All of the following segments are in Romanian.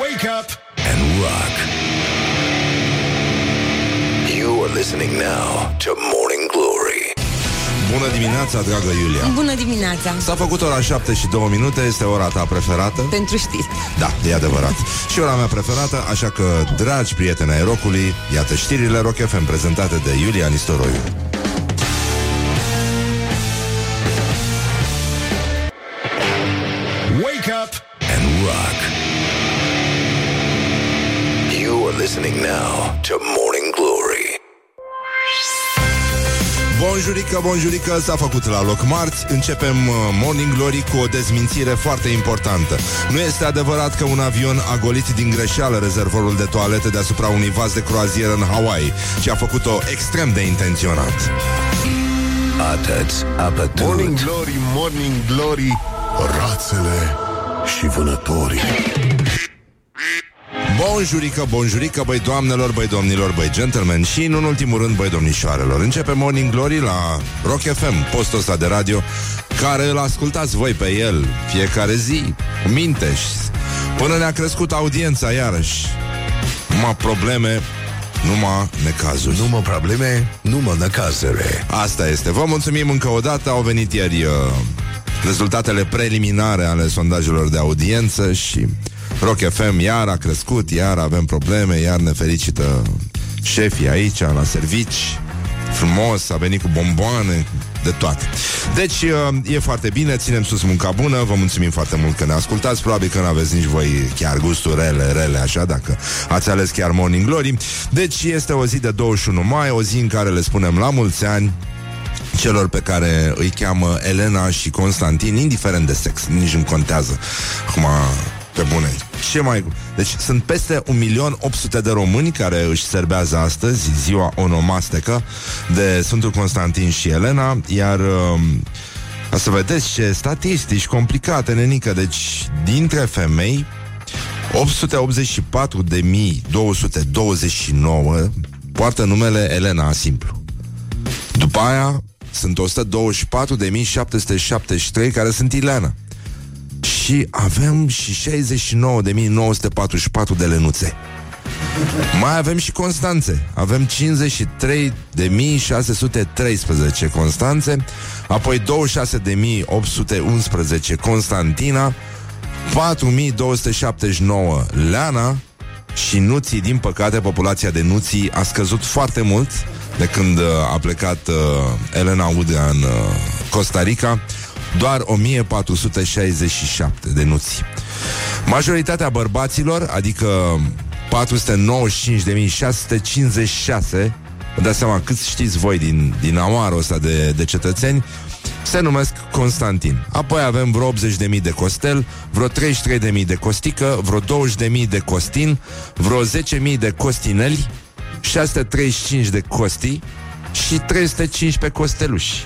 Wake up and rock. You are listening now to Morning Glory. Bună dimineața, dragă Iulia Bună dimineața! S-a făcut ora 7 și 2 minute Este ora ta preferată Pentru știri. Da, e adevărat Și ora mea preferată Așa că, dragi prieteni ai rocului Iată știrile Rock FM prezentate de Iulia Nistoroiu listening now to Morning Glory. Bonjurică, bonjurică, s-a făcut la loc marți Începem uh, Morning Glory cu o dezmințire foarte importantă Nu este adevărat că un avion a golit din greșeală rezervorul de toalete deasupra unui vas de croazieră în Hawaii Ci a făcut-o extrem de intenționat Atât, apătut. Morning Glory, Morning Glory Rațele și vânătorii Bonjurică, bonjurică, băi doamnelor, băi domnilor, băi gentlemen Și în ultimul rând, băi domnișoarelor Începe Morning Glory la Rock FM, postul ăsta de radio Care îl ascultați voi pe el fiecare zi Cu minte și Până ne-a crescut audiența iarăși Numai probleme, numai necazuri Numă probleme, numă necazere. Asta este. Vă mulțumim încă o dată. Au venit ieri uh, rezultatele preliminare ale sondajelor de audiență și Rock FM iar a crescut, iar avem probleme, iar ne felicită șefii aici, la servici. Frumos, a venit cu bomboane, de toate. Deci uh, e foarte bine, ținem sus munca bună, vă mulțumim foarte mult că ne ascultați, probabil că nu aveți nici voi chiar gusturi rele, rele, așa, dacă ați ales chiar Morning Glory. Deci este o zi de 21 mai, o zi în care le spunem la mulți ani, celor pe care îi cheamă Elena și Constantin, indiferent de sex, nici nu contează. Acum, pe bune. Ce mai... Deci sunt peste 1.800.000 de români care își serbează astăzi ziua onomastecă de Sfântul Constantin și Elena, iar... Um, o să vedeți ce statistici complicate, nenică. Deci, dintre femei, 884.229 poartă numele Elena simplu. După aia sunt 124.773 care sunt Ileana. Și avem și 69.944 de lenuțe. Mai avem și Constanțe. Avem 53.613 Constanțe, apoi 26.811 Constantina, 4.279 Leana și nuții, din păcate, populația de nuții a scăzut foarte mult de când uh, a plecat uh, Elena Udea în uh, Costa Rica, doar 1467 de nuții. Majoritatea bărbaților, adică 495.656, Vă dați seama cât știți voi din, din amarul ăsta de, de cetățeni Se numesc Constantin Apoi avem vreo 80.000 de Costel Vreo 33.000 de Costică Vreo 20.000 de Costin Vreo 10.000 de Costineli 635 de Costi Și 315 Costeluși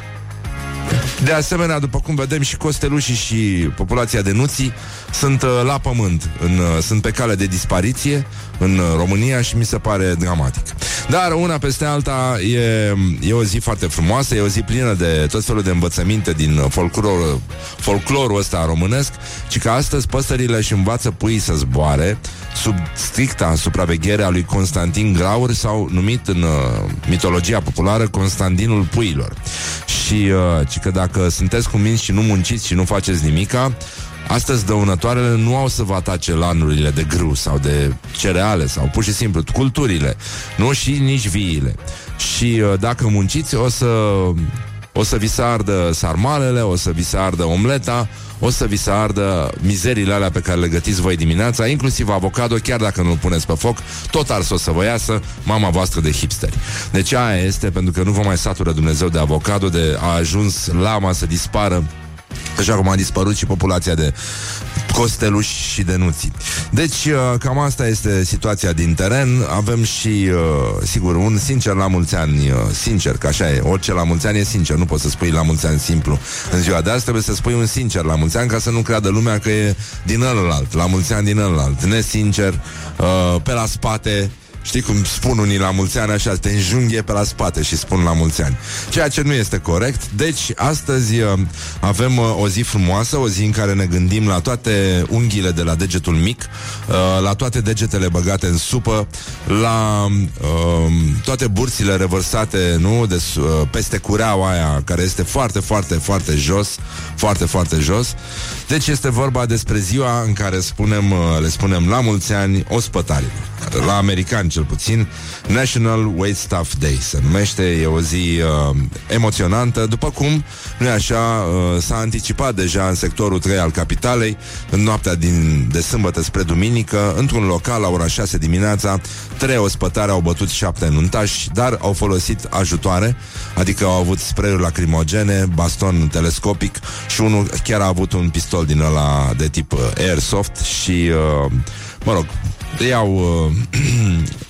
de asemenea, după cum vedem, și costelușii și populația de nuții sunt uh, la pământ, în, uh, sunt pe cale de dispariție în uh, România și mi se pare dramatic. Dar una peste alta e, e o zi foarte frumoasă, e o zi plină de tot felul de învățăminte din folclor, folclorul ăsta românesc, ci că astăzi păsările își învață puii să zboare sub stricta supraveghere a lui Constantin Graur sau numit în uh, mitologia populară Constantinul puilor. Și uh, ci că dacă sunteți cuminți și nu munciți și nu faceți nimica, Astăzi dăunătoarele nu au să vă atace lanurile de grâu sau de cereale sau pur și simplu culturile, nu și nici viile. Și uh, dacă munciți, o să o să vi se ardă sarmalele, o să vi se ardă omleta, o să vi se ardă mizeriile alea pe care le gătiți voi dimineața, inclusiv avocado, chiar dacă nu-l puneți pe foc, tot ars o să vă iasă mama voastră de hipsteri. Deci aia este pentru că nu vă mai satură Dumnezeu de avocado, de a ajuns lama să dispară Așa cum a dispărut și populația de costeluși și de nuții. Deci, uh, cam asta este situația din teren. Avem și, uh, sigur, un sincer la mulți ani, uh, sincer, că așa e, orice la mulți ani e sincer, nu poți să spui la mulți ani simplu. În ziua de azi trebuie să spui un sincer la mulți ani ca să nu creadă lumea că e din ălălalt, la mulți ani din ălălalt, nesincer, pe la spate, Știi cum spun unii la mulți ani așa, te înjunghe pe la spate și spun la mulți ani. Ceea ce nu este corect. Deci, astăzi uh, avem uh, o zi frumoasă, o zi în care ne gândim la toate unghiile de la degetul mic, uh, la toate degetele băgate în supă, la uh, toate burțile revărsate, nu, de, uh, peste cureaua aia, care este foarte, foarte, foarte jos, foarte, foarte jos. Deci este vorba despre ziua în care spunem, uh, le spunem la mulți ani ospătarilor. La americani cel puțin, National Wait Staff Day. Se numește, e o zi uh, emoționantă, după cum, nu așa, uh, s-a anticipat deja în sectorul 3 al capitalei, în noaptea din, de sâmbătă spre duminică, într-un local la ora 6 dimineața, trei ospătari au bătut șapte nuntași, dar au folosit ajutoare, adică au avut spray lacrimogene, baston telescopic și unul chiar a avut un pistol din ăla de tip uh, airsoft și, uh, mă rog, i-au uh,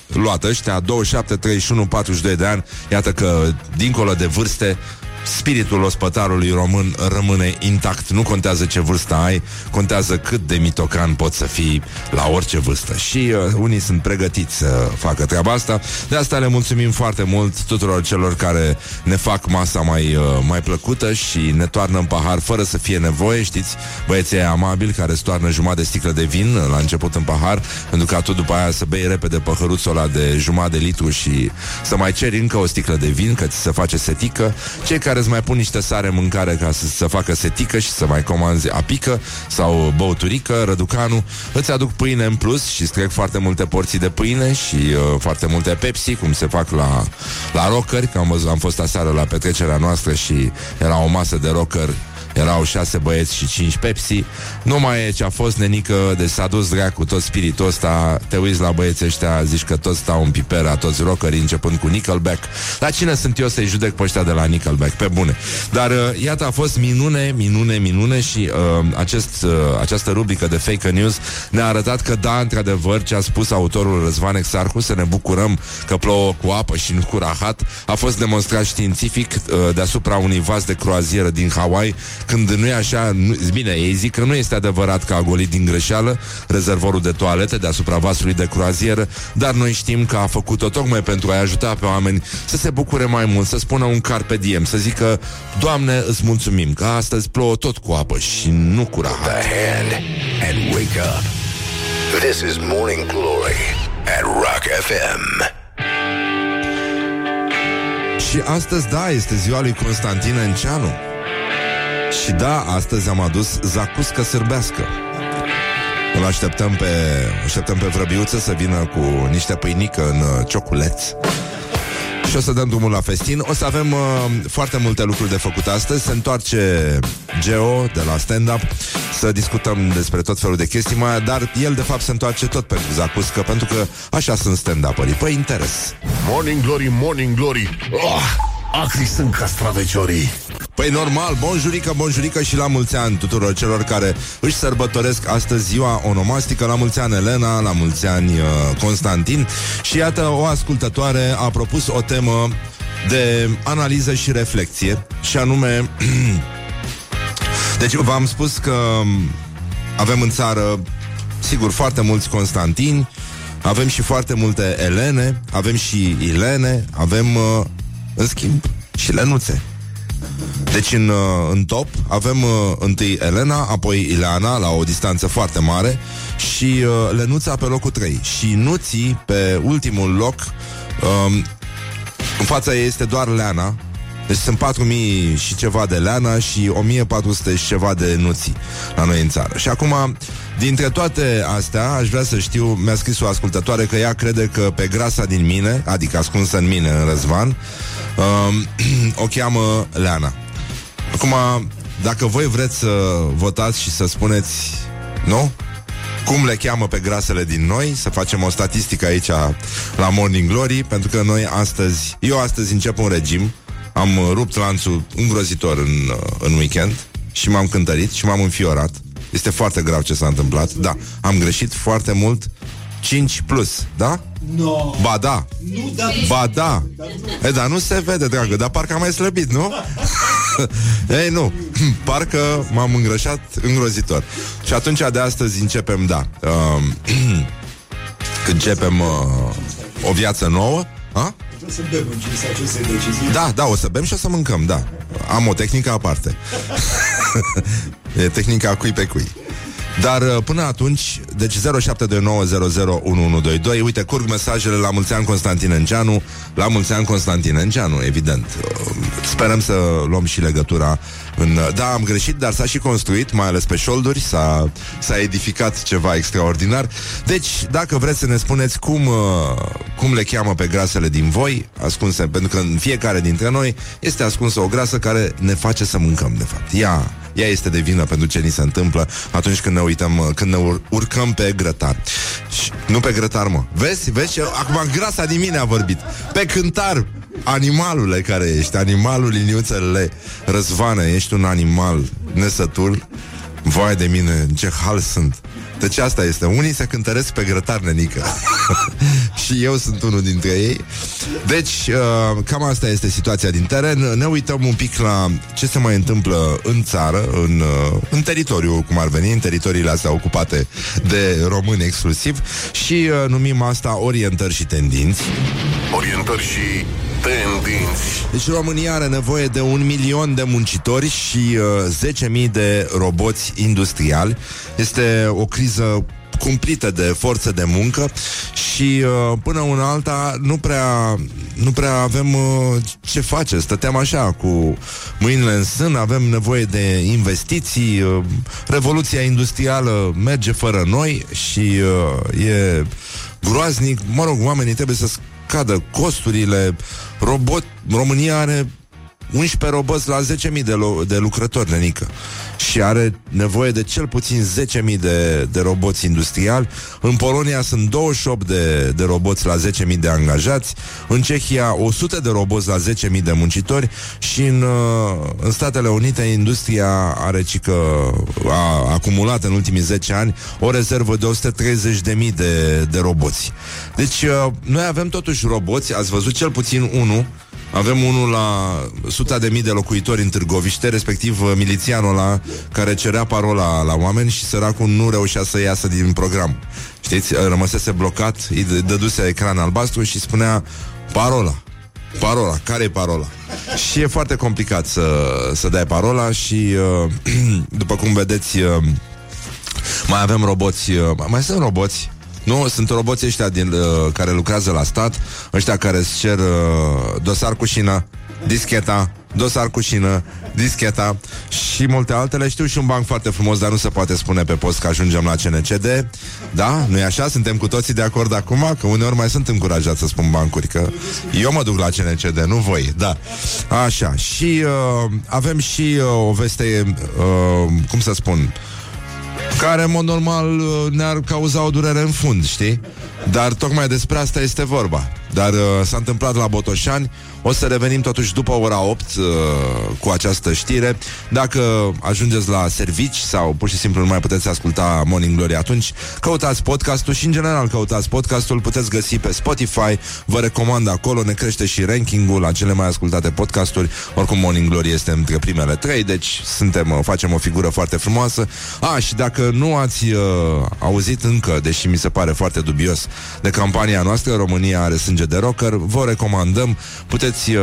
luat ăștia 27, 31, 42 de ani. Iată că dincolo de vârste spiritul ospătarului român rămâne intact. Nu contează ce vârstă ai, contează cât de mitocan poți să fii la orice vârstă. Și uh, unii sunt pregătiți să facă treaba asta. De asta le mulțumim foarte mult tuturor celor care ne fac masa mai, uh, mai plăcută și ne toarnă în pahar fără să fie nevoie, știți? Băieții amabili care stoarnă jumătate de sticlă de vin la început în pahar, pentru ca tu după aia să bei repede păhăruțul ăla de jumătate de litru și să mai ceri încă o sticlă de vin, că ți se face setică. Cei care îți mai pun niște sare în mâncare ca să se facă setică și să mai comanzi apică sau băuturică, răducanu, îți aduc pâine în plus și trec foarte multe porții de pâine și uh, foarte multe Pepsi, cum se fac la, la rockeri, că am, văzut, am fost aseară la petrecerea noastră și era o masă de rocker erau șase băieți și cinci Pepsi. Nu mai e ce a fost nenică Deci s-a dus cu tot spiritul ăsta. Te uiți la băieții ăștia Zici că toți stau în pipera Toți rockerii începând cu Nickelback. Dar cine sunt eu să-i judec pe ăștia de la Nickelback? Pe bune. Dar uh, iată a fost minune, minune, minune Și uh, acest, uh, această rubrică de fake news Ne-a arătat că da, într-adevăr Ce a spus autorul Răzvan Exarhu Să ne bucurăm că plouă cu apă și nu cu rahat A fost demonstrat științific uh, Deasupra unui vas de croazieră din Hawaii când nu e așa, nu, bine, ei zic că nu este adevărat că a golit din greșeală rezervorul de toalete deasupra vasului de croazieră, dar noi știm că a făcut-o tocmai pentru a-i ajuta pe oameni să se bucure mai mult, să spună un carpe diem, să zică, Doamne, îți mulțumim că astăzi plouă tot cu apă și nu cu rahat. The hand and wake up. This is Morning Glory at Rock FM. Și astăzi, da, este ziua lui Constantin Enceanu. Și da, astăzi am adus zacuscă sârbească. Îl așteptăm pe, așteptăm pe vrăbiuță să vină cu niște pâinică în uh, cioculeț. Și o să dăm drumul la festin. O să avem uh, foarte multe lucruri de făcut astăzi. Se întoarce Geo de la stand-up Să discutăm despre tot felul de chestii mai Dar el de fapt se întoarce tot pentru Zacuscă Pentru că așa sunt stand-up-ării. Păi interes. Morning Glory, Morning Glory. Oh, Acri sunt castraveciorii. Păi normal, bonjurică, bonjurică și la mulți ani tuturor celor care își sărbătoresc astăzi ziua onomastică, la mulți ani Elena, la mulți ani uh, Constantin. Și iată o ascultătoare a propus o temă de analiză și reflexie și anume deci v-am spus că avem în țară sigur foarte mulți Constantini avem și foarte multe Elene avem și Ilene avem uh, în schimb și Lenuțe deci în, uh, în top avem uh, întâi Elena, apoi Ileana la o distanță foarte mare și uh, Lenuța pe locul 3 și Nuții pe ultimul loc. Um, în fața ei este doar Leana, deci sunt 4000 și ceva de Leana și 1400 și ceva de Nuții la noi în țară. Și acum, dintre toate astea, aș vrea să știu, mi-a scris o ascultătoare că ea crede că pe grasa din mine, adică ascunsă în mine, în Răzvan, um, o cheamă Leana. Acum, dacă voi vreți să votați și să spuneți nu? Cum le cheamă pe grasele din noi? Să facem o statistică aici La Morning Glory Pentru că noi astăzi Eu astăzi încep un regim. Am rupt lanțul îngrozitor în, în weekend Și m-am cântărit și m-am înfiorat. Este foarte grav ce s-a întâmplat. Da, am greșit foarte mult 5 plus, da? No. Ba da. Nu, dar Ba da. E, dar nu se vede, dragă, dar parcă am mai slăbit, nu? Ei, nu. Parcă m-am îngrășat îngrozitor. Și atunci de astăzi începem, da. Uh, începem uh, o viață nouă. Ha? Să bem în aceste decizii. Da, da, o să bem și o să mâncăm, da. Am o tehnică aparte. e tehnica cui pe cui. Dar uh, până atunci, deci 0729001122 Uite, curg mesajele la mulți ani Constantin Enceanu La mulți ani Constantin Enceanu, evident. Uh, Sperăm să luăm și legătura în... Da, am greșit, dar s-a și construit Mai ales pe șolduri S-a, s-a edificat ceva extraordinar. Deci, dacă vreți să ne spuneți Cum, uh, cum le cheamă pe grasele din voi Ascunse, pentru că în fiecare dintre noi Este ascunsă o grasă care ne face să mâncăm, de fapt. Ea ea este de vină pentru ce ni se întâmplă atunci când ne uităm, când ne ur- urcăm pe grătar. Și, nu pe grătar, mă. Vezi? Vezi? Acum grasa din mine a vorbit. Pe cântar. Animalule care ești, animalul liniuțele Răzvană, ești un animal nesătul Vai de mine, în ce hal sunt deci asta este. Unii se cântăresc pe grătar, nenică. și eu sunt unul dintre ei. Deci, uh, cam asta este situația din teren. Ne uităm un pic la ce se mai întâmplă în țară, în, uh, în teritoriu, cum ar veni, în teritoriile astea ocupate de români exclusiv și uh, numim asta orientări și tendinți. Orientări și tendinți. Deci România are nevoie de un milion de muncitori și uh, 10.000 de roboți industriali. Este o criză cumplită de forță de muncă și uh, până una alta nu prea, nu prea avem uh, ce face. Stăteam așa cu mâinile în sân, avem nevoie de investiții, uh, revoluția industrială merge fără noi și uh, e groaznic. Mă rog, oamenii trebuie să scadă costurile, robot, România are 11 roboți la 10.000 de, lo- de lucrători, nenică. Și are nevoie de cel puțin 10.000 de, de roboți industriali. În Polonia sunt 28 de, de roboți la 10.000 de angajați. În Cehia 100 de roboți la 10.000 de muncitori. Și în, uh, în Statele Unite industria are cică, a acumulat în ultimii 10 ani o rezervă de 130.000 de, de roboți. Deci uh, noi avem totuși roboți, ați văzut cel puțin unul avem unul la suta de mii de locuitori în Târgoviște, respectiv uh, milițianul ăla care cerea parola la oameni și săracul nu reușea să iasă din program. Știți, rămăsese blocat, îi dăduse ecran albastru și spunea parola. Parola, care e parola? Și e foarte complicat să, să dai parola și uh, după cum vedeți uh, mai avem roboți, uh, mai sunt roboți nu, sunt roboții ăștia din, uh, care lucrează la stat, ăștia care îți cer uh, dosar cu șină, discheta, dosar cu șină, discheta și multe altele. Știu și un banc foarte frumos, dar nu se poate spune pe post că ajungem la CNCD. Da? nu e așa? Suntem cu toții de acord acum? Că uneori mai sunt încurajat să spun bancuri, că eu mă duc la CNCD, nu voi. Da. Așa. Și uh, avem și uh, o veste, uh, cum să spun, care, în mod normal, uh, ne-ar cauza o durere în fund, știi? Dar tocmai despre asta este vorba. Dar uh, s-a întâmplat la Botoșani. O să revenim totuși după ora 8 uh, Cu această știre. Dacă ajungeți la servici Sau pur și simplu nu mai puteți asculta Morning Glory Atunci căutați podcastul Și în general căutați podcastul. Puteți găsi pe Spotify. Vă recomand acolo. Ne crește și rankingul la cele mai ascultate podcasturi. Oricum Morning Glory este între primele trei Deci suntem, uh, facem o figură foarte frumoasă. A, și dacă nu ați uh, auzit încă Deși mi se pare foarte dubios De campania noastră România are sânge de rocker, vă recomandăm. Puteți uh,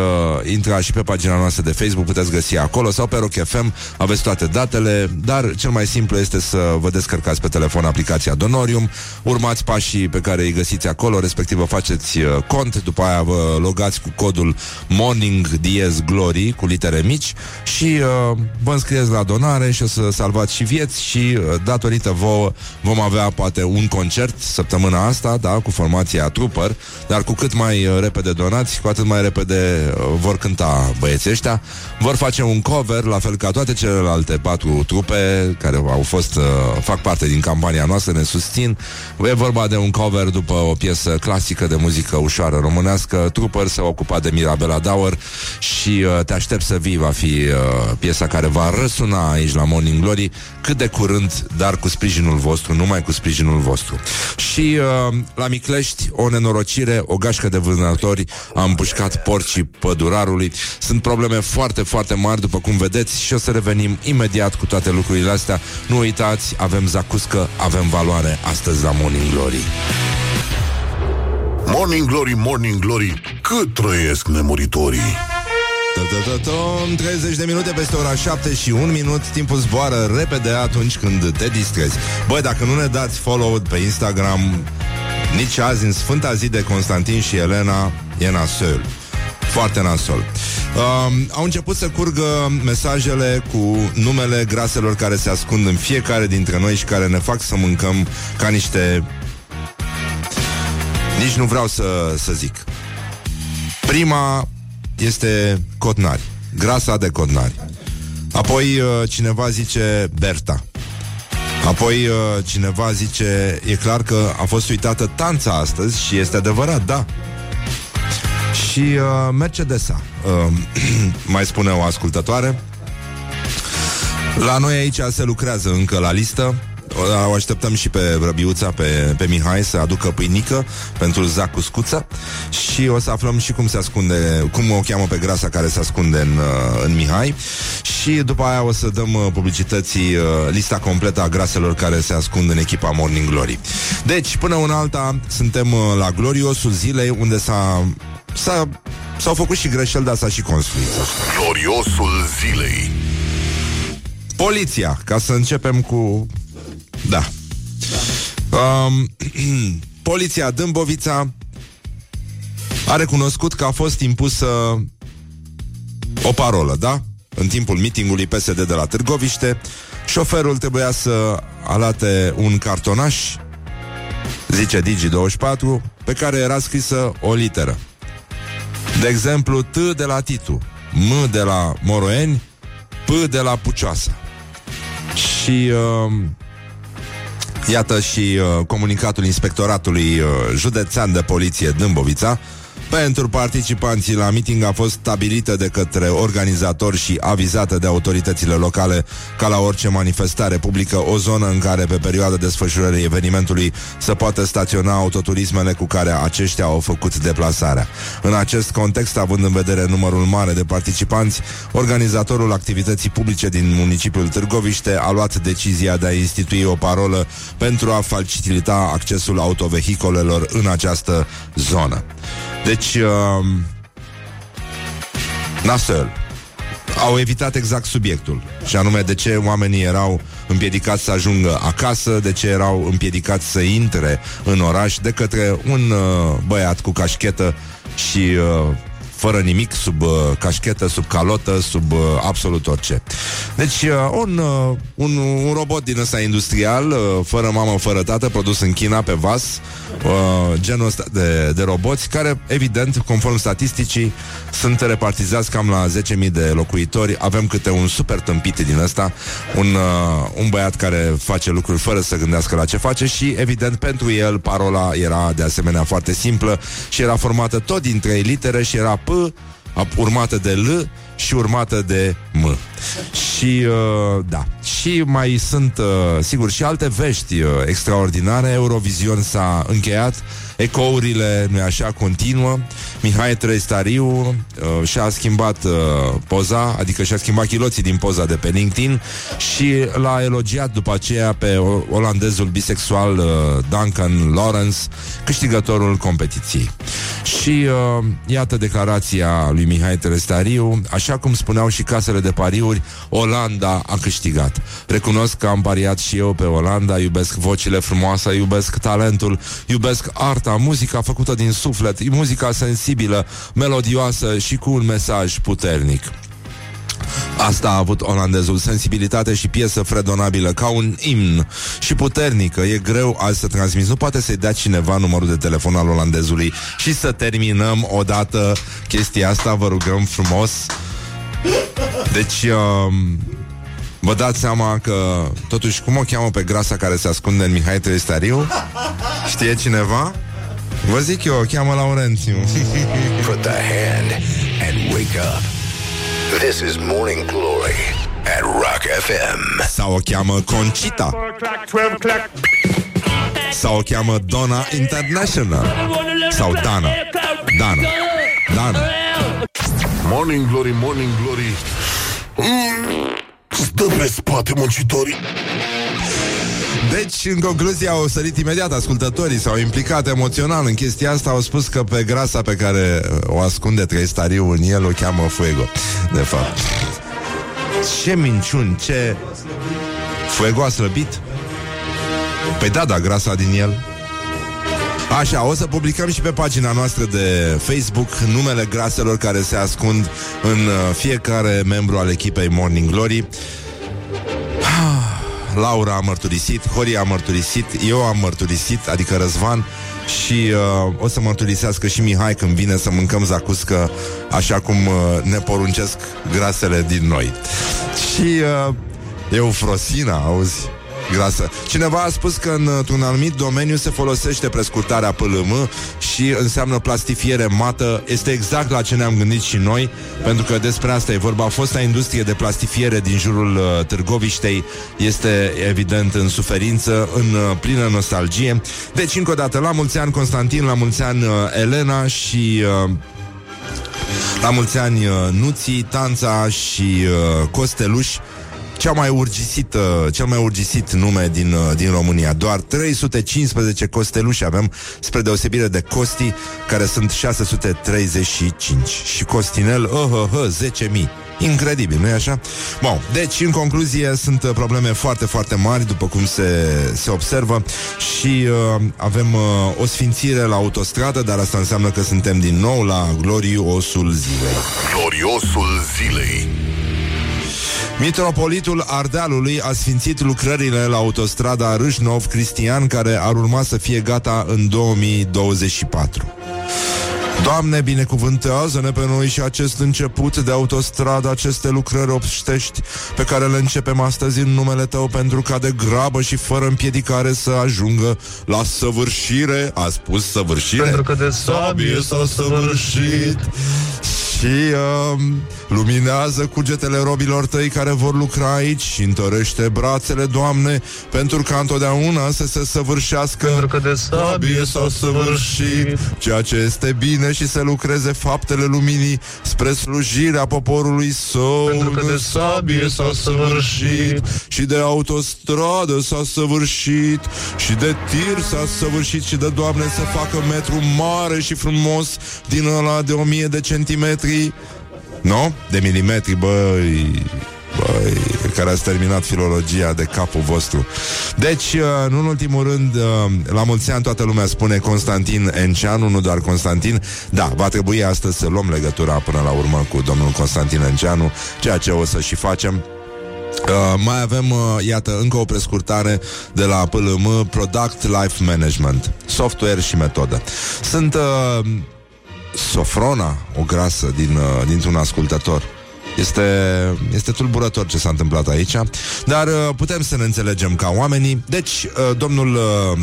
intra și pe pagina noastră de Facebook, puteți găsi acolo sau pe Rock FM, aveți toate datele, dar cel mai simplu este să vă descărcați pe telefon aplicația Donorium, urmați pașii pe care îi găsiți acolo, respectiv vă faceți uh, cont, după aia vă logați cu codul Morning Diez Glory cu litere mici și uh, vă înscrieți la donare și o să salvați și vieți și uh, datorită vouă vom avea poate un concert săptămâna asta, da, cu formația Trooper, dar cu cât cât mai uh, repede donați, cu atât mai repede uh, vor cânta băieții ăștia. Vor face un cover, la fel ca toate celelalte patru trupe care au fost, uh, fac parte din campania noastră, ne susțin. E vorba de un cover după o piesă clasică de muzică ușoară românească. Trooper se ocupa de Mirabela Dauer și Te aștept să vii va fi piesa care va răsuna aici la Morning Glory cât de curând, dar cu sprijinul vostru, numai cu sprijinul vostru. Și la Miclești, o nenorocire, o gașcă gașcă de vânători a împușcat porcii pădurarului. Sunt probleme foarte, foarte mari, după cum vedeți, și o să revenim imediat cu toate lucrurile astea. Nu uitați, avem zacuscă, avem valoare astăzi la Morning Glory. Morning Glory, Morning Glory, cât trăiesc nemuritorii. Tom, 30 de minute peste ora 7 și 1 minut Timpul zboară repede atunci când te distrezi Băi, dacă nu ne dați follow pe Instagram Nici azi, în sfânta zi de Constantin și Elena E nasol Foarte nasol um, Au început să curgă mesajele cu numele graselor care se ascund în fiecare dintre noi Și care ne fac să mâncăm ca niște... Nici nu vreau să, să zic Prima este Cotnari, grasa de Cotnari. Apoi uh, cineva zice Berta. Apoi uh, cineva zice, e clar că a fost uitată tanța astăzi și este adevărat, da. Și uh, Mercedesa, uh, mai spune o ascultătoare. La noi aici se lucrează încă la listă o așteptăm și pe Răbiuța, pe, pe Mihai Să aducă pâinică pentru Zacu Scuța Și o să aflăm și cum se ascunde Cum o cheamă pe grasa care se ascunde în, uh, în Mihai Și după aia o să dăm uh, publicității uh, Lista completă a graselor care se ascund în echipa Morning Glory Deci, până una alta Suntem la gloriosul zilei Unde s-a, s-a S-au făcut și greșeli, dar s-a și construit. Gloriosul zilei. Poliția, ca să începem cu da. Um, poliția Dâmbovița a recunoscut că a fost impusă o parolă, da? În timpul mitingului PSD de la Târgoviște, șoferul trebuia să alate un cartonaș, zice Digi24, pe care era scrisă o literă. De exemplu, T de la Titu, M de la Moroeni, P de la Pucioasă. Și uh, Iată și uh, comunicatul inspectoratului uh, județean de poliție Dâmbovița, pentru participanții la meeting a fost stabilită de către organizatori și avizată de autoritățile locale ca la orice manifestare publică o zonă în care pe perioada desfășurării evenimentului să poată staționa autoturismele cu care aceștia au făcut deplasarea. În acest context, având în vedere numărul mare de participanți, organizatorul activității publice din municipiul Târgoviște a luat decizia de a institui o parolă pentru a facilita accesul autovehicolelor în această zonă. Deci, uh, nasel. Au evitat exact subiectul Și anume de ce oamenii erau împiedicați să ajungă acasă De ce erau împiedicați să intre în oraș De către un uh, băiat cu cașchetă Și uh, fără nimic, sub uh, cașchetă, sub calotă, sub uh, absolut orice. Deci, uh, un, uh, un, un robot din ăsta industrial, uh, fără mamă, fără tată, produs în China, pe vas, uh, genul ăsta de, de roboți, care, evident, conform statisticii, sunt repartizați cam la 10.000 de locuitori. Avem câte un super tâmpit din ăsta, un, uh, un băiat care face lucruri fără să gândească la ce face și, evident, pentru el parola era de asemenea foarte simplă și era formată tot din trei litere și era P urmată de L și urmată de M. Și, uh, da, și mai sunt, uh, sigur, și alte vești uh, extraordinare. Eurovision s-a încheiat Ecourile, nu așa, continuă. Mihai Trăistariu uh, și-a schimbat uh, poza, adică și-a schimbat chiloții din poza de pe LinkedIn și l-a elogiat după aceea pe olandezul bisexual uh, Duncan Lawrence, câștigătorul competiției. Și uh, iată declarația lui Mihai Trăistariu, așa cum spuneau și casele de pariuri, Olanda a câștigat. Recunosc că am pariat și eu pe Olanda, iubesc vocile frumoase, iubesc talentul, iubesc arta muzica făcută din suflet, muzica sensibilă, melodioasă și cu un mesaj puternic. Asta a avut olandezul, sensibilitate și piesă fredonabilă, ca un imn și puternică. E greu azi să transmiți. Nu poate să-i dea cineva numărul de telefon al olandezului și să terminăm odată chestia asta, vă rugăm frumos. Deci, uh, Vă dați seama că Totuși, cum o cheamă pe grasa care se ascunde în Mihai Tristariu? Știe cineva? Vă zic eu, o cheamă Laurențiu. Put the hand and wake up. This is Morning Glory at Rock FM. Sau o cheamă Concita. Sau o cheamă Donna International. Sau Dana. Dana. Dana. Morning Glory, Morning Glory. Mm, Stă pe spate muncitorii Deci, în concluzie, au sărit imediat ascultătorii, s-au implicat emoțional în chestia asta, au spus că pe grasa pe care o ascunde Trăistariu în el o cheamă Fuego. De fapt. Ce minciuni, ce... Fuego a slăbit? Păi da, da, grasa din el Așa, o să publicăm și pe pagina noastră de Facebook numele graselor care se ascund în uh, fiecare membru al echipei Morning Glory. Laura a mărturisit, Horia a mărturisit, eu am mărturisit, adică Răzvan, și uh, o să mărturisească și Mihai când vine să mâncăm zacuscă așa cum uh, ne poruncesc grasele din noi. Și uh, Eufrosina, auzi? Grasă. Cineva a spus că într-un anumit domeniu se folosește prescurtarea PLM și înseamnă plastifiere mată. Este exact la ce ne-am gândit și noi, pentru că despre asta e vorba. Fosta industrie de plastifiere din jurul uh, Târgoviștei este evident în suferință, în uh, plină nostalgie. Deci, încă o dată, la mulți ani Constantin, la mulți ani uh, Elena și... Uh, la mulți ani uh, Nuții, Tanța și uh, Costeluș cea mai urgisit, cel mai urgisit nume din, uh, din România. Doar 315 costeluși avem, spre deosebire de Costi, care sunt 635. Și Costinel, oh, oh, oh, 10.000. Incredibil, nu-i așa? Bun, deci, în concluzie, sunt uh, probleme foarte, foarte mari, după cum se, se observă, și uh, avem uh, o sfințire la autostradă, dar asta înseamnă că suntem din nou la gloriosul zilei. Gloriosul zilei. Mitropolitul Ardealului a sfințit lucrările la autostrada Râșnov-Cristian, care ar urma să fie gata în 2024. Doamne, binecuvântează-ne pe noi și acest început de autostradă, aceste lucrări obștești pe care le începem astăzi în numele Tău pentru ca de grabă și fără împiedicare să ajungă la săvârșire. A spus săvârșire? Pentru că de sabie s-a săvârșit și uh, luminează cugetele robilor tăi care vor lucra aici și întărește brațele, Doamne, pentru ca întotdeauna să se săvârșească Pentru că de sabie s-a săvârșit. ceea ce este bine și să lucreze faptele luminii spre slujirea poporului său. Pentru că de sabie s-a săvârșit. Și de autostradă s-a săvârșit. Și de tir s-a săvârșit. Și de Doamne să facă metru mare și frumos din ăla de o mie de centimetri milimetri Nu? De milimetri, băi Băi, care ați terminat filologia de capul vostru. Deci, uh, în ultimul rând, uh, la mulți ani toată lumea spune Constantin Enceanu, nu doar Constantin. Da, va trebui astăzi să luăm legătura până la urmă cu domnul Constantin Enceanu, ceea ce o să și facem. Uh, mai avem, uh, iată, încă o prescurtare de la PLM, Product Life Management, software și metodă. Sunt uh, Sofrona, o grasă din, uh, dintr-un ascultător. Este, este tulburător ce s-a întâmplat aici, dar uh, putem să ne înțelegem ca oamenii. Deci, uh, domnul uh,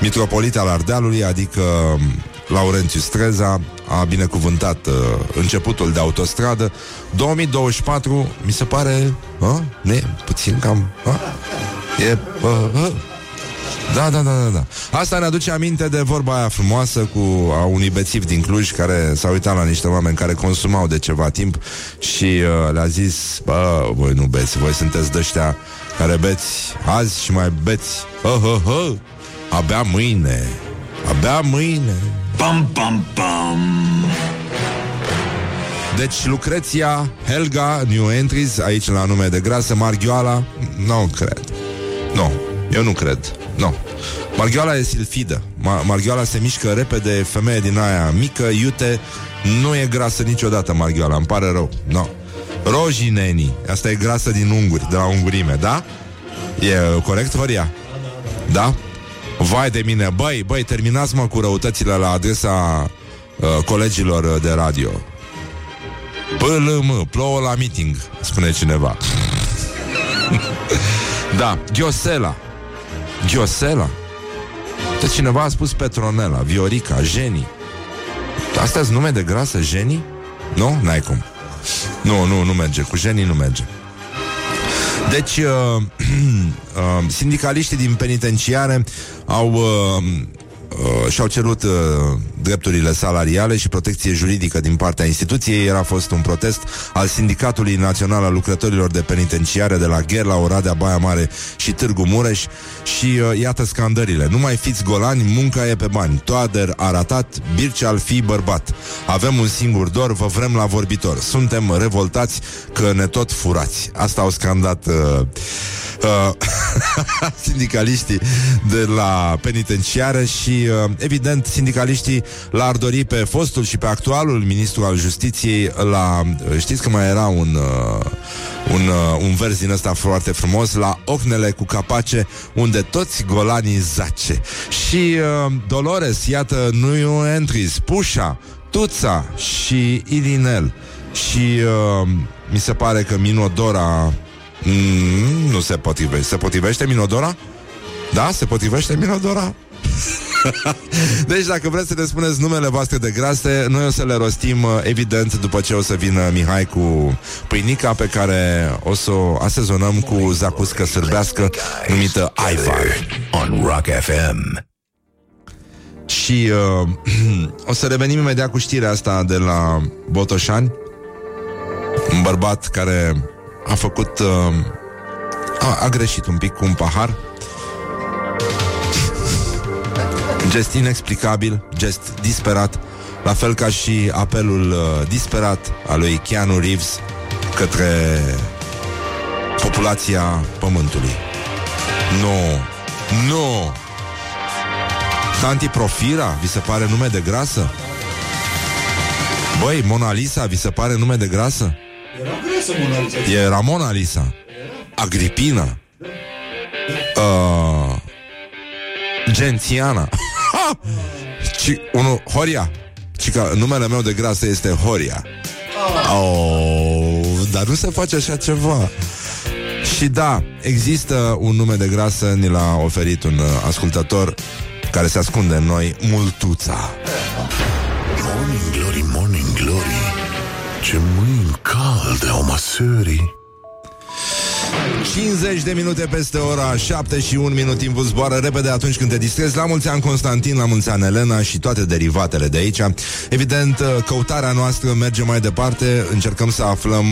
mitropolit al Ardealului, adică uh, Laurențiu Streza, a binecuvântat uh, începutul de autostradă. 2024, mi se pare, uh, ne, puțin cam, uh, e, uh, uh, da, da, da, da, da. Asta ne aduce aminte de vorba aia frumoasă cu a unui bețiv din Cluj care s-a uitat la niște oameni care consumau de ceva timp și uh, le-a zis, bă, voi nu beți, voi sunteți dăștia care beți azi și mai beți, oh, oh, oh, abia mâine, abia mâine. Pam, pam, pam. Deci Lucreția, Helga, New Entries, aici la nume de grasă, Marghioala, nu cred. Nu, eu nu cred. Nu. Marghioala e silfidă. Ma- Marghioala se mișcă repede, femeie din aia mică, iute, nu e grasă niciodată Marghioala, îmi pare rău. No. Rojineni, asta e grasă din unguri, de la ungurime, da? E corect, Horia? Da? Vai de mine, băi, băi, terminați mă cu răutățile la adresa uh, colegilor de radio. PLM, plouă la meeting, spune cineva. da, Ghiosela. Ghiosela. De cineva a spus Petronela, Viorica, Jenny. Astea sunt nume de grasă, Jenny? Nu? N-ai cum. Nu, nu, nu merge. Cu Jenny nu merge. Deci, uh, uh, sindicaliștii din penitenciare au uh, uh, și-au cerut uh, drepturile salariale și protecție juridică din partea instituției. Era fost un protest al Sindicatului Național al Lucrătorilor de Penitenciare de la Gherla, Oradea, Baia Mare și Târgu Mureș și uh, iată scandările. Nu mai fiți golani, munca e pe bani. Toader a ratat, Birce al fi bărbat. Avem un singur dor, vă vrem la vorbitor. Suntem revoltați că ne tot furați. Asta au scandat uh, uh, sindicaliștii de la penitenciară și, uh, evident, sindicaliștii l-ar dori pe fostul și pe actualul ministru al justiției la... Uh, știți că mai era un... Uh, un, uh, un vers din ăsta foarte frumos la Ocnele cu capace unde toți golanii zace și uh, Dolores, iată, nu entries, Pușa, Tuța și Ilinel și uh, mi se pare că Minodora Mm, nu se potrivește. Se potrivește Minodora? Da, se potrivește Minodora? deci dacă vreți să ne spuneți numele voastre de grase Noi o să le rostim uh, evident După ce o să vină Mihai cu pâinica Pe care o să o asezonăm Cu zacuscă sârbească Numită Aivar On Rock FM. Și uh, o să revenim imediat cu știrea asta De la Botoșani Un bărbat care a făcut... Uh, a, a greșit un pic cu un pahar. Gest inexplicabil, gest disperat, la fel ca și apelul uh, disperat al lui Keanu Reeves către populația Pământului. Nu, nu! Tanti Profira, vi se pare nume de grasă? Băi, Mona Lisa, vi se pare nume de grasă? Era grasă Mona Lisa. Era Mona Lisa Agripina uh, Gențiana Ci, unul, Horia. Ci că numele meu de grasă este Horia. Oh, Dar nu se face așa ceva. Și da, există un nume de grasă Ni l-a oferit un uh, ascultător Care se ascunde în noi Multuța. Morning Glory, Morning Glory. Ce mâini calde au masării 50 de minute peste ora 7 și 1 minut timpul zboară repede atunci când te distrezi. La mulți ani Constantin, la mulți ani Elena și toate derivatele de aici. Evident, căutarea noastră merge mai departe. Încercăm să aflăm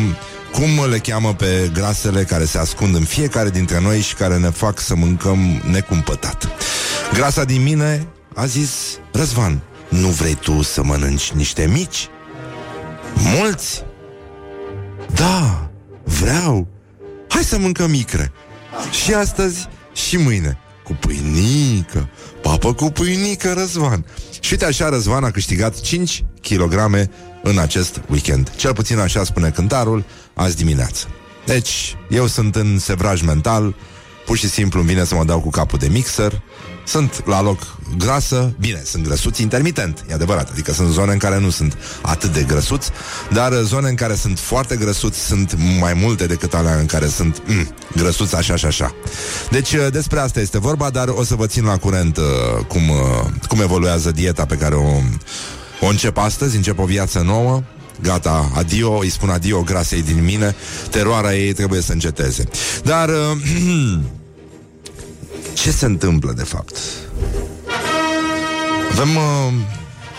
cum le cheamă pe grasele care se ascund în fiecare dintre noi și care ne fac să mâncăm necumpătat. Grasa din mine a zis, Răzvan, nu vrei tu să mănânci niște mici? Mulți? Da, vreau. Hai să mâncăm micre. Și astăzi și mâine. Cu pâinică. Papă cu pâinică, Răzvan. Și uite așa, Răzvan a câștigat 5 kg în acest weekend. Cel puțin așa spune cântarul azi dimineață. Deci, eu sunt în sevraj mental, pur și simplu îmi vine să mă dau cu capul de mixer, sunt la loc grasă, bine, sunt grăsuți intermitent, e adevărat, adică sunt zone în care nu sunt atât de grăsuți, dar zone în care sunt foarte grăsuți sunt mai multe decât alea în care sunt mm, grăsuți așa și așa. Deci despre asta este vorba, dar o să vă țin la curent uh, cum, uh, cum evoluează dieta pe care o, o încep astăzi, încep o viață nouă, Gata, adio, îi spun adio grasei din mine. Teroarea ei trebuie să înceteze. Dar uh, Ce se întâmplă de fapt? Avem uh,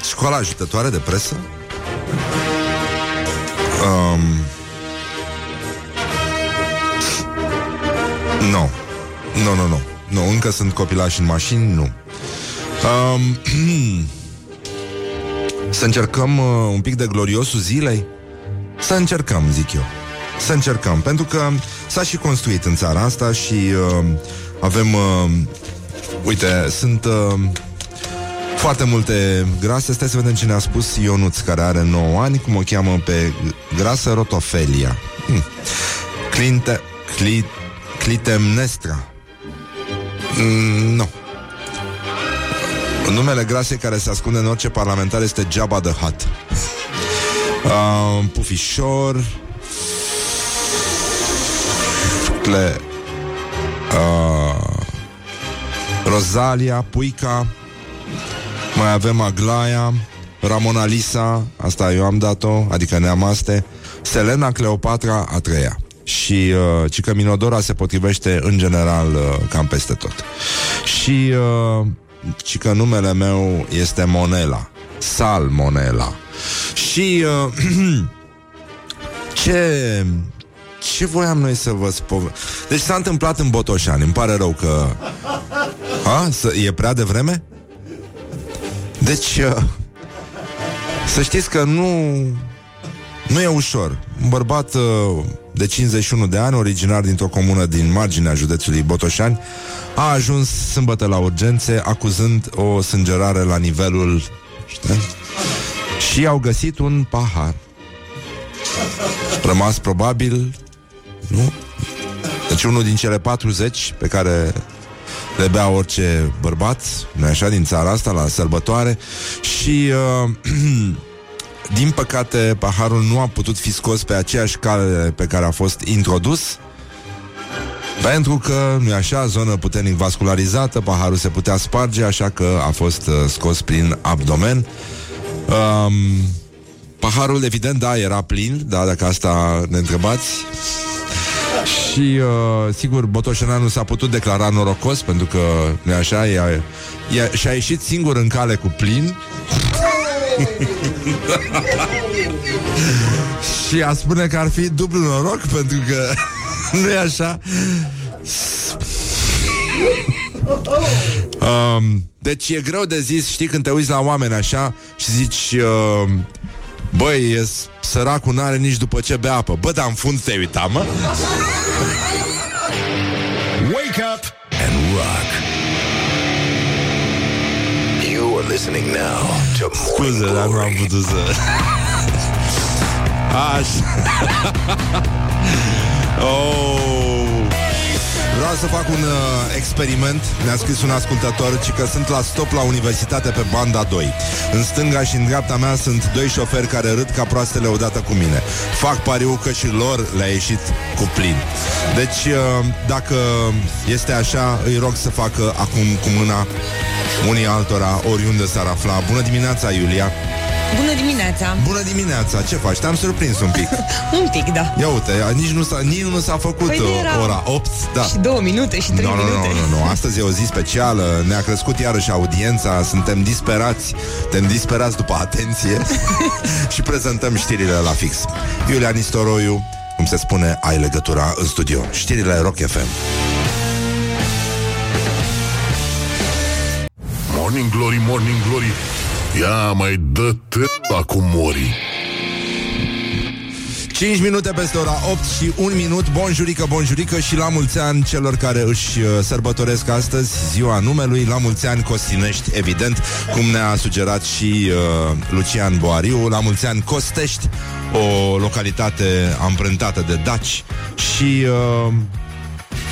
școala ajutătoare de presă? Um, Nu. Nu, nu, nu. Nu, încă sunt copilași în mașini, nu. Um, Să încercăm uh, un pic de gloriosul zilei? Să încercăm, zic eu. Să încercăm, pentru că s-a și construit în țara asta și uh, avem, uh, uite, sunt uh, foarte multe grase. Stai să vedem cine a spus Ionuț, care are 9 ani, cum o cheamă pe grasă rotofelia. Hm. Clite, cli, clitemnestra. Mm, nu. Numele grasei care se ascunde în orice parlamentar este Jabba the Hutt. Uh, pufișor Cle, uh, Rosalia, Puica, mai avem Aglaia, Ramona Lisa, asta eu am dat-o, adică neamaste, Selena Cleopatra a treia. Și uh, Cică Minodora se potrivește în general uh, cam peste tot. Și uh, ci că numele meu este Monela. Salmonella. Și uh, ce ce voiam noi să vă spun? Deci s-a întâmplat în Botoșani, îmi pare rău că... A? Să, e prea devreme? Deci, uh, să știți că nu... Nu e ușor. Un bărbat uh, de 51 de ani, originar dintr-o comună din marginea județului Botoșani, a ajuns sâmbătă la urgențe acuzând o sângerare la nivelul... Știi? Și au găsit un pahar. Rămas probabil nu? Deci unul din cele 40 pe care le bea orice bărbat, nu așa, din țara asta, la sărbătoare și uh, din păcate paharul nu a putut fi scos pe aceeași cale pe care a fost introdus pentru că, nu așa, zonă puternic vascularizată, paharul se putea sparge, așa că a fost uh, scos prin abdomen. Um, paharul, evident, da, era plin, da, dacă asta ne întrebați. Și, uh, sigur, Botoșeneanu s-a putut declara norocos Pentru că, nu așa, ea, ea, și-a ieșit singur în cale cu plin. Și a spune că ar fi dublu noroc Pentru că, nu e așa? Um, Deci e greu de zis Știi când te uiți la oameni așa Și zici uh, Băi, e săracul n-are nici după ce bea apă Bă, dar în fund te uita, mă? Wake up and rock. You are listening now to Morning Scuze, dar nu am Glory. putut să... Așa. oh. Vreau să fac un uh, experiment. Ne-a scris un ascultător Ci că sunt la stop la universitate pe banda 2 În stânga și în dreapta mea Sunt doi șoferi care râd ca proastele odată cu mine. Fac pariu că și lor le-a ieșit cu plin. Deci uh, dacă este așa Îi rog să facă acum cu mâna Unii altora oriunde s-ar afla. Bună dimineața, Iulia Bună dimineața! Bună dimineața, ce faci? Te-am surprins un pic. Un pic, da. Ia uite, nici nu s-a, nici nu s-a făcut Păi nu uh, era- ora 8 da. Și două minute și trei Nu, nu, minute. nu, nu, nu, astăzi e o zi specială. Ne-a crescut iarăși audiența. Suntem disperați. Suntem disperați după atenție. Și prezentăm știrile la fix. Iulia Nistoroiu Cum se spune, ai legătura în studio. Știrile Rock FM Morning Glory, Morning Glory Ia mai dă tâta cu mori. 5 minute peste ora 8 și 1 minut. Bonjurică, bonjurică și la mulți ani celor care își uh, sărbătoresc astăzi ziua numelui, la mulți ani Costinești, evident, cum ne-a sugerat și uh, Lucian Boariu, la mulți ani Costești, o localitate amprentată de daci și uh,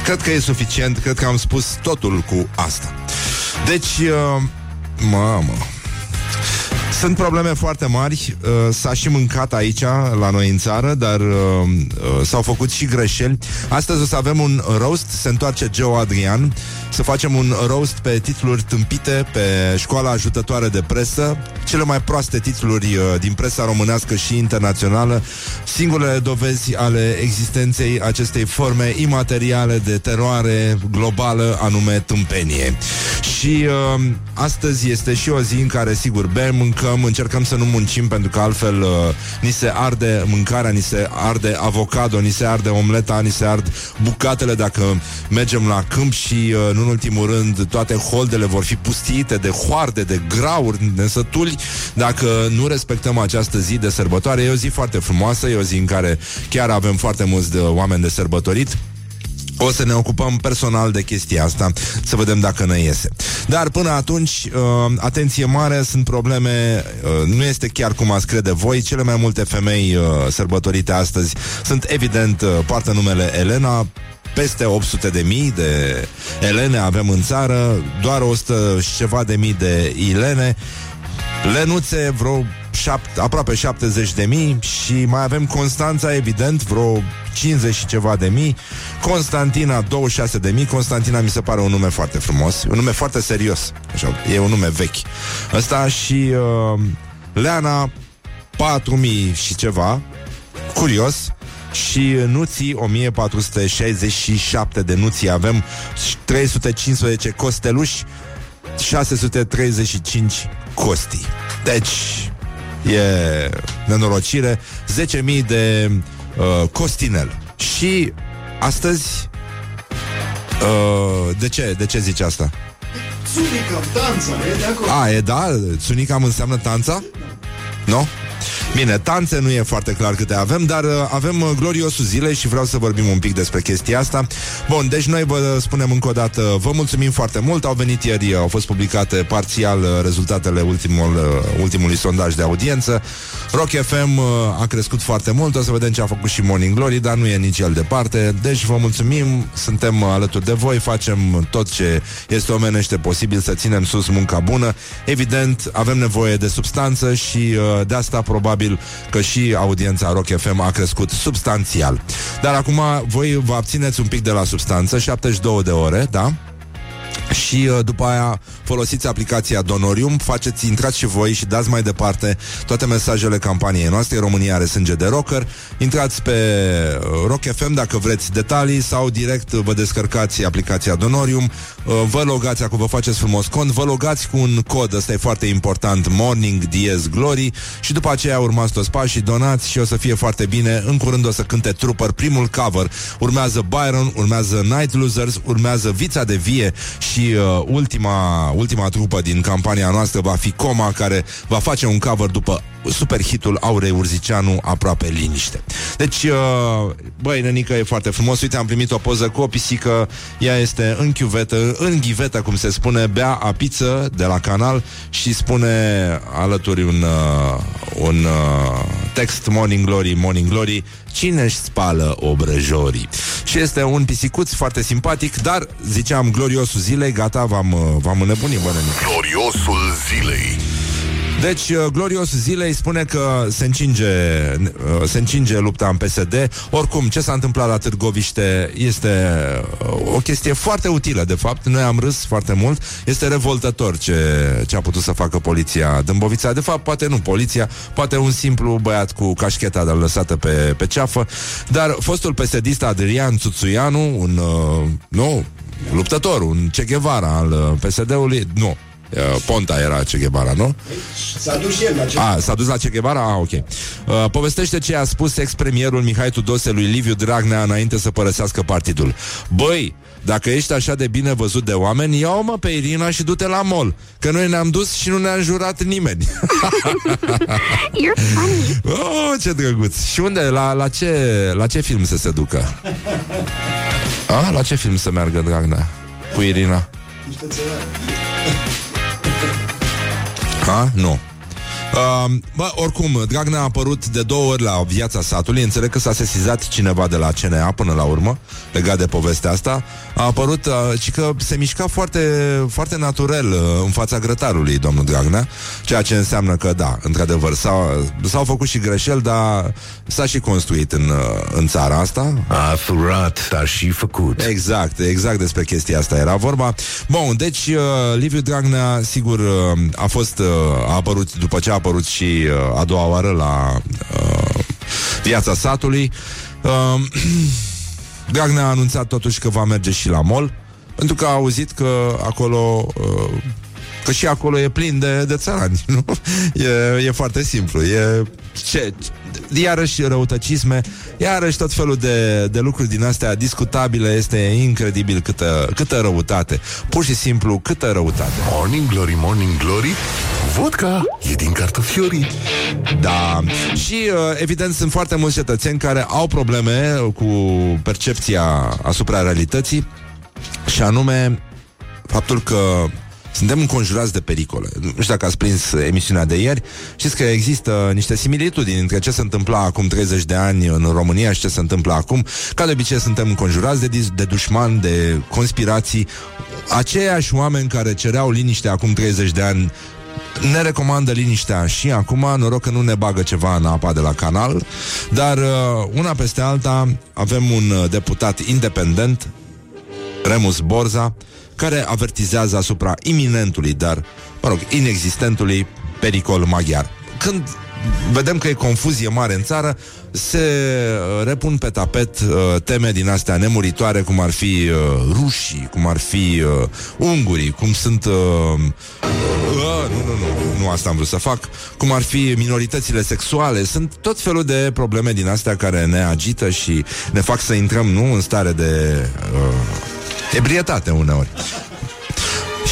cred că e suficient, cred că am spus totul cu asta. Deci, uh, mamă, sunt probleme foarte mari. Uh, S-a și mâncat aici La noi în țară Dar uh, uh, s-au făcut și greșeli. Astăzi o să avem un roast. Se întoarce Geo Adrian Să facem un roast pe titluri tâmpite Pe școala ajutătoare de presă. Cele mai proaste titluri uh, Din presa românească și internațională. Singurele dovezi ale existenței Acestei forme imateriale De teroare globală Anume tâmpenie. Și uh, astăzi este și o zi în care Sigur, bem, mâncăm, încercăm să nu muncim Pentru că altfel uh, ni se arde mâncarea Ni se arde avocado, ni se arde omleta Ni se ard bucatele dacă mergem la câmp Și uh, nu în ultimul rând Toate holdele vor fi pustiite de hoarde De grauri, de sătuli. Dacă nu respectăm această zi de sărbătoare E o zi foarte frumoasă, e o zi în care Chiar avem foarte mulți de oameni de sărbătorit o să ne ocupăm personal de chestia asta Să vedem dacă ne iese. Dar până atunci, uh, atenție mare Sunt probleme, uh, nu este chiar cum ați crede voi Cele mai multe femei uh, sărbătorite astăzi Sunt evident, uh, poartă numele Elena. Peste 800 de mii de Elene avem în țară Doar 100 și ceva de mii de Ilene Lenuțe, vreo șapt, aproape 70 de mii și mai avem Constanța, evident, vreo 50 și ceva de mii, Constantina 26 de mii, Constantina mi se pare un nume foarte frumos, un nume foarte serios, așa, e un nume vechi. Ăsta și uh, Leana 4000 și ceva, curios, și nuții 1467 de nuții avem 315 costeluși 635 costi. Deci, e nenorocire, 10.000 de uh, costinel. Și astăzi, uh, de ce, de ce zici asta? Sunica, danța, e de acolo. A, e da? Sunicam înseamnă tanța? Nu? Bine, tanțe nu e foarte clar câte avem, dar uh, avem uh, gloriosul zilei și vreau să vorbim un pic despre chestia asta. Bun, deci noi vă spunem încă o dată, vă mulțumim foarte mult. Au venit ieri, au fost publicate parțial uh, rezultatele ultimul, uh, ultimului sondaj de audiență. Rock FM uh, a crescut foarte mult, o să vedem ce a făcut și Morning Glory, dar nu e nici el departe. Deci vă mulțumim, suntem uh, alături de voi, facem tot ce este omenește posibil să ținem sus munca bună. Evident, avem nevoie de substanță și uh, de asta probabil că și audiența Rock FM a crescut substanțial. Dar acum voi vă abțineți un pic de la substanță, 72 de ore, da? Și uh, după aia folosiți aplicația Donorium, faceți, intrați și voi și dați mai departe toate mesajele campaniei noastre. România are sânge de rocker. Intrați pe uh, Rock FM dacă vreți detalii sau direct vă descărcați aplicația Donorium, uh, vă logați, acum vă faceți frumos cont, vă logați cu un cod, ăsta e foarte important, Morning Diez Glory și după aceea urmați toți pașii, donați și o să fie foarte bine. În curând o să cânte Trooper, primul cover. Urmează Byron, urmează Night Losers, urmează Vița de Vie și uh, ultima, ultima trupă din campania noastră va fi Coma, care va face un cover după super hitul Aurei Urzicianu, Aproape Liniște. Deci, uh, băi, nenică, e foarte frumos. Uite, am primit o poză cu o pisică, ea este în chiuvetă, în ghivetă, cum se spune, bea apiță de la canal și spune alături un, uh, un uh, text Morning Glory, Morning Glory, cine își spală obrăjorii. Și este un pisicuț foarte simpatic, dar, ziceam, gloriosul zilei, gata, v-am, uh, v-am înnebunit, bă, nenică. Gloriosul zilei. Deci, uh, glorios zilei spune că se încinge, uh, se încinge lupta în PSD. Oricum, ce s-a întâmplat la Târgoviște este uh, o chestie foarte utilă, de fapt. Noi am râs foarte mult. Este revoltător ce, ce a putut să facă poliția Dâmbovița. De fapt, poate nu poliția, poate un simplu băiat cu cașcheta de lăsată pe, pe ceafă. Dar fostul PSD Adrian Țuțuianu, un, uh, nu, luptător, un Che Guevara al uh, PSD-ului, nu, Uh, Ponta era Che Guevara, nu? S-a dus și el la ce... A, s-a dus la Che Guevara? Ah, ok. Uh, povestește ce a spus ex-premierul Mihai Tudose lui Liviu Dragnea înainte să părăsească partidul. Băi, dacă ești așa de bine văzut de oameni, ia-o mă pe Irina și du-te la mol. Că noi ne-am dus și nu ne-a înjurat nimeni. You're funny. oh, ce drăguț. Și unde? La, la, ce, la ce film să se ducă? A, la ce film să meargă Dragnea? Cu Irina? Niște țărani. Ha? Nu. Uh, bă, oricum, Dragnea a apărut de două ori la viața satului Înțeleg că s-a sesizat cineva de la CNA până la urmă Legat de povestea asta A apărut uh, și că se mișca foarte, foarte naturel uh, în fața grătarului domnul Dragnea Ceea ce înseamnă că, da, într-adevăr S-au, s-au făcut și greșeli, dar s-a și construit în, uh, în țara asta A furat, dar și făcut. Exact, exact despre chestia asta era vorba. Bun, deci uh, Liviu Dragnea, sigur, uh, a fost, uh, a apărut după ce a apărut și uh, a doua oară la uh, viața satului. Uh, Dragnea a anunțat totuși că va merge și la mall, pentru că a auzit că acolo... Uh, Că și acolo e plin de, de țărani, nu? E, e foarte simplu. E ce, iarăși răutăcisme, iarăși tot felul de, de lucruri din astea discutabile. Este incredibil câtă, câtă răutate. Pur și simplu, câtă răutate. Morning Glory, Morning Glory Vodka e din cartofiorii Da. Și, uh, evident, sunt foarte mulți cetățeni care au probleme cu percepția asupra realității și anume faptul că suntem înconjurați de pericole. Nu știu dacă ați prins emisiunea de ieri. Știți că există niște similitudini între ce se întâmpla acum 30 de ani în România și ce se întâmplă acum. Ca de obicei suntem înconjurați de, dis- de dușmani, de conspirații. Aceiași oameni care cereau liniște acum 30 de ani ne recomandă liniștea și acum, noroc că nu ne bagă ceva în apa de la canal, dar uh, una peste alta avem un uh, deputat independent, Remus Borza, care avertizează asupra iminentului, dar, mă rog, inexistentului pericol maghiar. Când vedem că e confuzie mare în țară, se uh, repun pe tapet uh, teme din astea nemuritoare, cum ar fi uh, rușii, cum ar fi uh, ungurii, cum sunt... Uh, uh, nu, nu, nu, nu asta am vrut să fac, cum ar fi minoritățile sexuale, sunt tot felul de probleme din astea care ne agită și ne fac să intrăm, nu, în stare de uh, ebrietate uneori.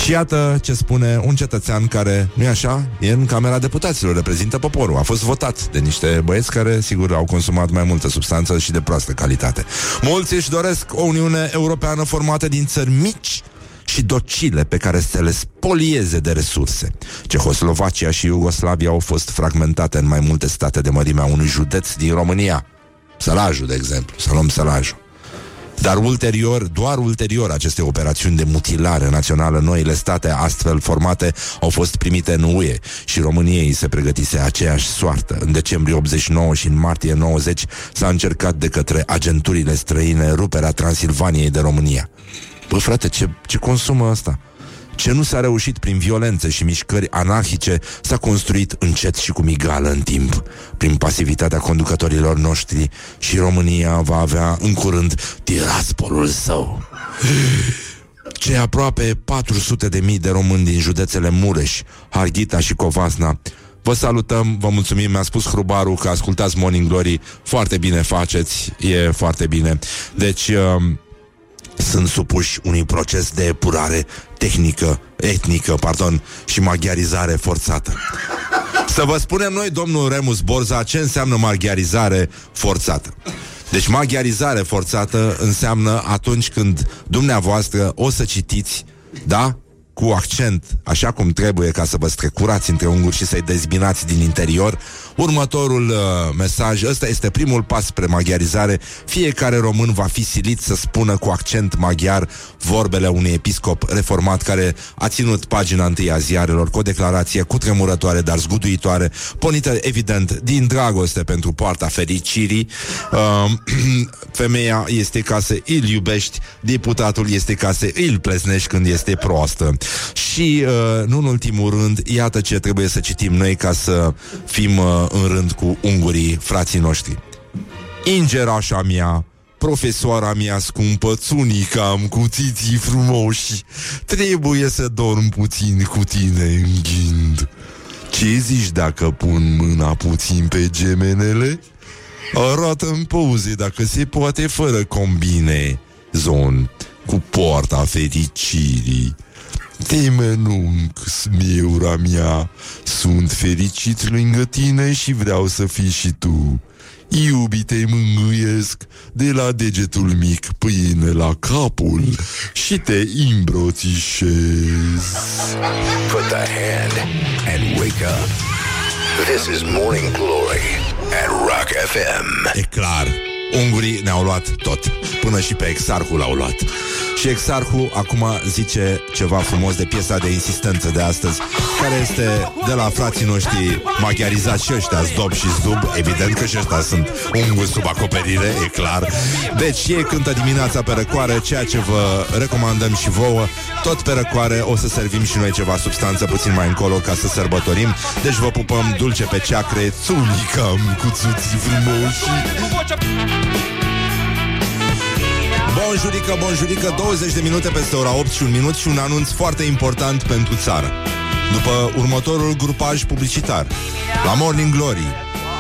Și iată ce spune un cetățean care, nu-i așa, e în Camera Deputaților, reprezintă poporul. A fost votat de niște băieți care, sigur, au consumat mai multă substanță și de proastă calitate. Mulți își doresc o Uniune Europeană formată din țări mici și docile pe care să le spolieze de resurse. Cehoslovacia și Iugoslavia au fost fragmentate în mai multe state de mărimea unui județ din România. Sălajul, de exemplu, să luăm Sălajul. Dar ulterior, doar ulterior aceste operațiuni de mutilare națională, noile state astfel formate au fost primite în UE și României se pregătise aceeași soartă. În decembrie 89 și în martie 90 s-a încercat de către agenturile străine ruperea Transilvaniei de România. Bă, frate, ce, ce consumă asta? Ce nu s-a reușit prin violențe și mișcări anarhice s-a construit încet și cu migală în timp. Prin pasivitatea conducătorilor noștri și România va avea în curând tiraspolul său. Cei aproape 400 de mii de români din județele Mureș, Harghita și Covasna Vă salutăm, vă mulțumim, mi-a spus Hrubaru că ascultați Morning Glory, foarte bine faceți, e foarte bine. Deci, uh, sunt supuși unui proces de epurare tehnică, etnică, pardon, și maghiarizare forțată. Să vă spunem noi, domnul Remus Borza, ce înseamnă maghiarizare forțată. Deci maghiarizare forțată înseamnă atunci când dumneavoastră o să citiți, da? Cu accent, așa cum trebuie ca să vă strecurați între unguri și să-i dezbinați din interior. Următorul uh, mesaj, ăsta este primul pas spre maghiarizare. Fiecare român va fi silit să spună cu accent maghiar vorbele unui episcop reformat care a ținut pagina întâi a ziarelor cu o declarație cutremurătoare, dar zguduitoare, ponită evident din dragoste pentru poarta fericirii. Uh, femeia este ca să îl iubești, deputatul este ca să îl plesnești când este proastă. Și, uh, nu în ultimul rând, iată ce trebuie să citim noi ca să fim uh, în rând cu ungurii, frații noștri. Ingerașa mea, profesoara mea scumpă, țunica am cu țiții frumoși, trebuie să dorm puțin cu tine în ghind. Ce zici dacă pun mâna puțin pe gemenele? Arată în poze dacă se poate fără combine. Zon cu poarta fericirii. Te mănânc, smiura mea, sunt fericit lângă tine și vreau să fii și tu. Iubite mângâiesc de la degetul mic pâine la capul și te îmbrățișez. Put the hand and wake up. This is Morning Glory at Rock FM. E clar, ungurii ne-au luat tot. Până și pe exarhul l-au luat. Și exarhul acum zice ceva frumos de piesa de insistență de astăzi, care este de la frații noștri maghiarizați și ăștia, Zdob și Zdub. Evident că și ăștia sunt unguri sub acoperire, e clar. Deci ei cântă dimineața pe răcoare, ceea ce vă recomandăm și vouă. Tot pe răcoare o să servim și noi ceva substanță puțin mai încolo ca să sărbătorim. Deci vă pupăm dulce pe ceacre, țulicam cu țuții frumoși. Bonjurică, bonjurică, 20 de minute peste ora 8 și un minut și un anunț foarte important pentru țară. După următorul grupaj publicitar, la Morning Glory,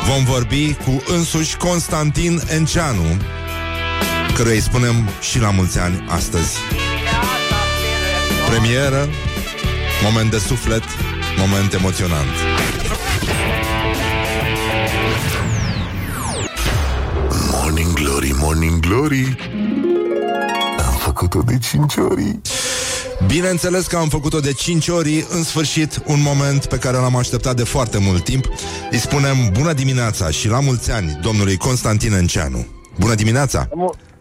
vom vorbi cu însuși Constantin Enceanu, căruia îi spunem și la mulți ani astăzi. Premieră, moment de suflet, moment emoționant. Morning Glory, Morning Glory Am făcut-o de cinci ori. Bineînțeles că am făcut-o de 5 ori În sfârșit, un moment pe care l-am așteptat de foarte mult timp. Îi spunem bună dimineața și la mulți ani Domnului Constantin Enceanu. Bună dimineața!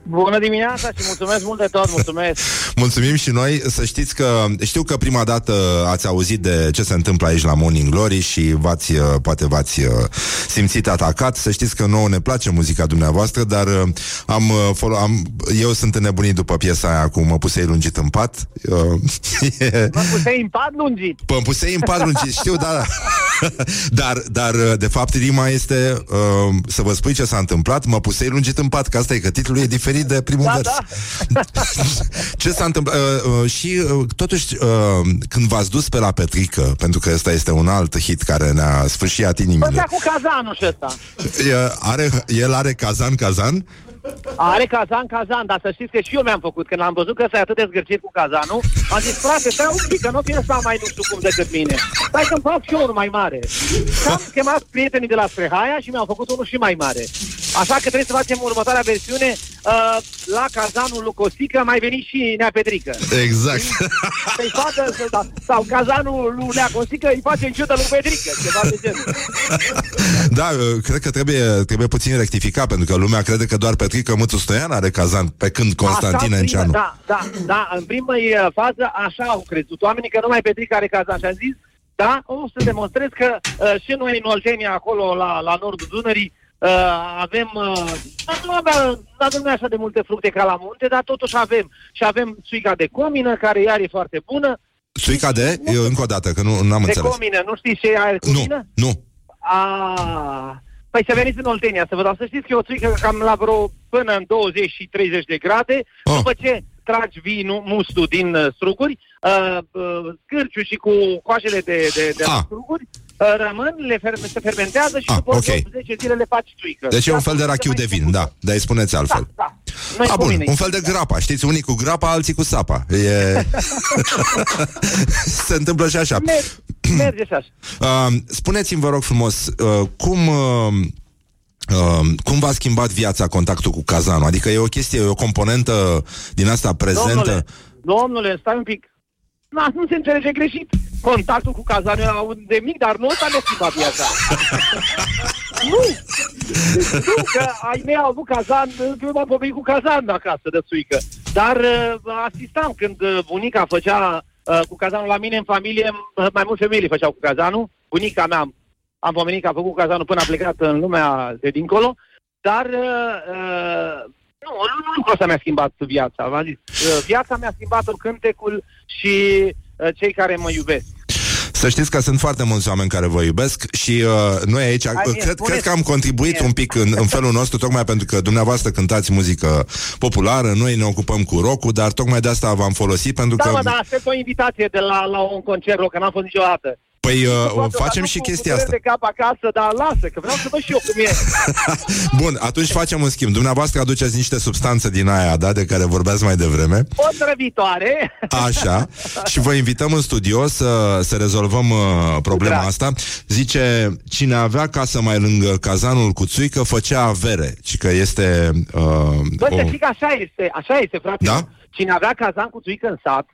Bună dimineața și mulțumesc mult de tot, mulțumesc. Mulțumim și noi. Să știți că știu că prima dată ați auzit de ce se întâmplă aici la Morning Glory și v-ați, uh, poate v-ați uh, simțit atacat. Să știți că nouă ne place muzica dumneavoastră, dar uh, am, uh, folo- am eu sunt înnebunit după piesa aia cu Mă pusei lungit în pat. Uh, e- Mă pusei în pat lungit. Pă, îmi pusei în pat lungit, știu, da, da. dar, dar, uh, de fapt, rima este uh, să vă spui ce s-a întâmplat, mă pusei lungit în pat, că asta e, că titlul e diferit de primul Da, vers. ce s-a întâmplat? Uh, uh, și, uh, totuși, uh, când v-ați dus pe la Petrică, pentru că ăsta este un alt hit care ne-a sfârșiat inimile, Bătea cu cazanul și ăsta. e, are, el are cazan-cazan? Are cazan, cazan, dar să știți că și eu mi-am făcut. Când am văzut că ăsta e atât de zgârcit cu cazanul, am zis, frate, stai un pic, că nu fie ăsta mai nu știu cum decât mine. Stai să-mi fac și eu unul mai mare. Și am chemat prietenii de la Sprehaia și mi-au făcut unul și mai mare. Așa că trebuie să facem următoarea versiune. Uh, la cazanul lui Cosică a mai venit și Nea Petrică. Exact. Să-i facă, să, da, sau cazanul lui Nea Cosică îi face în ciudă lui Petrică, ceva de genul. da, uh, cred că trebuie, trebuie puțin rectificat, pentru că lumea crede că doar Petrică Mâțu Stoian are cazan, pe când Constantin Așa, în Enceanu. primă, Da, da, da, în primă uh, fază așa au crezut oamenii că numai Petrica are cazan și am zis, da, o să demonstrez că uh, și noi în Oltenia, acolo la, la nordul Dunării, uh, avem, uh, nu avem, nu avem noi așa de multe fructe ca la munte, dar totuși avem. Și avem suica de comină, care iar e foarte bună. Suica de? Eu încă o dată, că nu am de înțeles. comină, nu știți ce e aia de Nu, comină? nu. A, păi să veniți în Oltenia să vă dau să știți că e o țuică cam la vreo până în 20 și 30 de grade. Oh. După ce tragi vinul, mustul din uh, struguri, uh, uh, scârciul și cu coajele de, de, de Ah. struguri, uh, rămân, le fer- se fermentează și Ah, după ok. 10 zile le faci țuică. Deci e un Și fel de atunci rachiu se de mai vin, da. Dar îi spuneți altfel. Da, da. Noi A, cu bun, mine. un fel de grapa. Știți, unii cu grapa, alții cu sapa. E... Se întâmplă și așa. Merge, merge și așa. Uh, spuneți-mi, vă rog frumos, uh, cum... Uh, Uh, cum v-a schimbat viața contactul cu cazanul? Adică e o chestie, e o componentă din asta prezentă? Domnule, domnule, stai un pic. Na, nu se înțelege greșit. Contactul cu cazanul era de mic, dar nu ăsta ne schimba viața. nu! Nu, că ai mei au avut cazan, eu m-am pomenit cu cazan acasă de suică. Dar uh, asistam când uh, bunica făcea uh, cu cazanul la mine în familie, uh, mai mulți femei le făceau cu cazanul. Bunica mea, am pomenit că a făcut cazanul până a plecat în lumea de dincolo, dar uh, uh, nu, nu lucrul ăsta mi-a schimbat viața. V-am zis, uh, viața mi-a schimbat-o cântecul și uh, cei care mă iubesc. Să știți că sunt foarte mulți oameni care vă iubesc și uh, noi aici, Hai, uh, mie, cred, spuneți. cred că am contribuit Mie. un pic în, în felul nostru, tocmai pentru că dumneavoastră cântați muzică populară, noi ne ocupăm cu rock dar tocmai de asta v-am folosit, pentru Da, că... mă, dar aștept o invitație de la, la un concert, că n-am fost niciodată. Păi uh, Poate facem o și cu- chestia cu asta. de cap acasă, dar lasă, că vreau să văd și eu cum e. Bun, atunci facem un schimb. Dumneavoastră aduceți niște substanțe din aia, da, de care vorbeați mai devreme. O viitoare. Așa. Și vă invităm în studio să, să rezolvăm uh, problema drag. asta. Zice, cine avea casă mai lângă cazanul cu țuică, făcea avere. Și că este... Uh, Bă, o... să știi că așa este, așa este, frate. Da? Cine avea cazan cu țuică în sat,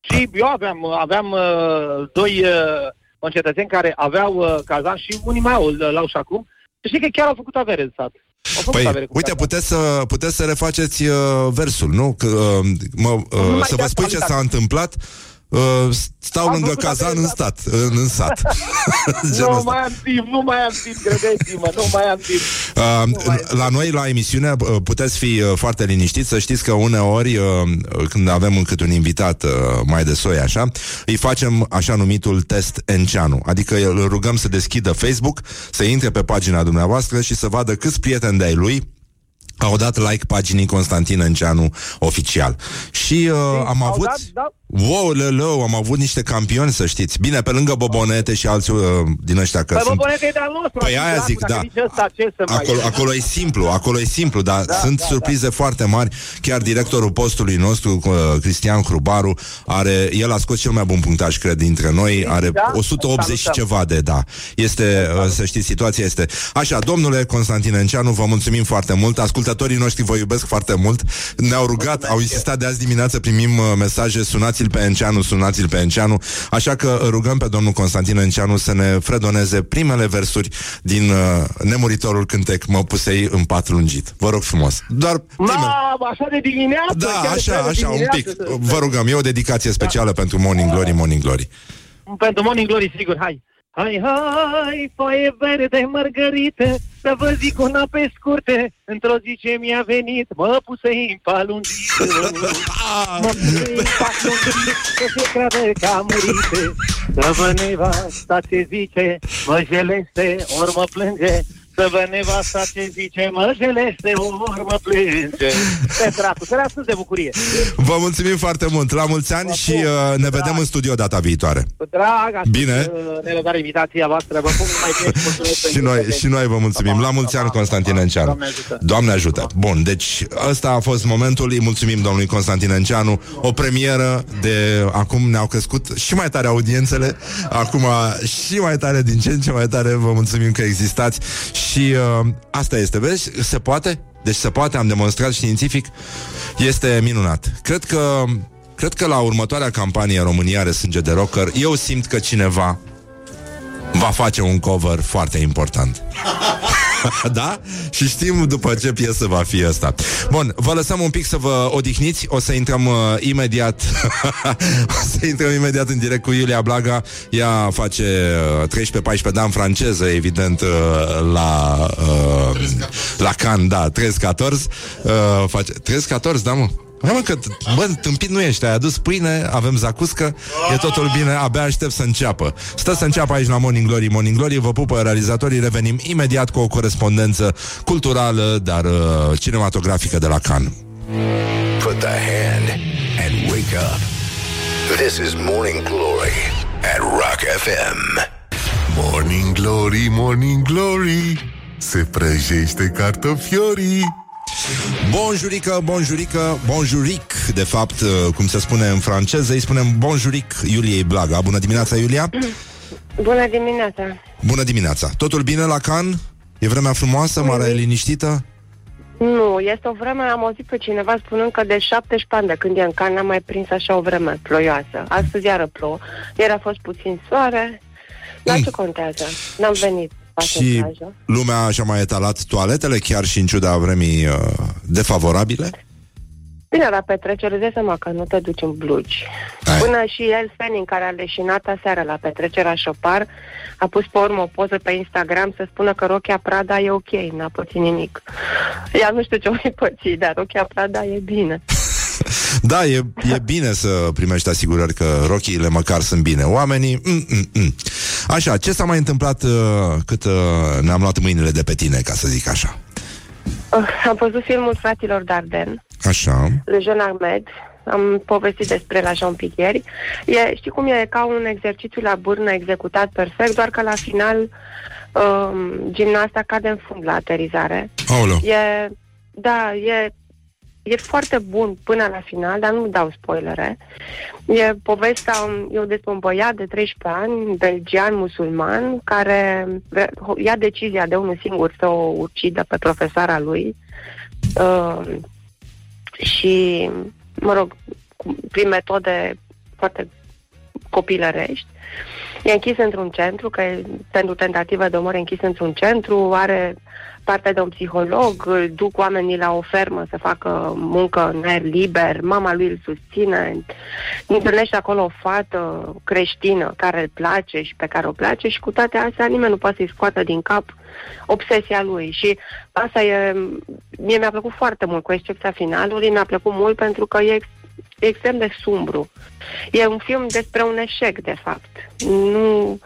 și eu aveam, aveam uh, doi uh, concetățeni care aveau uh, cazan și unii mai au, l-au și acum. Să știi că chiar au făcut avere în sat. Au făcut avere Păi, cu uite, cazan. puteți să, puteți să refaceți uh, versul, nu? Că, uh, mă, uh, mai să vă de spui ce actualitate. s-a întâmplat. Uh, stau Am lângă făcut cazan avere în în stat, în, în sat. Genul Nu ăsta. mai am timp, nu mai am timp, credeți-mă, nu mai am timp. Uh, mai- la noi, la emisiune, uh, puteți fi uh, foarte liniștiți Să știți că uneori uh, Când avem încât un invitat uh, mai de soi așa Îi facem așa numitul test Enceanu Adică îl rugăm să deschidă Facebook Să intre pe pagina dumneavoastră Și să vadă câți prieteni de-ai lui au dat like paginii Constantin Enceanu oficial. Și uh, am au avut... dat, da. Wow, lălău, am avut niște campioni, să știți. Bine, pe lângă Bobonete și alții uh, din ăștia că Păi sunt... Bobonete e de-al nostru. Păi adică, aia dacă zic, da. nici ăsta, ce să mai... Acolo, acolo e simplu, acolo e simplu, dar da, sunt da, surprize da. foarte mari. Chiar directorul postului nostru, uh, Cristian Crubaru, are, el a scos cel mai bun punctaj, cred, dintre noi, are Da? 180 și Salutăm. ceva de, da. Este, uh, să știți, situația este. Așa, domnule Constantin Enceanu, vă mulțumim foarte mult. Ascultătorii noștri vă iubesc foarte mult. Ne-au rugat, au insistat de azi dimineață, primim uh, mesaje, sunați sunați-l pe Enceanu, sunați-l pe Enceanu, așa că rugăm pe domnul Constantin Enceanu să ne fredoneze primele versuri din uh, nemuritorul cântec Mă pusei în pat lungit. Vă rog frumos. Doar primele. Ma, așa de dimineață? Da, chiar așa, de așa, un dimineață pic. să- Vă rugăm, e o dedicație specială pentru Morning Glory, Morning Glory. Pentru Morning Glory, sigur, hai. Hai, hai, foaie verde, mărgărite, să vă zic una pe scurte, într-o zi ce mi-a venit, mă pusei în palungit, mă pusei în palungit, să se creadă că am murit, să vă nevasta ce zice, mă jeleste, ori mă plânge, să vă nevasta ce zice, mă jeleste, ori mă plânge. Pe dracu, să astăzi de bucurie. Vă mulțumim foarte mult, la mulți ani și uh, ne vedem în studio data viitoare. Cu drag, aștept, Bine. uh, nerăbdare invitația voastră, vă pun mai bine și mulțumesc Și pentru noi, prezență. și noi vă mulțumim. La mulți ani, Constantin Enceanu. Doamne ajută. Doamne ajută. Bun, deci ăsta a fost momentul. Îi mulțumim domnului Constantin Enceanu. O premieră de... Acum ne-au crescut și mai tare audiențele. Acum și mai tare, din ce în ce mai tare. Vă mulțumim că existați. Și uh, asta este, vezi? Se poate? Deci se poate, am demonstrat științific. Este minunat. Cred că Cred că la următoarea campanie în România are sânge de rocker, eu simt că cineva va face un cover foarte important. da? Și știm după ce piesă va fi asta. Bun, vă lăsăm un pic să vă odihniți. O să intrăm uh, imediat O să intrăm imediat în direct cu Iulia Blaga. Ea face uh, 13-14 de ani franceză, evident, uh, la uh, la Cannes, da, 13-14 uh, face 13-14, da, mă? Hai mă că, bă, tâmpit nu ești, ai adus pâine, avem zacuscă, e totul bine, abia aștept să înceapă. Stă să înceapă aici la Morning Glory, Morning Glory, vă pupă realizatorii, revenim imediat cu o corespondență culturală, dar uh, cinematografică de la Cannes. Put the hand and wake up. This is Morning Glory at Rock FM. Morning Glory, Morning Glory Se prăjește cartofiorii Bonjurică, bonjurică, bonjuric, de fapt, uh, cum se spune în franceză, îi spunem bonjuric Iuliei Blaga. Bună dimineața, Iulia! Bună dimineața! Bună dimineața! Totul bine la Cannes? E vremea frumoasă, mare liniștită? Nu, este o vreme, am auzit pe cineva spunând că de 17 ani de când e în can n-am mai prins așa o vreme ploioasă. Astăzi iară plouă. Ieri a fost puțin soare. Dar ce contează? N-am venit. Pe Și plajă. lumea și-a mai etalat toaletele, chiar și în ciuda vremii uh, defavorabile? Bine, la petrecere, de seama că nu te duci în blugi. Aia. Până și el, Fanning, care a leșinat aseară la petrecerea Șopar, a pus pe urmă o poză pe Instagram să spună că rochia Prada e ok, n-a pățit nimic. Ea nu știu ce o fi pățit, dar rochia Prada e bine. Da, e, e bine să primești asigurări că rochiile măcar sunt bine. Oamenii... Mm, mm, mm. Așa, ce s-a mai întâmplat uh, cât uh, ne-am luat mâinile de pe tine, ca să zic așa? Uh, am văzut filmul Fraților Darden, Așa. Le Jean Ahmed, am povestit despre la Jean Picheri. E, știi cum e ca un exercițiu la bârnă executat perfect, doar că la final um, gimnasta cade în fund la aterizare. Aoleu. E, da, e, e foarte bun până la final, dar nu dau spoilere. E povestea, um, e despre un băiat de 13 ani, belgian, musulman, care vre- ia decizia de unul singur să o ucidă pe profesoara lui. Uh, și, mă rog, cu- prin metode foarte copilărești. E închis într-un centru, că e pentru tentativă de omor e închis într-un centru, are parte de un psiholog, îl duc oamenii la o fermă să facă muncă în aer liber, mama lui îl susține, întâlnește acolo o fată creștină care îl place și pe care o place și cu toate astea nimeni nu poate să-i scoată din cap obsesia lui. Și asta e, mie mi-a plăcut foarte mult, cu excepția finalului, mi-a plăcut mult pentru că e ex- e extrem de sumbru. E un film despre un eșec, de fapt. Nu,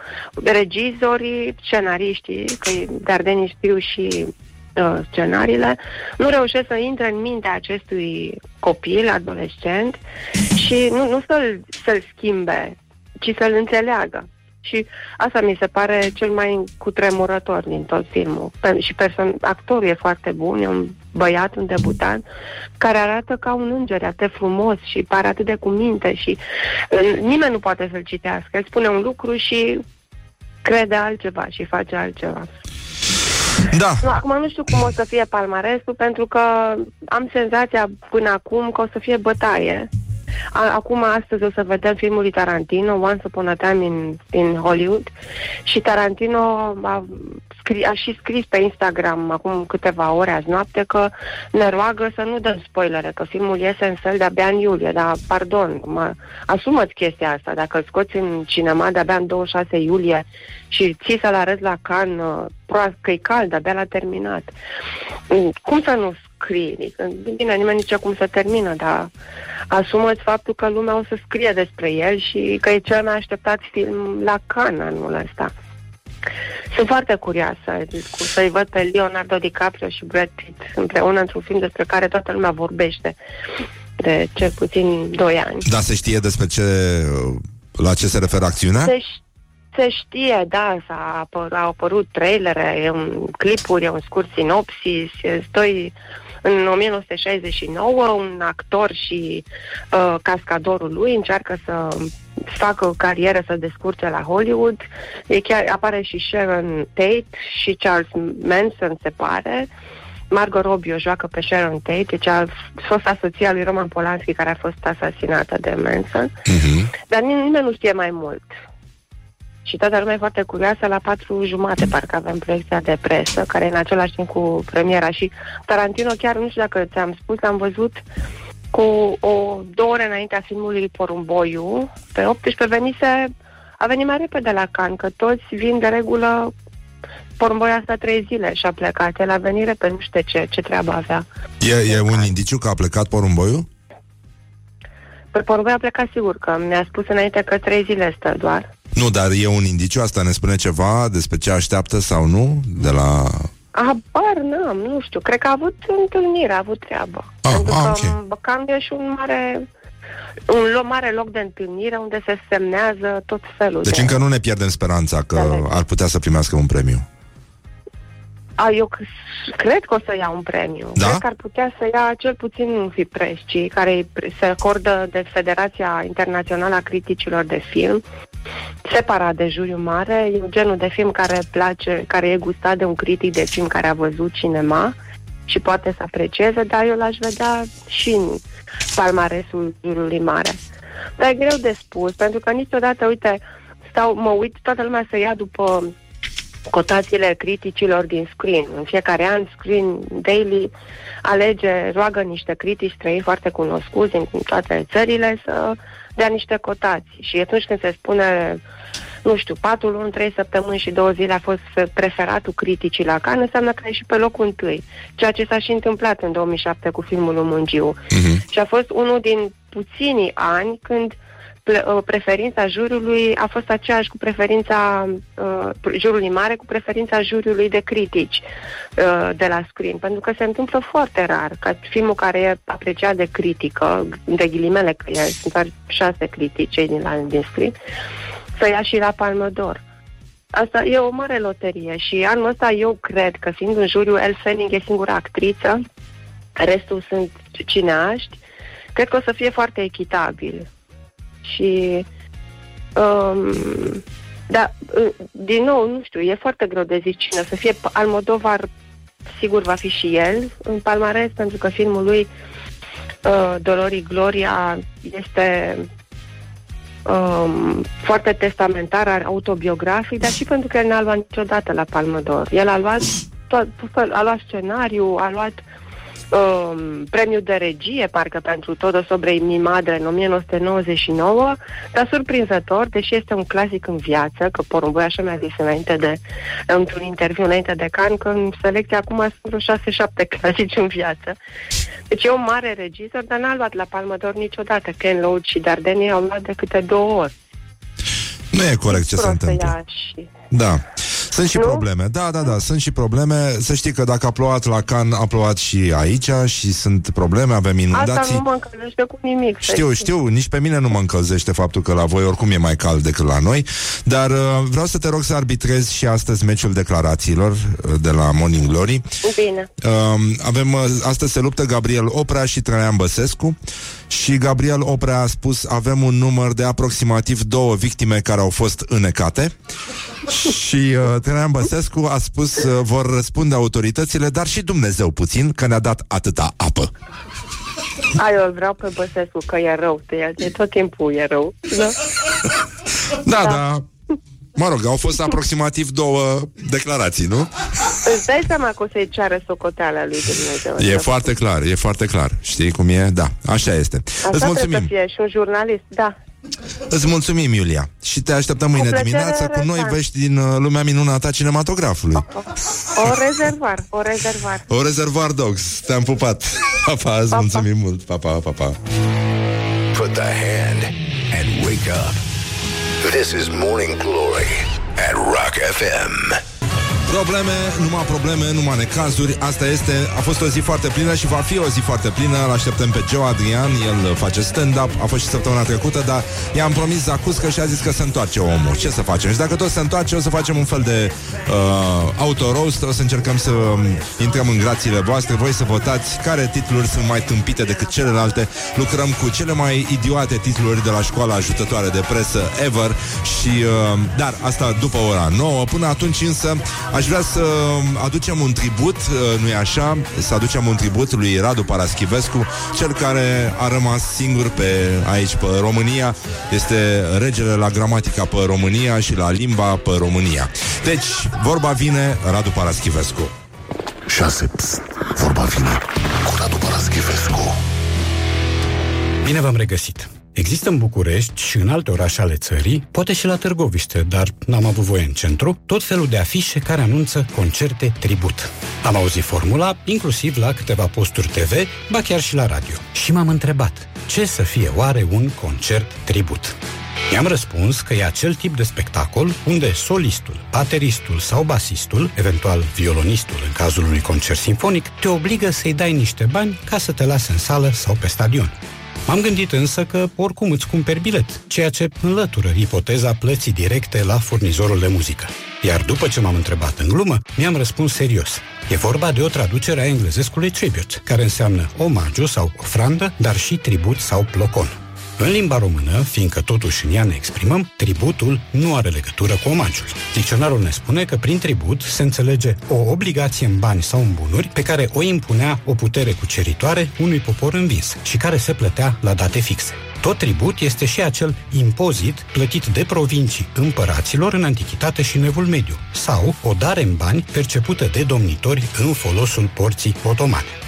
regizorii, scenariștii, că Dardeni scriu și uh, scenariile, nu reușesc să intre în mintea acestui copil, adolescent, și nu, nu să-l, să-l schimbe, ci să-l înțeleagă. Și asta mi se pare cel mai cutremurător din tot filmul. Pe- și person- actorul e foarte bun, e un băiat, un debutant, care arată ca un înger, atât de frumos și pare atât de cu minte și uh, nimeni nu poate să-l citească. El spune un lucru și crede altceva și face altceva. Da. Nu, acum nu știu cum o să fie palmaresul, pentru că am senzația până acum că o să fie bătaie. A, acum, astăzi o să vedem filmul lui Tarantino, Once Upon a Time in, in Hollywood, și Tarantino a, scri, a și scris pe Instagram acum câteva ore azi noapte că ne roagă să nu dăm spoilere, că filmul iese în săl de-abia în iulie, dar pardon, mă, asumă-ți chestia asta, dacă îl scoți în cinema de-abia în 26 iulie și ții să-l arăți la can, proast că e cald, abia l-a terminat. Mm, Cum să nu scrii? Adică, Bine, nimeni nici cum să termină, dar asumă-ți faptul că lumea o să scrie despre el și că e cel mai așteptat film la Cannes anul ăsta. Sunt foarte curioasă cu să-i văd pe Leonardo DiCaprio și Brad Pitt împreună într-un film despre care toată lumea vorbește de cel puțin 2 ani. Da, se știe despre ce, la ce se referă acțiunea? Se, ș- se știe, da, s-a apăr, au apărut trailere, e un clipuri, e un scurt sinopsis, e doi în 1969 un actor și uh, cascadorul lui încearcă să facă o carieră să descurce la Hollywood. E chiar apare și Sharon Tate și Charles Manson se pare. Margot Robbie o joacă pe Sharon Tate, e cea fosta soția lui Roman Polanski care a fost asasinată de Manson. Uh-huh. Dar nim- nimeni nu știe mai mult. Și toată lumea e foarte curioasă, la patru jumate parcă avem proiecția de presă, care e în același timp cu premiera. Și Tarantino, chiar nu știu dacă ți-am spus, am văzut cu o două ore înaintea filmului Porumboiu, pe 18 venise, a venit mai repede la Can, că toți vin de regulă Porumboiu asta trei zile și a plecat. El a venit repede, nu știu ce, ce treabă avea. E, e un indiciu că a plecat porumboiul? Pe Porumboiu a plecat sigur, că mi-a spus înainte că trei zile stă doar. Nu, dar e un indiciu, asta ne spune ceva despre ce așteaptă sau nu de la... Habar n-am, nu știu. Cred că a avut întâlnire, a avut treabă. Ah, Pentru ah, că ok. Băcan e și un mare un lo- mare loc de întâlnire unde se semnează tot felul Deci de... încă nu ne pierdem speranța că Da. ar putea să primească un premiu. A, eu c- cred că o să ia un premiu. Da? Cred că ar putea să ia cel puțin un fi Presci, care îi pre- se acordă de Federația Internațională a Criticilor de Film, separat de juriu mare. E genul de film care place, care e gustat de un critic de film care a văzut cinema și poate să aprecieze, dar eu l-aș vedea și în palmaresul juriului mare. Dar e greu de spus, pentru că niciodată, uite, stau, mă uit, toată lumea să ia după cotațiile criticilor din Screen. În fiecare an, Screen Daily alege, roagă niște critici străini foarte cunoscuți din toate țările să dea niște cotații. Și atunci când se spune, nu știu, patru luni, trei săptămâni și două zile a fost preferatul criticii la Cannes, înseamnă că e și pe locul întâi. Ceea ce s-a și întâmplat în 2007 cu filmul lui Mungiu. Uh-huh. Și a fost unul din puținii ani când ple- uh, preferința juriului a fost aceeași cu preferința uh, jurului mare, cu preferința juriului de critici uh, de la screen. Pentru că se întâmplă foarte rar ca filmul care e apreciat de critică, de ghilimele că e, sunt doar șase critici cei din, la, din screen, să ia și la Palmă d'Or. Asta e o mare loterie și anul ăsta eu cred că fiind în juriu, El Fanning e singura actriță, restul sunt cineaști, cred că o să fie foarte echitabil. Și um, da, uh, din nou, nu știu, e foarte greu de zis cine o să fie. Almodovar sigur va fi și el în palmares, pentru că filmul lui uh, Dolorii Gloria este um, foarte testamentar, autobiografic, dar și pentru că el n-a luat niciodată la Palmă d'Or. El a luat, tot, tot, a luat scenariu, a luat um, premiul de regie, parcă pentru Todo sobre mi madre în 1999, dar surprinzător, deși este un clasic în viață, că porumboi așa mi-a zis înainte de, într-un interviu înainte de can, că în selecția acum sunt vreo 6-7 clasici în viață. Deci e un mare regizor, dar n-a luat la Palmă d'Or niciodată. Ken Loach și Dardenne au luat de câte două ori. Nu e corect ce se Prost să întâmplă. ia și... Da. Sunt și Nu? probleme. Da, da, da, sunt și probleme. Să știi că dacă a plouat la Can, a plouat și aici și sunt probleme, avem Asta inundații. nu mă încălzește cu nimic. să Știu, știi. știu, nici pe mine nu mă încălzește faptul că la voi oricum e mai cald decât la noi, dar uh, vreau să te rog să arbitrezi și astăzi meciul declarațiilor uh, de la Morning Glory. Bine. Uh, avem, uh, astăzi se luptă Gabriel Oprea și Traian Băsescu și Gabriel Oprea a spus avem un număr de aproximativ două victime care au fost înecate și uh, Traian Băsescu a spus uh, vor răspunde autoritățile, dar și Dumnezeu puțin, că ne-a dat atâta apă. Ai, eu îl vreau pe Băsescu, că e rău de el. De tot timpul e rău. Da? Da, da. Mă rog, au fost aproximativ două declarații, nu? Îți dai seama că o să-i ceară socoteala lui Dumnezeu. E foarte clar, e foarte clar. Știi cum e? Da, așa este. Asta Îți trebuie mulțumim. să fie și un jurnalist, da. Îți mulțumim, Iulia. Și te așteptăm mâine plăcere, dimineață cu noi Răzvan. vești din uh, lumea minunată a cinematografului. O rezervar, o rezervar. O rezervar dogs. Te-am pupat. Pa, pa, îți Pa, pa. mulțumim mult. Pa, pa, pa, pa. Put the hand and wake up. This is Morning Glory at Rock FM. Probleme, numai probleme, numai necazuri. Asta este, a fost o zi foarte plină și va fi o zi foarte plină. Îl așteptăm pe Joe Adrian, el face stand-up. A fost și săptămâna trecută, dar i-am promis Zacuscă și a zis că se întoarce omul. Ce să facem? Și dacă tot se întoarce, o să facem un fel de uh, auto-roast. O să încercăm să um, intrăm în grațiile voastre. Voi să votați care titluri sunt mai tâmpite decât celelalte. Lucrăm cu cele mai idiote titluri de la școala ajutătoare de presă ever. Și, uh, dar asta după ora 9 Până atunci însă Aș vrea să aducem un tribut, uh, nu-i așa? Să aducem un tribut lui Radu Paraschivescu, cel care a rămas singur pe aici, pe România. Este regele la gramatica pe România și la limba pe România. Deci, vorba vine Radu Paraschivescu. 6. Pst, vorba vine cu Radu Paraschivescu. Bine v-am regăsit! Există în București și în alte orașe ale țării, poate și la Târgoviște, dar n-am avut voie în centru, tot felul de afișe care anunță concerte tribut. Am auzit formula, inclusiv la câteva posturi TV, ba chiar și la radio. Și m-am întrebat, ce să fie oare un concert tribut? I-am răspuns că e acel tip de spectacol unde solistul, bateristul sau basistul, eventual violonistul în cazul unui concert sinfonic, te obligă să-i dai niște bani ca să te lase în sală sau pe stadion. M-am gândit însă că oricum îți cumperi bilet, ceea ce înlătură ipoteza plății directe la furnizorul de muzică. Iar după ce m-am întrebat în glumă, mi-am răspuns serios. E vorba de o traducere a englezescului tribute, care înseamnă omagiu sau ofrandă, dar și tribut sau plocon. În limba română, fiindcă totuși în ea ne exprimăm, tributul nu are legătură cu omagiul. Dicționarul ne spune că prin tribut se înțelege o obligație în bani sau în bunuri pe care o impunea o putere cuceritoare unui popor învins și care se plătea la date fixe. Tot tribut este și acel impozit plătit de provincii împăraților în antichitate și în evul mediu, sau o dare în bani percepută de domnitori în folosul porții otomane.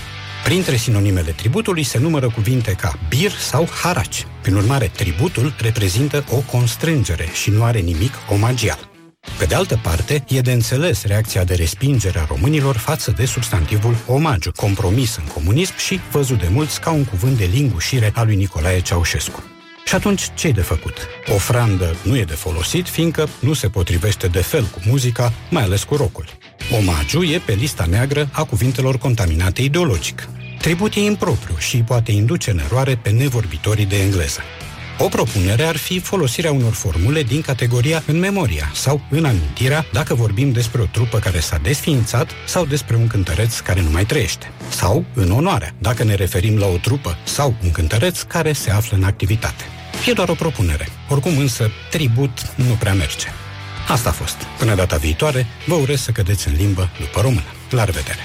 Printre sinonimele tributului se numără cuvinte ca bir sau haraci. Prin urmare, tributul reprezintă o constrângere și nu are nimic omagial. Pe de altă parte, e de înțeles reacția de respingere a românilor față de substantivul omagiu, compromis în comunism și văzut de mulți ca un cuvânt de lingușire al lui Nicolae Ceaușescu. Și atunci ce de făcut? Ofrandă nu e de folosit, fiindcă nu se potrivește de fel cu muzica, mai ales cu rocul. Omagiu e pe lista neagră a cuvintelor contaminate ideologic. Tribut e impropriu și poate induce în eroare pe nevorbitorii de engleză. O propunere ar fi folosirea unor formule din categoria în memoria sau în amintirea dacă vorbim despre o trupă care s-a desființat sau despre un cântăreț care nu mai trăiește. Sau în onoarea, dacă ne referim la o trupă sau un cântăreț care se află în activitate. E doar o propunere. Oricum însă, tribut nu prea merge. Asta a fost. Până data viitoare, vă urez să cădeți în limbă după română. La revedere!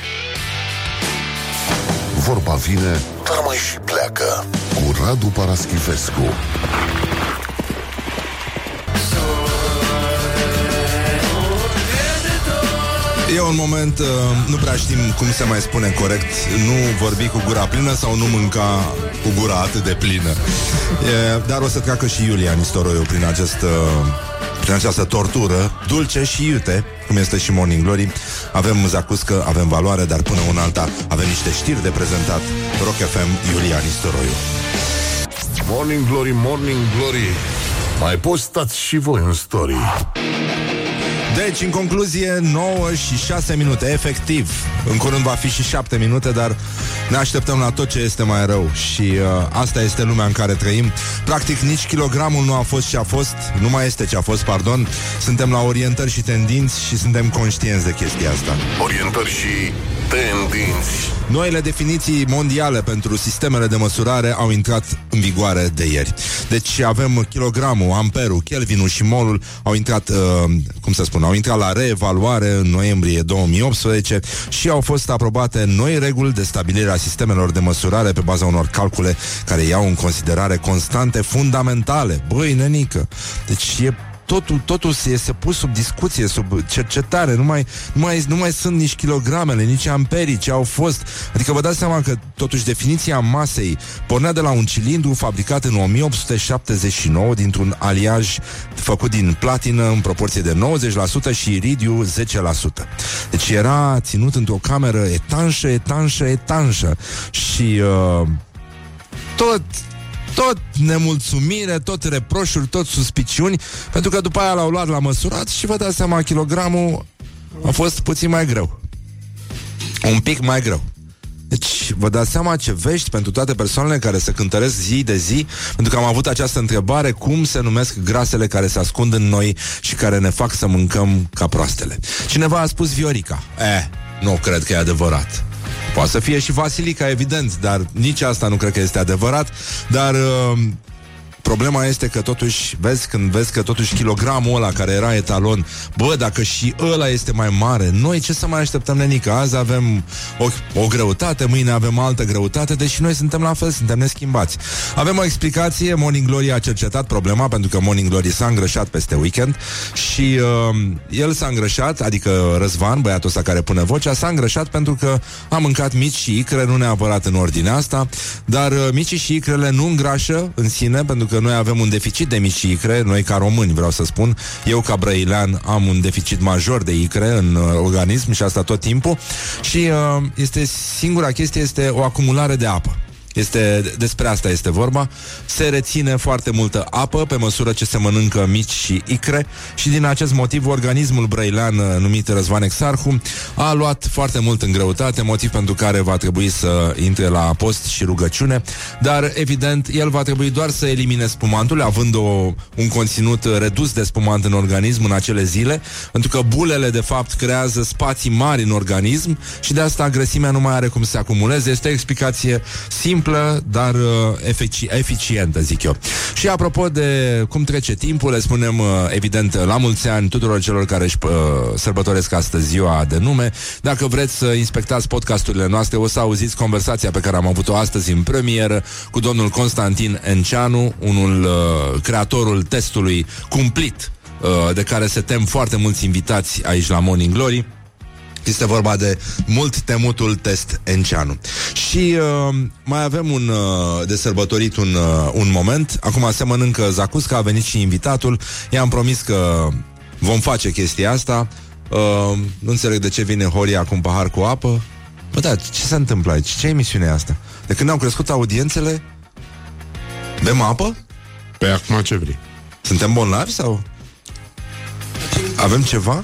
Vorba vine, dar mai și pleacă. Cu Radu Paraschivescu. E un moment, uh, nu prea știm cum se mai spune corect Nu vorbi cu gura plină sau nu mânca cu gura atât de plină. E, Dar o să treacă și Iulia Nistoroiu prin acest... Uh, prin această tortură, dulce și iute, cum este și Morning Glory. Avem zacuscă, avem valoare, dar până un alta avem niște știri de prezentat. Rock FM, Iulia Nistoroiu. Morning Glory, Morning Glory. Mai postați și voi în story. Deci, în concluzie, 9 și 6 minute, efectiv. În curând va fi și 7 minute, dar ne așteptăm la tot ce este mai rău. Și uh, asta este lumea în care trăim. Practic, nici kilogramul nu a fost ce a fost, nu mai este ce a fost, pardon. Suntem la orientări și tendinți și suntem conștienți de chestia asta. Orientări și Tendinți. Noile definiții mondiale pentru sistemele de măsurare au intrat în vigoare de ieri. Deci avem kilogramul, amperul, kelvinul și molul au intrat, uh, cum să spun, au intrat la reevaluare în noiembrie 2018 și au fost aprobate noi reguli de stabilire a sistemelor de măsurare pe baza unor calcule care iau în considerare constante fundamentale. Băi, nenică! Deci e totul, totul se este pus sub discuție, sub cercetare, nu mai, nu mai, nu mai sunt nici kilogramele, nici amperii ce au fost. Adică vă dați seama că totuși definiția masei pornea de la un cilindru fabricat în 1879 dintr-un aliaj făcut din platină în proporție de 90% și iridiu 10%. Deci era ținut într-o cameră etanșă, etanșă, etanșă și uh, tot tot nemulțumire, tot reproșuri, tot suspiciuni, pentru că după aia l-au luat la măsurat și vă dați seama, kilogramul a fost puțin mai greu. Un pic mai greu. Deci vă dați seama ce vești pentru toate persoanele care se cântăresc zi de zi, pentru că am avut această întrebare, cum se numesc grasele care se ascund în noi și care ne fac să mâncăm ca proastele. Cineva a spus Viorica. Eh, nu cred că e adevărat. Poate să fie și Vasilica, evident, dar nici asta nu cred că este adevărat. Dar uh, Problema este că totuși, vezi, când vezi că totuși kilogramul ăla care era etalon, bă, dacă și ăla este mai mare, noi ce să mai așteptăm, nenică? Azi avem o, o greutate, mâine avem altă greutate, deși noi suntem la fel, suntem neschimbați. Avem o explicație, Morning Glory a cercetat problema, pentru că Morning Glory s-a îngrășat peste weekend și uh, el s-a îngrășat, adică Răzvan, băiatul ăsta care pune vocea, s-a îngrășat pentru că a mâncat mici și icre, nu neapărat în ordinea asta, dar uh, micii și icrele nu îngrașă în sine, pentru că că noi avem un deficit de mici icre, noi ca români vreau să spun, eu ca brăilean am un deficit major de icre în uh, organism și asta tot timpul și uh, este singura chestie este o acumulare de apă. Este, despre asta este vorba. Se reține foarte multă apă pe măsură ce se mănâncă mici și icre și din acest motiv organismul brăilean uh, numit Răzvan Exarhu a luat foarte mult în greutate, motiv pentru care va trebui să intre la post și rugăciune, dar evident el va trebui doar să elimine spumantul, având o, un conținut redus de spumant în organism în acele zile, pentru că bulele de fapt creează spații mari în organism și de asta grăsimea nu mai are cum să se acumuleze. Este o explicație simplă simplă, dar uh, efici- eficientă, zic eu. Și apropo de cum trece timpul, le spunem, uh, evident, la mulți ani tuturor celor care își uh, sărbătoresc astăzi ziua de nume. Dacă vreți să inspectați podcasturile noastre, o să auziți conversația pe care am avut-o astăzi în premieră cu domnul Constantin Enceanu, unul uh, creatorul testului cumplit uh, de care se tem foarte mulți invitați aici la Morning Glory. Este vorba de mult temutul test Enceanu. Și uh, mai avem un uh, de sărbătorit un, uh, un moment. Acum se mănâncă zacusca, a venit și invitatul. I-am promis că vom face chestia asta. Uh, nu înțeleg de ce vine Horia cu un pahar cu apă. Bă, da, ce se întâmplă aici? Ce emisiune e asta? De când au crescut audiențele, bem apă? Pe acum ce vrei? Suntem bolnavi sau? Avem ceva?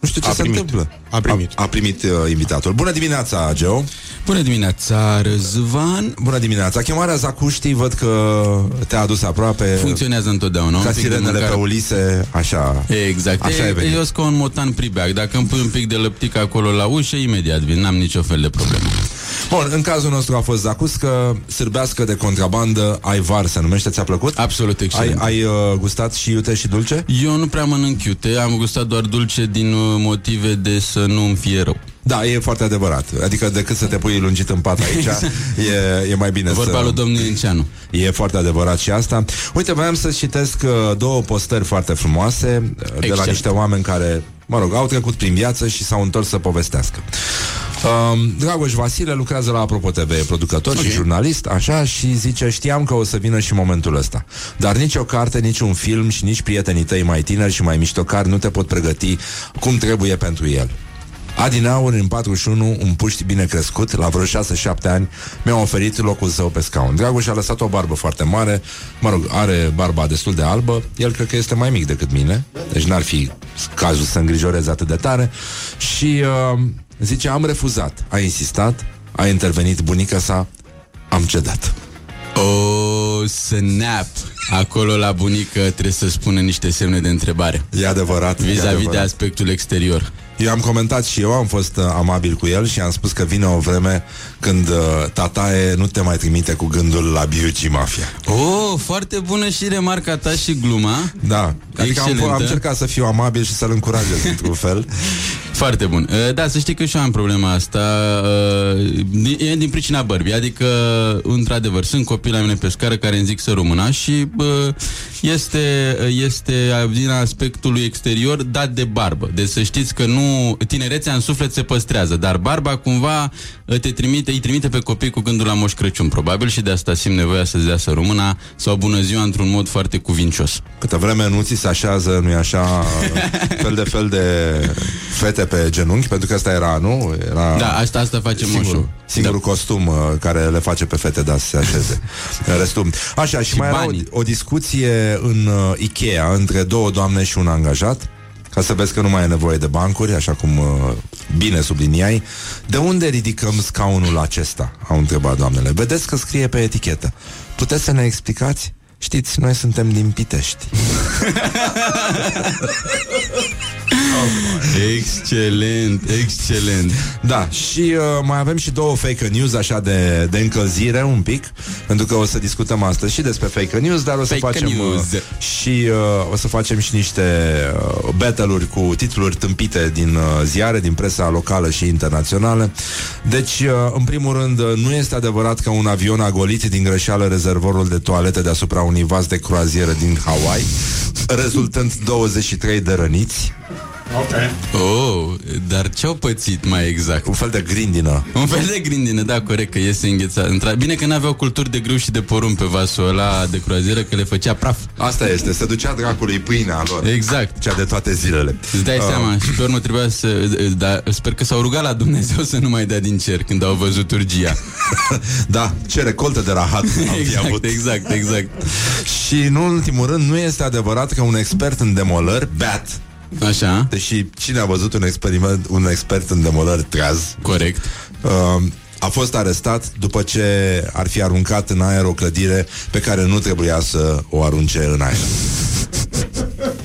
Nu știu ce A se primit. întâmplă. A primit. A, a primit uh, invitatul. Bună dimineața, Geo. Bună dimineața, Răzvan. Bună dimineața. Chemarea Zacuștii, văd că te-a adus aproape. Funcționează întotdeauna. Ca un pic de sirenele mâncare. pe Ulise, așa. Exact. Așa e, e venit. eu sunt ca un motan pribeac. Dacă îmi pui un pic de lăptic acolo la ușă, imediat vin. N-am nicio fel de problemă. Bun, în cazul nostru a fost Zacuscă, sârbească de contrabandă, Aivar se numește, ți-a plăcut? Absolut Ai, excelent. ai uh, gustat și iute și dulce? Eu nu prea mănânc iute, am gustat doar dulce din uh, motive de să nu îmi fie rău. Da, e foarte adevărat. Adică decât să te pui lungit în pat aici, e, e mai bine Vorba să... lui domnul Enceanu. E foarte adevărat și asta. Uite, voiam să citesc uh, două postări foarte frumoase uh, de la Excelent. niște oameni care, mă rog, au trecut prin viață și s-au întors să povestească. Um, Dragoș Vasile lucrează la Apropo TV, e producător okay. și jurnalist, așa, și zice, știam că o să vină și momentul ăsta. Dar nici o carte, nici un film și nici prietenii tăi mai tineri și mai miștocari nu te pot pregăti cum trebuie pentru el. Adinaur, în 41, un puști bine crescut, la vreo 6-7 ani, mi-a oferit locul său pe scaun. Dragoș a lăsat o barbă foarte mare, mă rog, are barba destul de albă, el cred că este mai mic decât mine, deci n-ar fi cazul să îngrijoreze atât de tare. Și uh, zice, am refuzat, a insistat, a intervenit bunica sa, am cedat. Oh, Oh, snap! Acolo la bunică trebuie să spună niște semne de întrebare. E adevărat. e Vis-a-vis adevărat. de aspectul exterior. Eu am comentat și eu, am fost uh, amabil cu el și am spus că vine o vreme când uh, tataie nu te mai trimite cu gândul la Beauty Mafia. Oh, foarte bună și remarca ta și gluma. Da, adică am, Excelentă. am încercat să fiu amabil și să-l încurajez într-un fel. Foarte bun. Uh, Da, să știi că și eu am problema asta. uh, din- E din pricina bărbii. Adică, într-adevăr, sunt copii la mine pe scară care îmi zic să rămâna și bă, este, este din aspectul exterior dat de barbă. Deci să știți că nu... Tinerețea în suflet se păstrează, dar barba cumva uh, te trimite, îi trimite pe copii cu gândul la Moș Crăciun, probabil, și de asta simt nevoia să-ți dea să rămâna sau bună ziua într-un mod foarte cuvincios. Câtă vreme nu ți se așează, nu-i așa, fel de fel de fete pe genunchi, pentru că asta era, nu? Era Da, asta, asta face singur, moșul. singurul costum uh, care le face pe fete, da, să se așeze. Restul. Așa, și, Și mai era o, banii. o discuție în uh, Ikea între două doamne și un angajat, ca să vezi că nu mai e nevoie de bancuri, așa cum uh, bine subliniai. De unde ridicăm scaunul acesta? Au întrebat doamnele. Vedeți că scrie pe etichetă. Puteți să ne explicați? Știți, noi suntem din Pitești. Excelent, excelent. Da, și uh, mai avem și două fake news așa de, de încălzire un pic, pentru că o să discutăm astăzi și despre fake news, dar o să Fake facem news. Uh, și uh, o să facem și niște uh, battle-uri cu titluri tâmpite din uh, ziare, din presa locală și internațională. Deci, uh, în primul rând, uh, nu este adevărat că un avion a golit din greșeală rezervorul de toalete deasupra unui vas de croazieră din Hawaii, rezultând 23 de răniți. Oh, dar ce-au pățit mai exact? Un fel de grindină. Un fel de grindină, da, corect, că iese înghețat. Întra- Bine că n-aveau culturi de grâu și de porumb pe vasul ăla de croazieră, că le făcea praf. Asta este, se ducea dracului pâinea lor. Exact. Cea de toate zilele. Îți dai Uh, seama și pe urmă trebuia să... Da, sper că s-au rugat la Dumnezeu să nu mai dea din cer când au văzut urgia. Da, ce recoltă de rahat am fi Exact, avut. exact, exact. Și nu în ultimul rând, nu este adevărat că un expert în demolări, bat, Așa, deși cine a văzut un experiment, un expert în demolări treaz, corect. uh, a fost arestat după ce ar fi aruncat în aer o clădire pe care nu trebuia să o arunce în aer.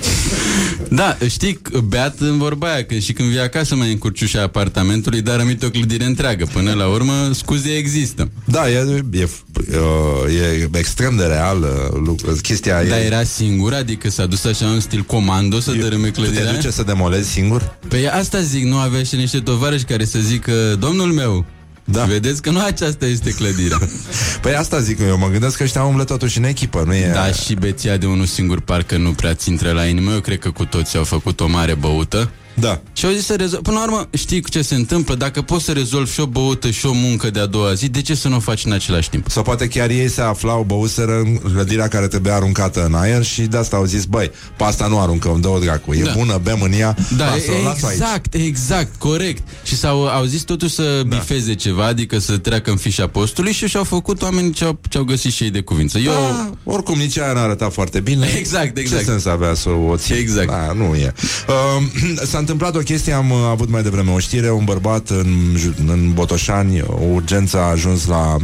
Da, știi, beat în vorba aia, că și când vii acasă mai încurci ușa apartamentului, dar rămite o clădire întreagă. Până la urmă, scuze există. Da, e, e, uh, e extrem de real uh, lucru, chestia Dar e... era singur, adică s-a dus așa în stil comando să dărâme Tu te clădirea? duce să demolezi singur? Păi asta zic, nu avea și niște tovarăși care să zică, domnul meu, Da. vedeți că nu aceasta este clădirea. Păi asta zic eu, mă gândesc că ăștia umblă totuși în echipă, nu e... da, și beția de unul singur parcă nu prea ți intră la inimă. Eu cred că cu toți au făcut o mare băută. Da. Și au zis să rezolv... Până la urmă, știi ce se întâmplă? Dacă poți să rezolvi și o băută și o muncă de a doua zi, de ce să nu o faci în același timp? Sau poate chiar ei se aflau, băuseră în clădirea care trebuia aruncată în aer și de asta au zis, băi, pe asta nu aruncăm, dă-o dracu, e Da. bună, bem în ea, Da, lasă-o, lasă-o aici. exact, exact, corect. Și s-au au zis totuși să da. bifeze ceva, adică să treacă în fișa postului și și-au făcut oamenii ce-au, ce-au găsit și ei de cuvință. Eu... Da, oricum nici aia n-a arătat foarte bine. Exact, exact. Ce sens avea să o ții? Exact. Da, nu e. Uh, s-a întâmplat o chestie, am uh, avut mai devreme o știre, un bărbat în, ju- în Botoșani, o urgență a ajuns la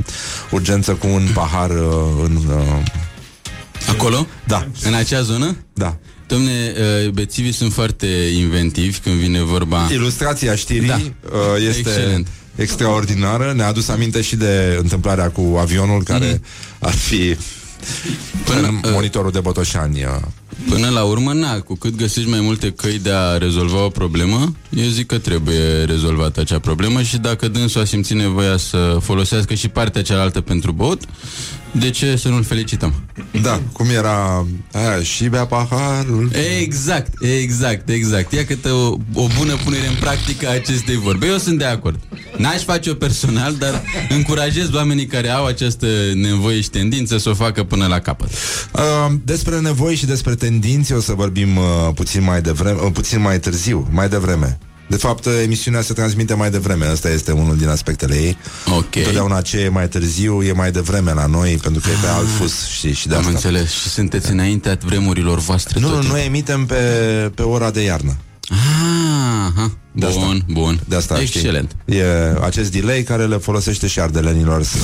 urgență cu un pahar uh, în... Uh, Acolo? da, În acea zonă? da. Domne, uh, bețivii sunt foarte inventivi când vine vorba... Ilustrația știrii Da. uh, este Excelent. extraordinară. Ne-a adus aminte și de întâmplarea cu avionul care ar fi Până, în uh, monitorul de Botoșani. Uh. Până la urmă, na, cu cât găsești mai multe căi de a rezolva o problemă, eu zic că trebuie rezolvată acea problemă și dacă dânsul a simțit nevoia să folosească și partea cealaltă pentru băut, de ce să nu-l felicităm? Da, cum era aia, și bea paharul. Exact, exact, exact. Ia câte o, o bună punere în practică a acestei vorbe. Eu sunt de acord. N-aș face-o personal, dar încurajez oamenii care au această nevoie și tendință să o facă până la capăt. Uh, despre nevoi și despre tendințe o să vorbim uh, puțin mai devreme, uh, puțin mai târziu, mai devreme. De fapt, uh, emisiunea se transmite mai devreme, ăsta este unul din aspectele ei. Ok. Întotdeauna ce e mai târziu e mai devreme la noi, pentru că e pe alt fus, știi, și de Am asta. înțeles. Și sunteți înaintea vremurilor voastre Nu, tot nu, timpul. noi emitem pe, pe ora de iarnă. Ah, aha. De asta. Bun, bun. De asta Excelent. Știi? E acest delay care le folosește și ardelenilor să,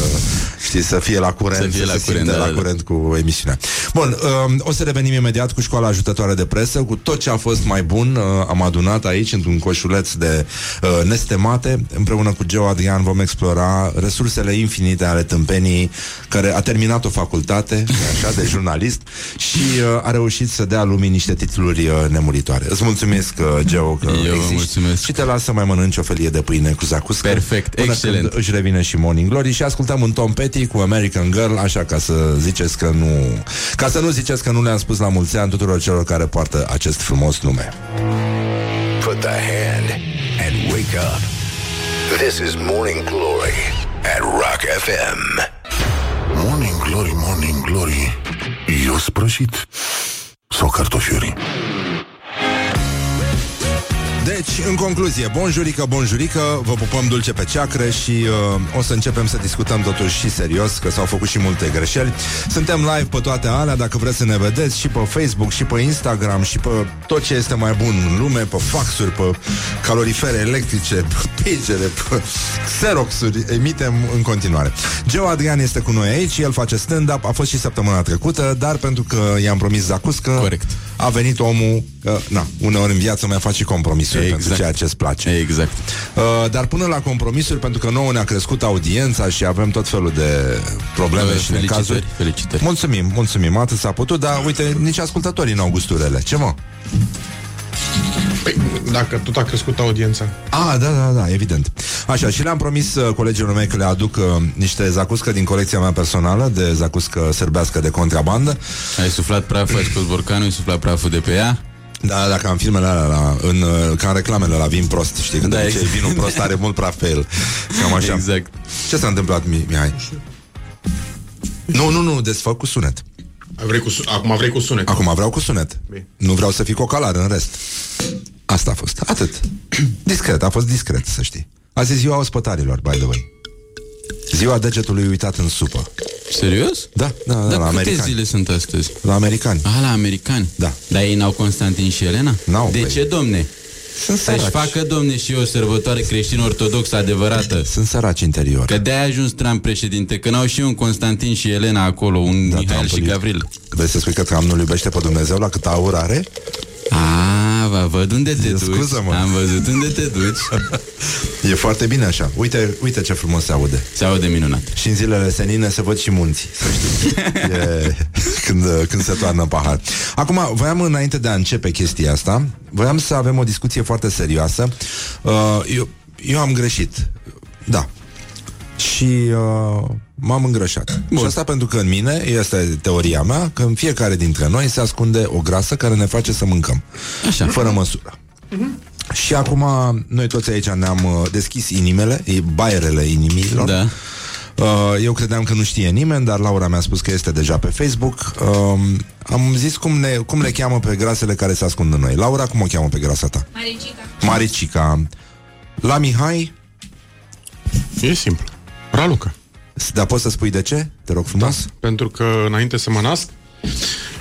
știi, să fie la curent, Să fie la se curent, simte da, la da, curent cu emisiunea. Bun, um, o să revenim imediat cu școala ajutătoare de presă, cu tot ce a fost mai bun. Uh, am adunat aici, într-un coșuleț de uh, nestemate. Împreună cu Geo Adrian vom explora resursele infinite ale tâmpenii, care a terminat o facultate, așa, de jurnalist și uh, a reușit să dea lumii niște titluri uh, nemuritoare. Îți mulțumesc, uh, Geo, că Eu vă existi mulțumesc. Și te las să mai mănânci o felie de pâine cu zacuscă. Perfect, până excelent. Când își revine și Morning Glory și ascultăm un Tom Petty cu American Girl, așa ca să ziceți că nu... Ca să nu ziceți că nu le-am spus la mulți ani tuturor celor care poartă acest frumos nume. Put the hand and wake up. This is Morning Glory at Rock FM. Morning Glory, Morning Glory Eu sprășit Sau cartofiuri Deci, în concluzie, bonjurică, bonjurică, vă pupăm dulce pe ceacră și uh, o să începem să discutăm totuși și serios, că s-au făcut și multe greșeli. Suntem live pe toate alea, dacă vreți să ne vedeți, și pe Facebook, și pe Instagram, și pe tot ce este mai bun în lume, pe faxuri, pe calorifere electrice, pe pagere, pe xeroxuri, emitem în continuare. Geo Adrian este cu noi aici, el face stand-up, a fost și săptămâna trecută, dar pentru că i-am promis zacuscă, Corect. a venit omul, că, na, uneori în viață mai faci și compromisuri Exact. pentru ceea ce îți place. Exact. Uh, dar până la compromisuri, pentru că nouă ne-a crescut audiența și avem tot felul de probleme Uh, și necazuri. felicitări, felicitări. Mulțumim, mulțumim, atât s-a putut, dar uite, nici ascultătorii n-au gusturele. Ce mă? Păi, dacă tot a crescut audiența. Ah, da, da, da, evident. Așa, și le-am promis uh, colegilor mei că le aduc uh, niște zacuscă din colecția mea personală, de zacuscă sărbească de contrabandă. Ai suflat praful, ai scos borcanul, ai suflat praful de pe ea. Da, dacă am filmele alea la, în, uh, ca în reclamele la vin prost, știi? Când Da, da, exact. exact. vinul prost are mult praf pe el. Cam așa. Exact. Ce s-a întâmplat, Mi- Mihai? Nu, nu, nu, desfă cu sunet. Vrei cu, su- acum vrei cu sunet. Acum vreau cu sunet. Bine. Nu vreau să fii cocalar în rest. Asta a fost. Atât. Discret, a fost discret, să știi. Azi e ziua ospătarilor, by the way. Ziua degetului uitat în supă. Serios? Da, da, da, Dar la câte americani. zile sunt astăzi? La americani. Ah, la americani? Da. Dar ei n-au Constantin și Elena? N-au, De băi. ce, domne? Sunt Să-și săraci. facă, domne, și o sărbătoare creștin-ortodoxă adevărată. Sunt săraci interior. Că de-aia a ajuns Trump președinte, că n-au și un Constantin și Elena acolo, un Da, Mihail și Trumpul e- Gavril. Vrei să spui că Trump nu iubește pe Dumnezeu la cât aur are? A, vă văd unde te duci. Scuză-mă. Am văzut unde te duci. E foarte bine așa. Uite, uite ce frumos se aude. Se aude minunat. Și în zilele senine se văd și munții, să știi. E, când, când se toarnă pahar. Acum, voiam înainte de a începe chestia asta, voiam să avem o discuție foarte serioasă. Uh, eu, eu am greșit. Da. Și uh, m-am îngrășat. Bun. Și asta pentru că în mine, este teoria mea, că în fiecare dintre noi se ascunde o grasă care ne face să mâncăm. Așa. Fără măsură. Și acum noi toți aici ne-am uh, deschis inimile, e baierele inimilor. Da. Uh, eu credeam că nu știe nimeni, dar Laura mi-a spus că este deja pe Facebook. Uh, am zis cum, ne, cum le cheamă pe grasele care se ascund în noi. Laura, cum o cheamă pe grasa ta? Maricica. Maricica. La Mihai, E simplu. Raluca. Dar poți să spui de ce? Te rog frumos. Pentru că înainte să mă nasc,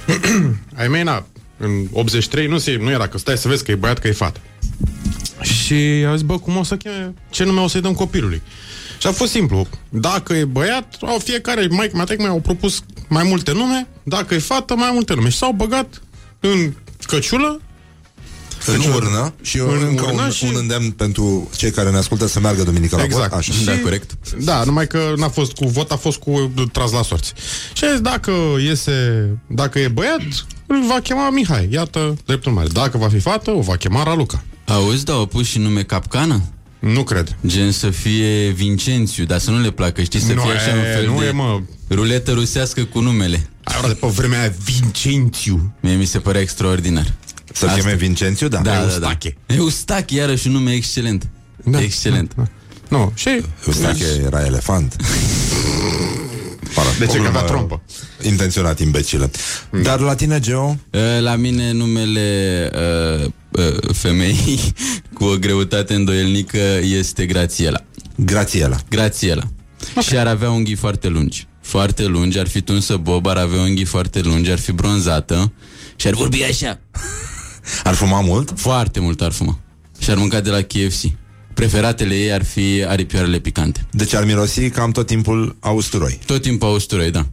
ai mei, na, în 83, nu, se, nu era că stai să vezi că e băiat, că e fată. Și a zis, bă, cum o să cheme, ce nume o să-i dăm copilului? Și a fost simplu. Dacă e băiat, au fiecare, mai mai mai au propus mai multe nume, dacă e fată, mai multe nume. Și s-au băgat în căciulă În urnă și eu În încă urnă un, și- un îndemn pentru cei care ne ascultă să meargă duminică la Exact. vot. Așa. Și- Da, corect. Da, numai că n-a fost cu vot, a fost cu uh, tras la sorți. Și a zis, dacă iese, dacă e băiat, îl va chema Mihai. Iată, dreptul mare. Dacă va fi fată, o va chema Raluca. Auzi, dar au pus și nume capcană? Nu cred. Gen să fie Vincențiu, dar să nu le placă, știi, să Nu fie așa e, un fel nu de e, mă. ruletă rusească cu numele. Ai ora de pe vremea aia Vincențiu. Mie mi se părea extraordinar. Să Asta. cheme Vincențiu, da. Da, da, da. Eustache. Eustache, iarăși un nume excelent. Da, Excelent. Da, da. Nu, și... Eustache era elefant. Para, De ce? Că avea problemă trompă. Intenționat, imbecilă. Dar la tine, Geo? Uh, La mine numele uh, uh, femeii cu o greutate îndoielnică este Grațiela. Grațiela. Grațiela. Okay. Și ar avea unghii foarte lungi. Foarte lungi, ar fi tunsă bob, ar avea unghii foarte lungi, ar fi bronzată și ar vorbi așa. Ar fuma mult? Foarte mult ar fuma. și ar mânca de la KFC. Preferatele ei ar fi aripioarele picante. Deci ar mirosi cam tot timpul a usturoi. Tot timpul a usturoi, da.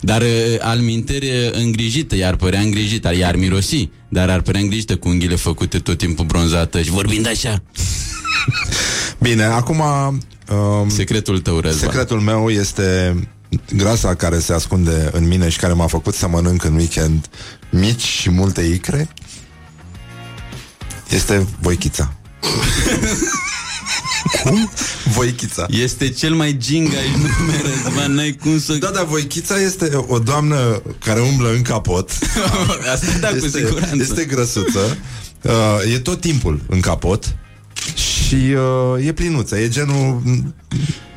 Dar uh, al minteri uh, îngrijită, iar părea îngrijită, iar mirosi, dar ar părea îngrijită cu unghiile făcute tot timpul bronzată și vorbind așa. Bine, acum... Um, Secretul tău, Răzvan. Secretul meu este grasa care se ascunde în mine și care m-a făcut să mănânc în weekend mici și multe icre este voichița. Cum? Voichița. Este cel mai gingaș nume, Răzvan, n-ai cum să... Da, da, Voichița este o doamnă care umblă în capot. Asta da, este, cu siguranță. Este grăsuță. Uh, e tot timpul în capot și uh, e plinuță. E genul m,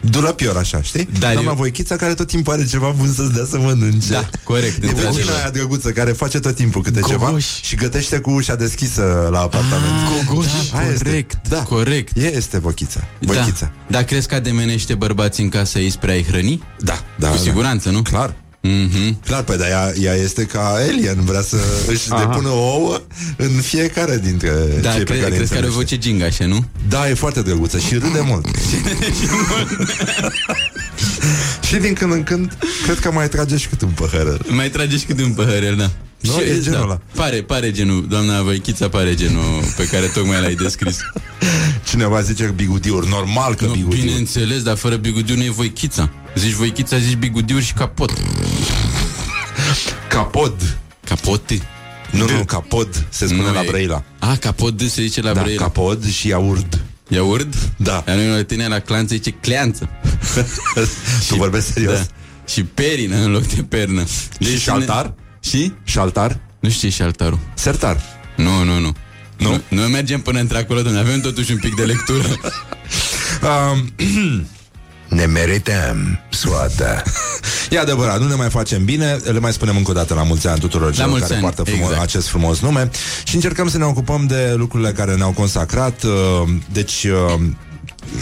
dulăpior, așa, știi? Dar Doamna eu- Voichița care tot timpul are ceva bun să-ți dea să mănânce. Da, corect, E într-adevăr. vecina aia drăguță care face tot timpul câte Gogoși. ceva și gătește cu ușa deschisă la apartament. Gogoși, Da, aia este. corect, Da. corect. E, este Voichița. Voichița. Da. Dar crezi că ademenește bărbații în casă ei spre a-i hrăni? Da, da. Cu da. siguranță, nu? Clar. Mhm. Clar, pe dar ea, ea este ca alien, vrea să își Aha. depună ouă în fiecare dintre Da, cei pe cre- care îi crezi că are o întâlnește. voce gingașă, nu? Da, e foarte drăguță și râde mult. și din când în când, cred că mai trage și cât un păhărel. Mai trage și cât un păhărel, da. Nu, Și- e genul ăla. Pare, pare genul, doamna Văichița pare genul pe care tocmai l-ai descris. Cineva zice că bigudiuri, normal că Nu, bigudiuri. bineînțeles, dar fără bigudiu nu e Voichița. Zici Voichița, zici bigudiuri și capot. Capod. Capote? Nu, nu, capod se spune Nu la e. Brăila. A, capot D se zice la Da, Brăila. capod și iaurt. Iaurt? Da. Iar noi la tine la clanță zice cleanță. tu vorbești serios? Da. Și perină în loc de pernă. Și șaltar? Și? Șaltar? Nu știu ce e șaltarul. Sertar. Nu, nu, nu. Nu? Nu mergem până într-acolo, domnule. Avem totuși un pic de lectură. Um, Ne merităm soata. E adevărat, nu ne mai facem bine Le mai spunem încă o dată la mulți ani tuturor celor mulți care ani, poartă frumos, exact. acest frumos nume Și încercăm să ne ocupăm de lucrurile care ne-au consacrat uh, Deci uh,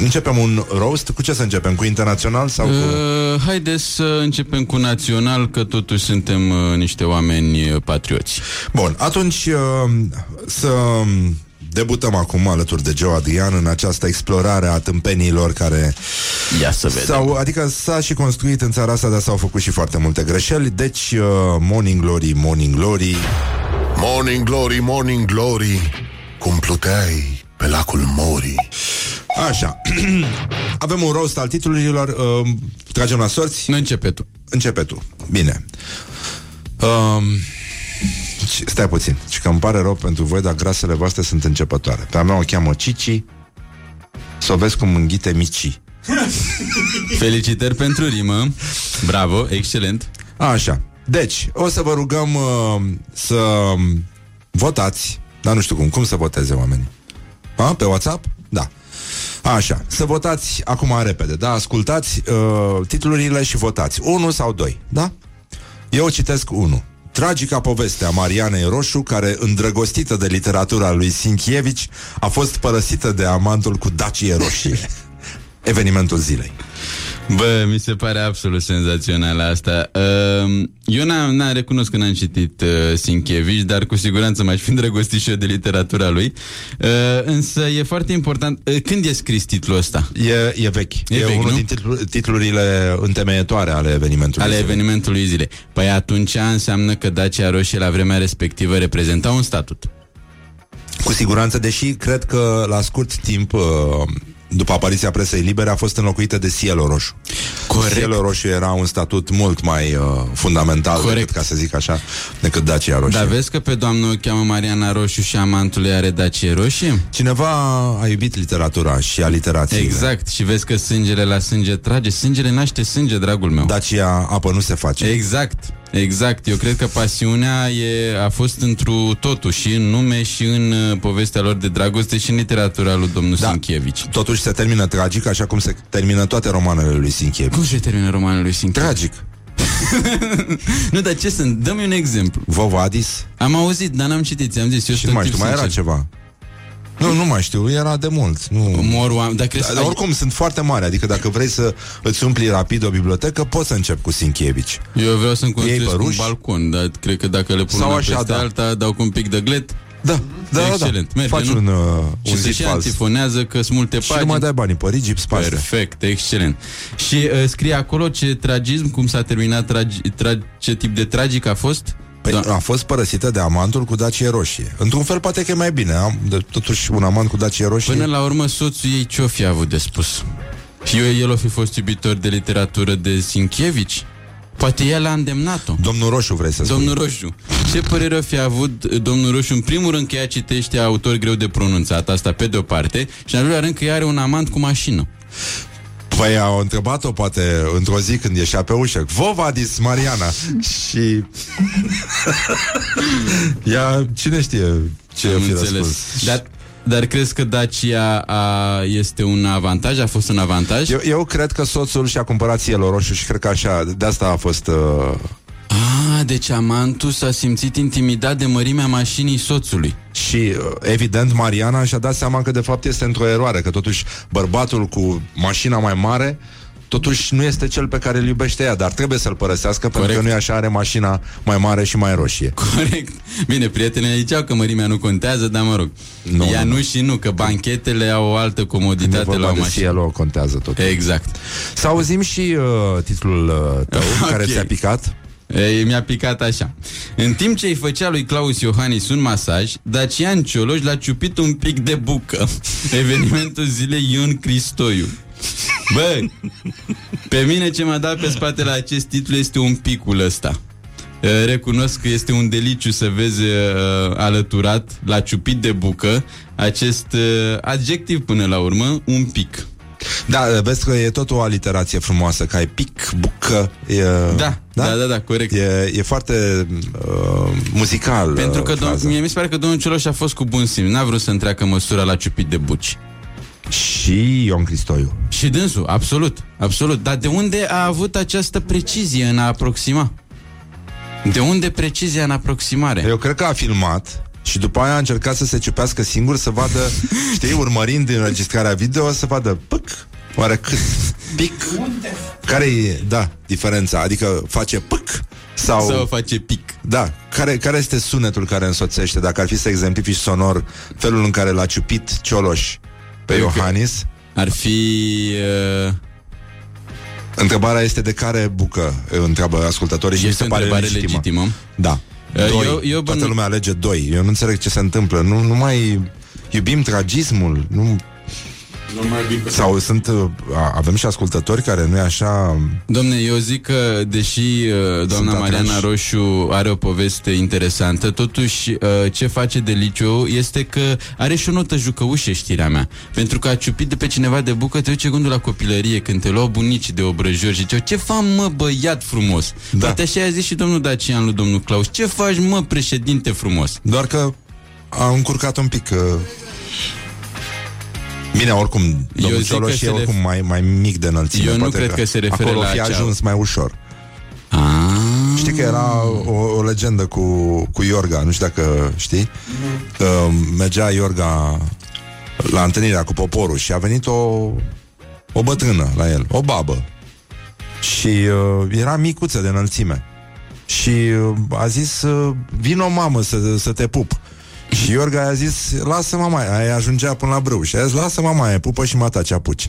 începem un roast Cu ce să începem? Cu internațional sau cu... Uh, haideți să începem cu național, că totuși suntem uh, niște oameni uh, patrioți. Bun, atunci uh, să debutăm acum alături de Joe Adrian În această explorare a tâmpenilor care Ia să vedem. sau, Adică s-a și construit în țara asta Dar s-au făcut și foarte multe greșeli Deci, uh, Morning Glory, Morning Glory Morning Glory, Morning Glory Cum pluteai pe lacul Mori Așa. Avem un roast al titlurilor. Uh, tragem la sorți. Nu începe tu. Începe tu. Bine. Um, ci- stai puțin. Și că îmi pare rău pentru voi, dar grasele voastre sunt începătoare. Pe a mea o cheamă Cici. Să o vezi cum înghite Mici. Felicitări pentru rimă. Bravo, excelent. Așa. Deci, o să vă rugăm uh, să votați. Dar nu știu cum. Cum să voteze oamenii? A? Pe WhatsApp? Da. Așa, să votați acum repede, da? Ascultați uh, titlurile și votați. 1 sau 2, da? Eu citesc 1. Tragica poveste a Marianei Roșu, care, îndrăgostită de literatura lui Sinkievici, a fost părăsită de amantul cu dacie roșie. Evenimentul zilei. Bă, mi se pare absolut senzațional asta. Uh, eu n-am, n-am recunosc că n-am citit uh, Sinkievici, dar cu siguranță m-aș fi îndrăgostit și eu de literatura lui. Uh, însă e foarte important. Uh, când e scris titlul ăsta? E, e vechi. E E, vechi, unul nu? din titlu, titlurile întemeietoare ale evenimentului. Ale zilei. evenimentului zilei. Păi atunci înseamnă că Dacia Roșie la vremea respectivă reprezenta un statut. Cu siguranță, deși cred că la scurt timp, uh, după apariția presei libere, a fost înlocuită de Cielo Roșu. Corect. Cielo Roșu era un statut mult mai uh, fundamental, Corect. decât, ca să zic așa, decât Dacia Roșie. Dar vezi că pe doamnă o cheamă Mariana Roșu și amantul ei are Dacie Roșie? Cineva a iubit literatura și aliterațiile. Exact, și vezi că sângele la sânge trage. Sângele naște sânge, dragul meu. Dacia apă nu se face. Exact, exact. Eu cred că pasiunea e, a fost întru totul, și în nume, și în uh, povestea lor de dragoste, și în literatura lui domnul da. Sinkievici. Totuși se termină tragic, așa cum se termină toate romanele lui Sinkievici. Cum se termină romanul lui Sinkievici? Tragic. nu, dar ce sunt? Dă-mi un exemplu. Vovadis. Am auzit, dar n-am citit, ți-am zis. Eu Și sunt nu mai tip știu, mai era sincer. ceva. Nu, nu mai știu, era de mult. Nu. Mor oameni, dar crezi Dar, dar oricum sunt foarte mari, adică dacă vrei să îți umpli rapid o bibliotecă, poți să începi cu Sinkievici. Eu vreau să-mi construiesc un păruși? balcon, dar cred că dacă le pun Sau una așa, peste da. alta, dau cu un pic de glet. Da, da, Excelent. da. Merge, Faci nu? un, uh, și un se zid și fals. antifonează că sunt multe Și pagini. nu mai dai banii pe gips pe astea. Perfect, excelent. Și uh, scrie acolo ce tragism, cum s-a terminat, tragi, tra, ce tip de tragic a fost? Păi a fost părăsită de amantul cu dacie roșie. Într-un fel poate că e mai bine. Am, de, totuși un amant cu dacie roșie. Până la urmă, soțul ei ce-o fi avut de spus? Și eu, el o fi fost iubitor de literatură de Sinkievici? Poate el a îndemnat-o. Domnul Roșu vrei să Domnul Roșu. Ce părere o fi avut uh, domnul Roșu? În primul rând că ea citește autor greu de pronunțat, asta pe de-o parte, și în al doilea rând că ea are un amant cu mașină. Păi au întrebat-o poate într-o zi când ieșea pe ușă Vova dis Mariana Și Ea, cine știe ce Am o fi înțeles. răspuns Dar, dar crezi că Dacia a, este un avantaj? A fost un avantaj? eu, eu cred că soțul și-a cumpărat cielo roșu Și cred că așa, de asta a fost uh, Ah, deci amantul s-a simțit intimidat de mărimea mașinii soțului. Și uh, evident Mariana și-a dat seama că de fapt este într-o eroare Că totuși bărbatul cu mașina mai mare Totuși nu este cel pe care îl iubește ea Dar trebuie să-l părăsească Pentru că nu e așa, are mașina mai mare și mai roșie Corect. Bine, prietenele ziceau că mărimea nu contează, dar mă rog. Nu, Ea nu, nu, și nu, că banchetele au o altă Când e comoditate vorba la o de mașină. cielo, contează tot Exact. Să auzim și uh, titlul uh, tău Ok. Care ți-a picat Ei, mi-a picat așa. În timp ce îi făcea lui Claus Iohannis un masaj, Dacian Cioloș l-a ciupit un pic de bucă. Evenimentul zilei Ion Cristoiu. Bă, pe mine ce m-a dat pe spate la acest titlu este un picul ăsta. Uh, Recunosc că este un deliciu să vezi uh, alăturat, la ciupit de bucă, acest uh, adjectiv până la urmă, un pic. Da, vezi că e tot o aliterație frumoasă Că ai pic, bucă e, Da, da, da, da, corect. E, e foarte uh, muzical Pentru că uh, dom- fraza. mie mi se pare că domnul Cioloș a fost cu bun simț. N-a vrut să întreacă măsura la ciupit de buci. Și Ion Cristoiu Și dânsul, absolut, absolut. Dar de unde a avut această precizie în a aproxima? De unde precizia în aproximare? Eu cred că a filmat și după aia a încercat să se ciupească singur Să vadă, știi, urmărind înregistrarea video Să vadă, pâc, oare cât Pic. Care e, da, diferența? Adică face pâc sau... Sau face pic. Da, care, care este sunetul care însoțește? Dacă ar fi să exemplifici sonor Felul în care l-a ciupit Cioloș Pe Păi, Iohannis? Ar fi... Uh... Întrebarea este de care bucă Întreabă ascultătorii și mi Este se o pare întrebare legitimă. legitimă. Da. Uh, Doi. eu- eu Toată bănu- lumea alege doi. Eu nu înțeleg ce se întâmplă. Nu, nu mai iubim tragismul Nu Sau sunt uh, a- Avem și ascultători care nu e așa Domne, eu zic că, deși uh, doamna Sunt Mariana atrași. Roșu are o poveste interesantă, totuși uh, ce face deliciu este că are și o notă jucăușe știrea mea. Pentru că a ciupit de pe cineva de bucă, te duce gândul la copilărie, când te luau bunicii de obrăjori și ziceau, ce fac mă băiat frumos? Da. Poate așa a zis și domnul Dacian lui domnul Claus, ce faci mă președinte frumos? Doar că a încurcat un pic uh... Bine, oricum Domnul zic că Cioloș se e ref- oricum mai, mai mic de înălțime Eu nu Poate cred că se referă Acolo la fi acea- ajuns mai ușor Ah. Știi că era o, o legendă cu, cu Iorga, nu știu dacă știi? Uh, mergea Iorga la întâlnirea cu poporul și a venit o, o bătrână la el, o babă. Și uh, era micuță de înălțime. Și uh, a zis, uh, vin o mamă să, să te pup. Și Iorga i-a zis, lasă mama aia, ajungea până la brâu. Și a zis, lasă mama aia, pupă și mata ce apuci.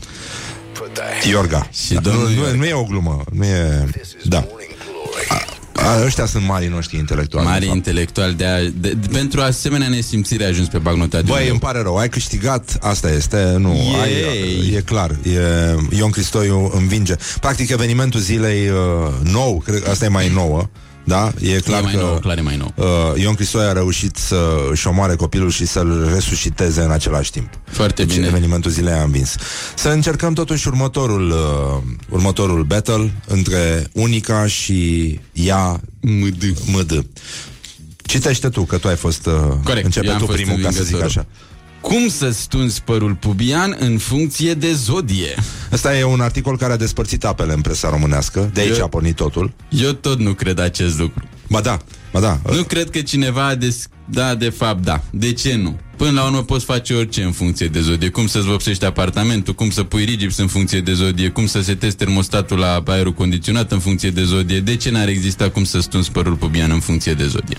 Iorga. Și Da, domnul nu, nu, Iorga. nu e o glumă, nu e... Da. A, a, ăștia sunt mari noștri intelectuali. Mare de fapt. intelectual de, a, de, de pentru asemenea nesimțire a ajuns pe bagnota de Băi, un îmi pare rău, ai câștigat, asta este, nu, Yay! ai, e clar, e, Ion Cristoiu învinge. Practic, evenimentul zilei uh, nou, cred, asta e mai nouă, da? E clar e mai că nou, clar e mai nou. uh, Ion Cristoiu a reușit să își omoare copilul și să-l resusciteze în același timp. Foarte Deci bine. evenimentul zilei a învins. Să încercăm totuși următorul, uh, următorul battle între Unica și ea MD. MD. Citește tu, că tu ai fost... Uh, Corect, Începe eu am tu fost primul, ca să zic învingătorul. așa. Cum să stunzi părul pubian în funcție de zodie? Ăsta e un articol care a despărțit apele în presa românească. De aici Eu- a pornit totul. Eu tot nu cred acest lucru. Ba da, Ba da. Nu cred că cineva a des... Da, de fapt, da. De ce nu? Până la urmă poți face orice în funcție de zodie. Cum să-ți vopsești apartamentul, cum să pui rigips în funcție de zodie, cum să setezi termostatul la aerul condiționat în funcție de zodie. De ce n-ar exista cum să stunzi părul pubian în funcție de zodie?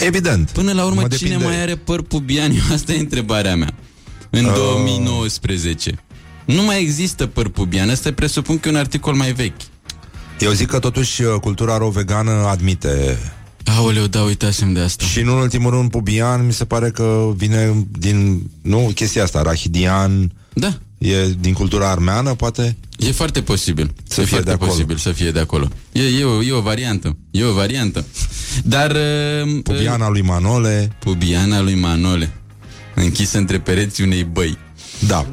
Evident. Până la urmă, Mă cine depinde. mai are păr pubian? Asta e întrebarea mea. În Uh. 2019. Nu mai există păr pubian. Asta presupun că e un articol mai vechi. Eu zic că totuși uh, cultura ro-vegană admite Aoleu, da, uitasem de asta. Și în ultimul rând pubian Mi se pare că vine din Nu, chestia asta, rahidian Da E din cultura armeană, poate? E foarte posibil Să e fie foarte de acolo. posibil să fie de acolo. E, e, o, e o variantă. E o variantă. Dar... Uh, Pubiana lui Manole Pubiana lui Manole. Închisă între pereții unei băi. Da.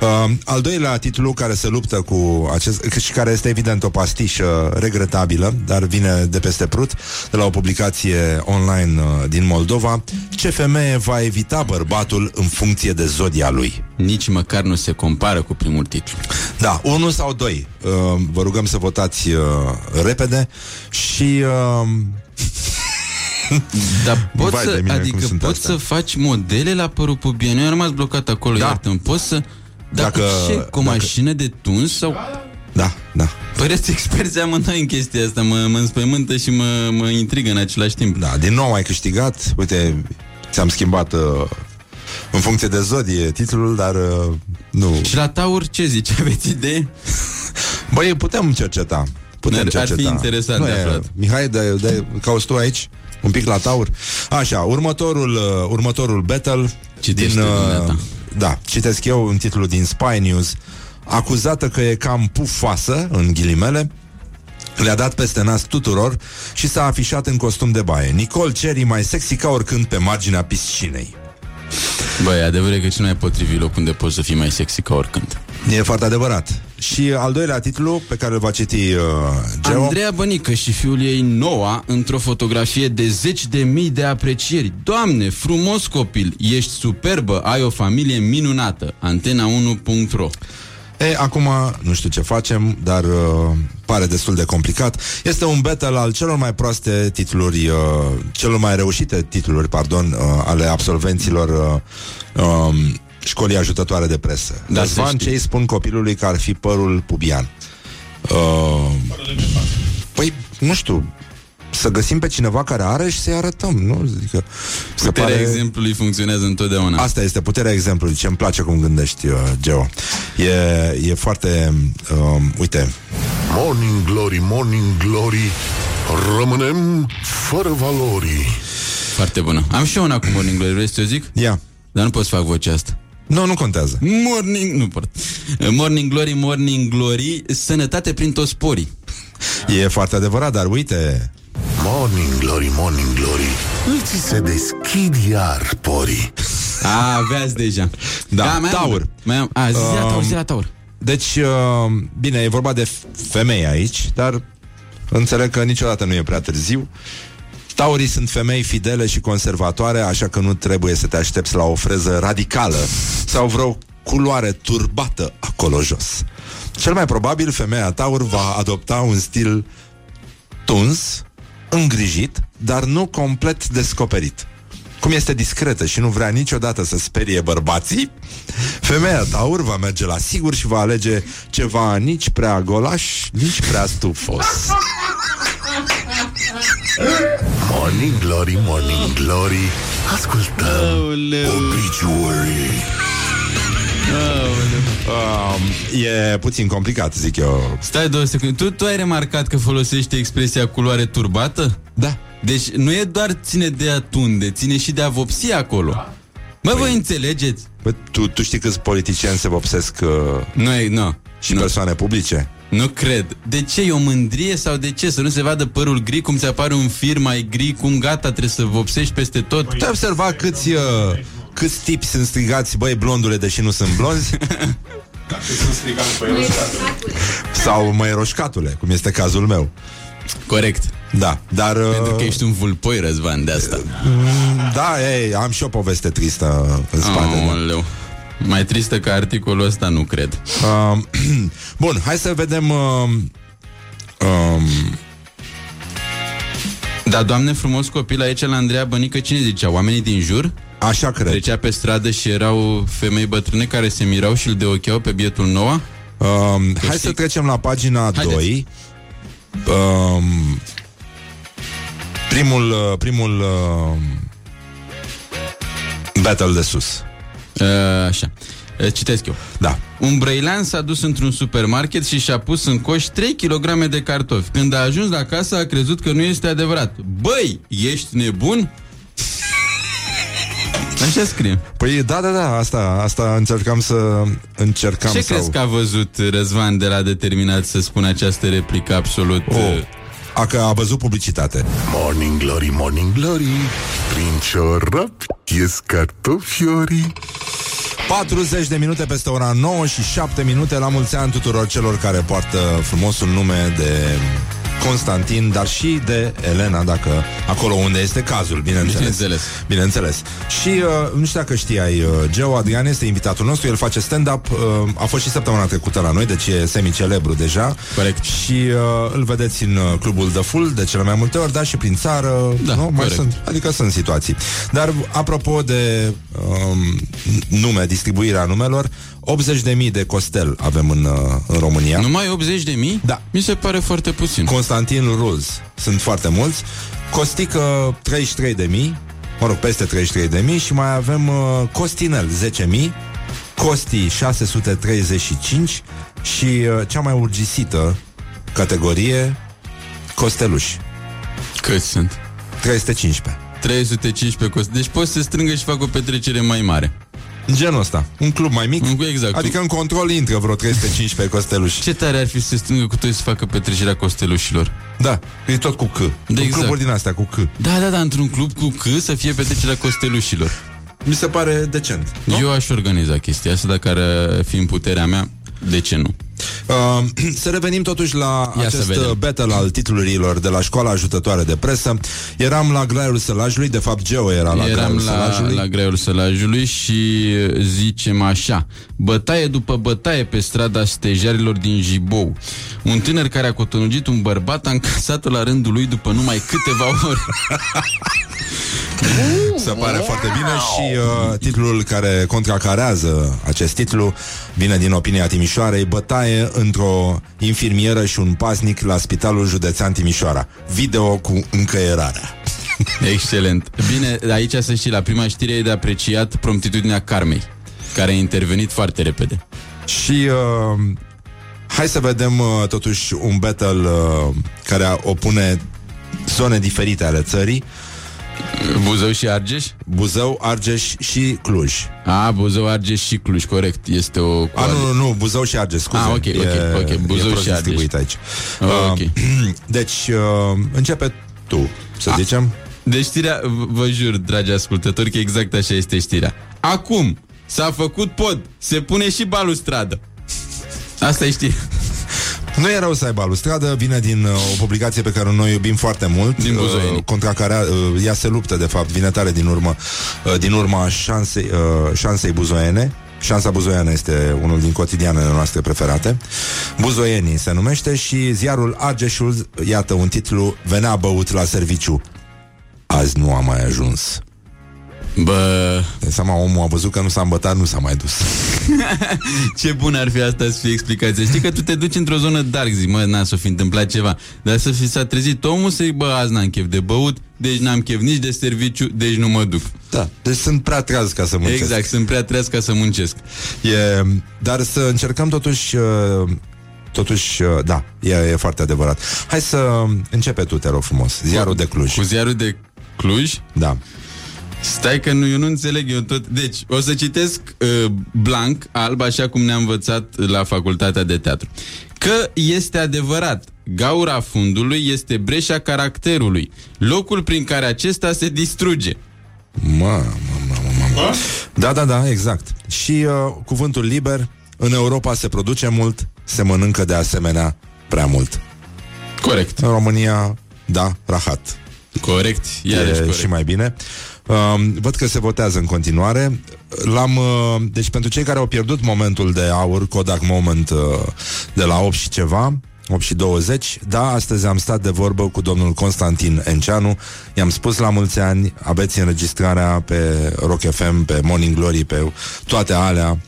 Uh, al doilea titlu care se luptă cu acest și care este evident o pastișă regretabilă, dar vine de peste prut, de la o publicație online uh, din Moldova. Ce femeie va evita bărbatul în funcție de zodia lui? Nici măcar nu se compară cu primul titlu. Da, unul sau doi. Uh, vă rugăm să votați uh, repede și uh, Dar poți Vai de să, mine, cum adică sunt poți astea. să faci modele la părul pubian. Eu am rămas blocat acolo, da. iartă Poți să... Dar Dacă- cu ce? Cu o dacă- mașină de tuns sau... Da, da. Păreți experți amândoi în chestia asta. Mă, mă înspăimântă și mă, mă intrigă în același timp. Da, din nou ai câștigat. Uite, ți-am schimbat uh, în funcție de zodie titlul, dar uh, nu. Și la Taur ce zici? Aveți idee? Băi, putem cerceta. Putem Ar fi cerceta. interesant Nu de e- aflat. Mihai, de, de, cauți tu aici? Un pic la taur? Așa, următorul, uh, următorul battle Citește, din, uh, dumneata. Da, citesc eu un titlu din Spy News Acuzată că e cam pufoasă, în ghilimele le-a dat peste nas tuturor și s-a afișat în costum de baie. Nicole Cherry mai sexy ca oricând pe marginea piscinei. Băi, adevărul e că și nu ai potrivit loc unde poți să fii mai sexy ca oricând. E foarte adevărat. Și al doilea titlu pe care îl va citi uh, Geo. Andreea Bănică și fiul ei Noa într-o fotografie de zeci de mii de aprecieri. Doamne, frumos copil, ești superbă, ai o familie minunată. Antena1.ro E, acum nu știu ce facem, dar uh, pare destul de complicat. Este un battle al celor mai proaste titluri, uh, celor mai reușite titluri, pardon, uh, ale absolvenților uh, um, școlii ajutătoare de presă. Da, Răzvan, să știi. ce îi spun copilului că ar fi părul pubian? Uh, păi, nu știu, să găsim pe cineva care are și să-i arătăm, nu? Adică, se Puterea pare... exemplului funcționează întotdeauna. Asta este puterea exemplului. Ce îmi place cum gândești, uh, Geo. E, e foarte... Um, uite, Morning Glory, Morning Glory Rămânem fără valori Foarte bună. Am și eu una cu Morning Glory, vrei să o zic? Ia. Dar nu pot să fac vocea asta. Nu, nu contează. Morning, nu pot. Morning Glory, Morning Glory, sănătate prin toți porii. E foarte adevărat, dar uite... Morning Glory, Morning Glory Ți se deschid iar porii A, aveați deja. Da, mai am taur. una. Mai am, a, zi la taur, zi la taur. Deci, uh, bine, e vorba de f- femei aici, dar înțeleg că niciodată nu e prea târziu. Taurii sunt femei fidele și conservatoare, așa că nu trebuie să te aștepți la o freză radicală sau vreo culoare turbată acolo jos. Cel mai probabil, femeia taur va adopta un stil tuns, îngrijit, dar nu complet descoperit. Cum este discretă și nu vrea niciodată să sperie bărbații, femeia taur va merge la sigur și va alege ceva nici prea golaș, nici prea stufos. Morning Glory, Morning Glory Ascultăm Obituary Um, e puțin complicat, zic eu. Stai două secunde. Tu, tu ai remarcat că folosește expresia culoare turbată? Da. Deci nu e doar ține de a tunde, ține și de a vopsi acolo. Mă, voi înțelegeți? Bă, tu, tu știi câți politicieni se vopsesc uh, Nu e, nu. și nu. persoane publice? Nu cred. De ce? E o mândrie sau de ce? Să nu se vadă părul gri, cum ți apare un fir mai gri, cum gata, trebuie să vopsești peste tot. Tu ai observat câți, uh, câți tipi sunt strigați, băi, blondule, deși nu sunt blonzi? Sau măi roșcatule, cum este cazul meu. Corect. Da, dar... Uh, Pentru că ești un vulpoi, Răzvan, de asta. Da, ei, am și o poveste tristă în spate. Aoleu. Mai tristă ca articolul ăsta, nu cred. Uh, bun, hai să vedem... Uh, um, Da, doamne frumos copil, aici la Andreea Bănică cine zicea? Oamenii din jur? Așa cred. Trecea pe stradă și erau femei bătrâne care se mirau și îl deocheau pe bietul Noa? Um, Că hai știi- să trecem la pagina Haideți. 2. Um, primul, uh, primul uh, battle de sus. Uh, așa. Uh, Citesc eu. Da. Un brăilean s-a dus într-un supermarket și și-a pus în coș 3 kg de cartofi. Când a ajuns la casă, a crezut că nu este adevărat. Băi, ești nebun? Așa scrie. Păi da, da, da, asta, asta încercam să încercam Ce să crezi că a văzut Răzvan de la determinat să spună această replică absolut... Oh. uh, A, că a văzut publicitate. Morning Glory, Morning Glory Prin ciorapi ies cartofiorii 40 de minute peste ora 9 și 7 minute. La mulți ani tuturor celor care poartă frumosul nume de Constantin, dar și de Elena, dacă acolo unde este cazul, bineînțeles. Bineînțeles. Bineînțeles. Și uh, nu știu dacă știai, uh, Geo Adrian este invitatul nostru, el face stand-up, uh, a fost și săptămâna trecută la noi, deci e semi-celebru deja. Corect. Și uh, îl vedeți în uh, clubul The Full de cele mai multe ori, dar și prin țară, Da, nu? Mai corect. sunt, adică sunt situații. Dar apropo de um, nume, distribuirea numelor, 80.000 de costel avem în, uh, în România. Numai 80 de mii? Da. Mi se pare foarte puțin. Constantin Rules. Sunt foarte mulți. Costică 33 de mii, mă rog, peste 33 de mii și mai avem uh, Costinel 10 mii, Costi 635 și uh, cea mai urgisită categorie Costeluși Câți sunt? 315. 315 cost. Deci poți să strângă și fac o petrecere mai mare. Genul ăsta. Un club mai mic. Exact. Adică în control intră vreo 315 costeluși. Ce tare ar fi să se strângă cu toți să facă petrecerea costelușilor. Da, e tot cu C. De exact. Cluburi din astea cu C. Da, da, da, într-un club cu C să fie petrecerea costelușilor. Mi se pare decent. Nu? Eu aș organiza chestia asta dacă ar fi în puterea mea. De ce nu? Uh, să revenim totuși la Ia să acest vedem. uh, battle al titlurilor de la școala ajutătoare de presă. Eram la graiul sălajului, de fapt Geo era la Eram graiul la, sălajului. la greul sălajului și zicem așa Bătaie după bătaie pe strada stejarilor din Jibou Un tânăr care a cotonugit un bărbat a încasat-o la rândul lui după numai câteva ore Se pare foarte bine și uh, titlul care contracarează acest titlu vine din opinia Timișoarei, bătaie într-o infirmieră și un pasnic la Spitalul Județean Timișoara. Video cu încăierarea. Excelent Bine, aici să știi, la prima știre e de apreciat promptitudinea Carmei Care a intervenit foarte repede Și uh, hai să vedem uh, totuși un battle uh, care opune zone diferite ale țării. Buzău și Argeș? Buzău, Argeș și Cluj. A, Buzău, Argeș și Cluj, corect Este o A, nu, nu, nu, Buzău și Argeș, scuze. Ah, ok, ok, ok, Buzău e prost și Argeș. distribuit aici. Ah, ok. Uh, deci, uh, începe tu, să zicem. Deci știrea, v- vă jur, dragi ascultători, că exact așa este știrea. Acum, s-a făcut pod, se pune și balustradă. Asta e știrea. Nu e rău să ai balustradă, vine din uh, o publicație pe care noi o iubim foarte mult, Din Buzoieni. uh, contra care uh, ea se luptă, de fapt, vine tare din urmă, uh, din urma șansei, uh, șansei buzoiene. Șansa buzoiană este unul din cotidianele noastre preferate. Buzoienii se numește și ziarul Argeșul, iată un titlu, venea băut la serviciu. Azi nu a mai ajuns. Bă, De seama, omul a văzut că nu s-a îmbătat, nu s-a mai dus. ce bun ar fi asta să fie explicația. Știi că tu te duci într-o zonă dark, zic, mă, n-a să fi întâmplat ceva. Dar să fi s-a trezit omul să-i, bă, azi n-am chef de băut, deci n-am chef nici de serviciu, deci nu mă duc. Da, deci sunt prea treaz ca să muncesc. Exact, sunt prea treaz ca să muncesc. E, dar să încercăm totuși uh, Totuși, uh, da, e, e foarte adevărat Hai să începe tu, te rog frumos Ziarul de Cluj Cu ziarul de Cluj? Da Stai că nu, eu nu înțeleg eu tot. Deci, o să citesc uh, blank, alb, așa cum ne-am învățat la facultatea de teatru. Că este adevărat, gaura fundului este breșa caracterului, locul prin care acesta se distruge. Mă, mă, mă, mă, mă. Da, da, da, exact Și uh, cuvântul liber În Europa se produce mult Se mănâncă de asemenea prea mult Corect. În România, da, rahat Corect, iarăși e corect. și mai bine. Um, văd că se votează în continuare. L-am, uh, deci pentru cei care au pierdut momentul de aur, Kodak Moment uh, de la 8 și ceva, 8 și 20 Da, astăzi am stat de vorbă cu domnul Constantin Enceanu I-am spus la mulți ani Aveți înregistrarea pe Rock FM Pe Morning Glory, pe toate alea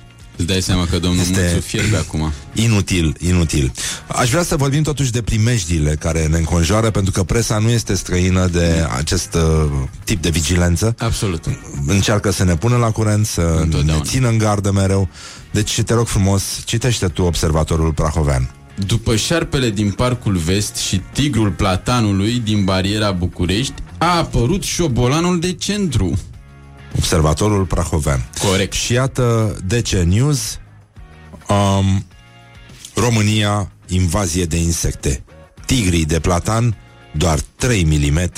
Îți dai seama că domnul Este- este... Muțu fierbe acum. Inutil, inutil. Aș vrea să vorbim totuși de primejdiile care ne înconjoară, pentru că presa nu este străină de acest uh, tip de vigilență. Absolut. Încearcă să ne pună la curent, să ne țină în gardă mereu. Deci te rog frumos, citește tu Observatorul Prahovean. După șarpele din Parcul Vest și tigrul platanului din bariera București, a apărut șobolanul de centru. Observatorul Prahovean. Corect. Și iată DC News um, România, invazie de insecte. Tigrii de platan, doar 3 mm,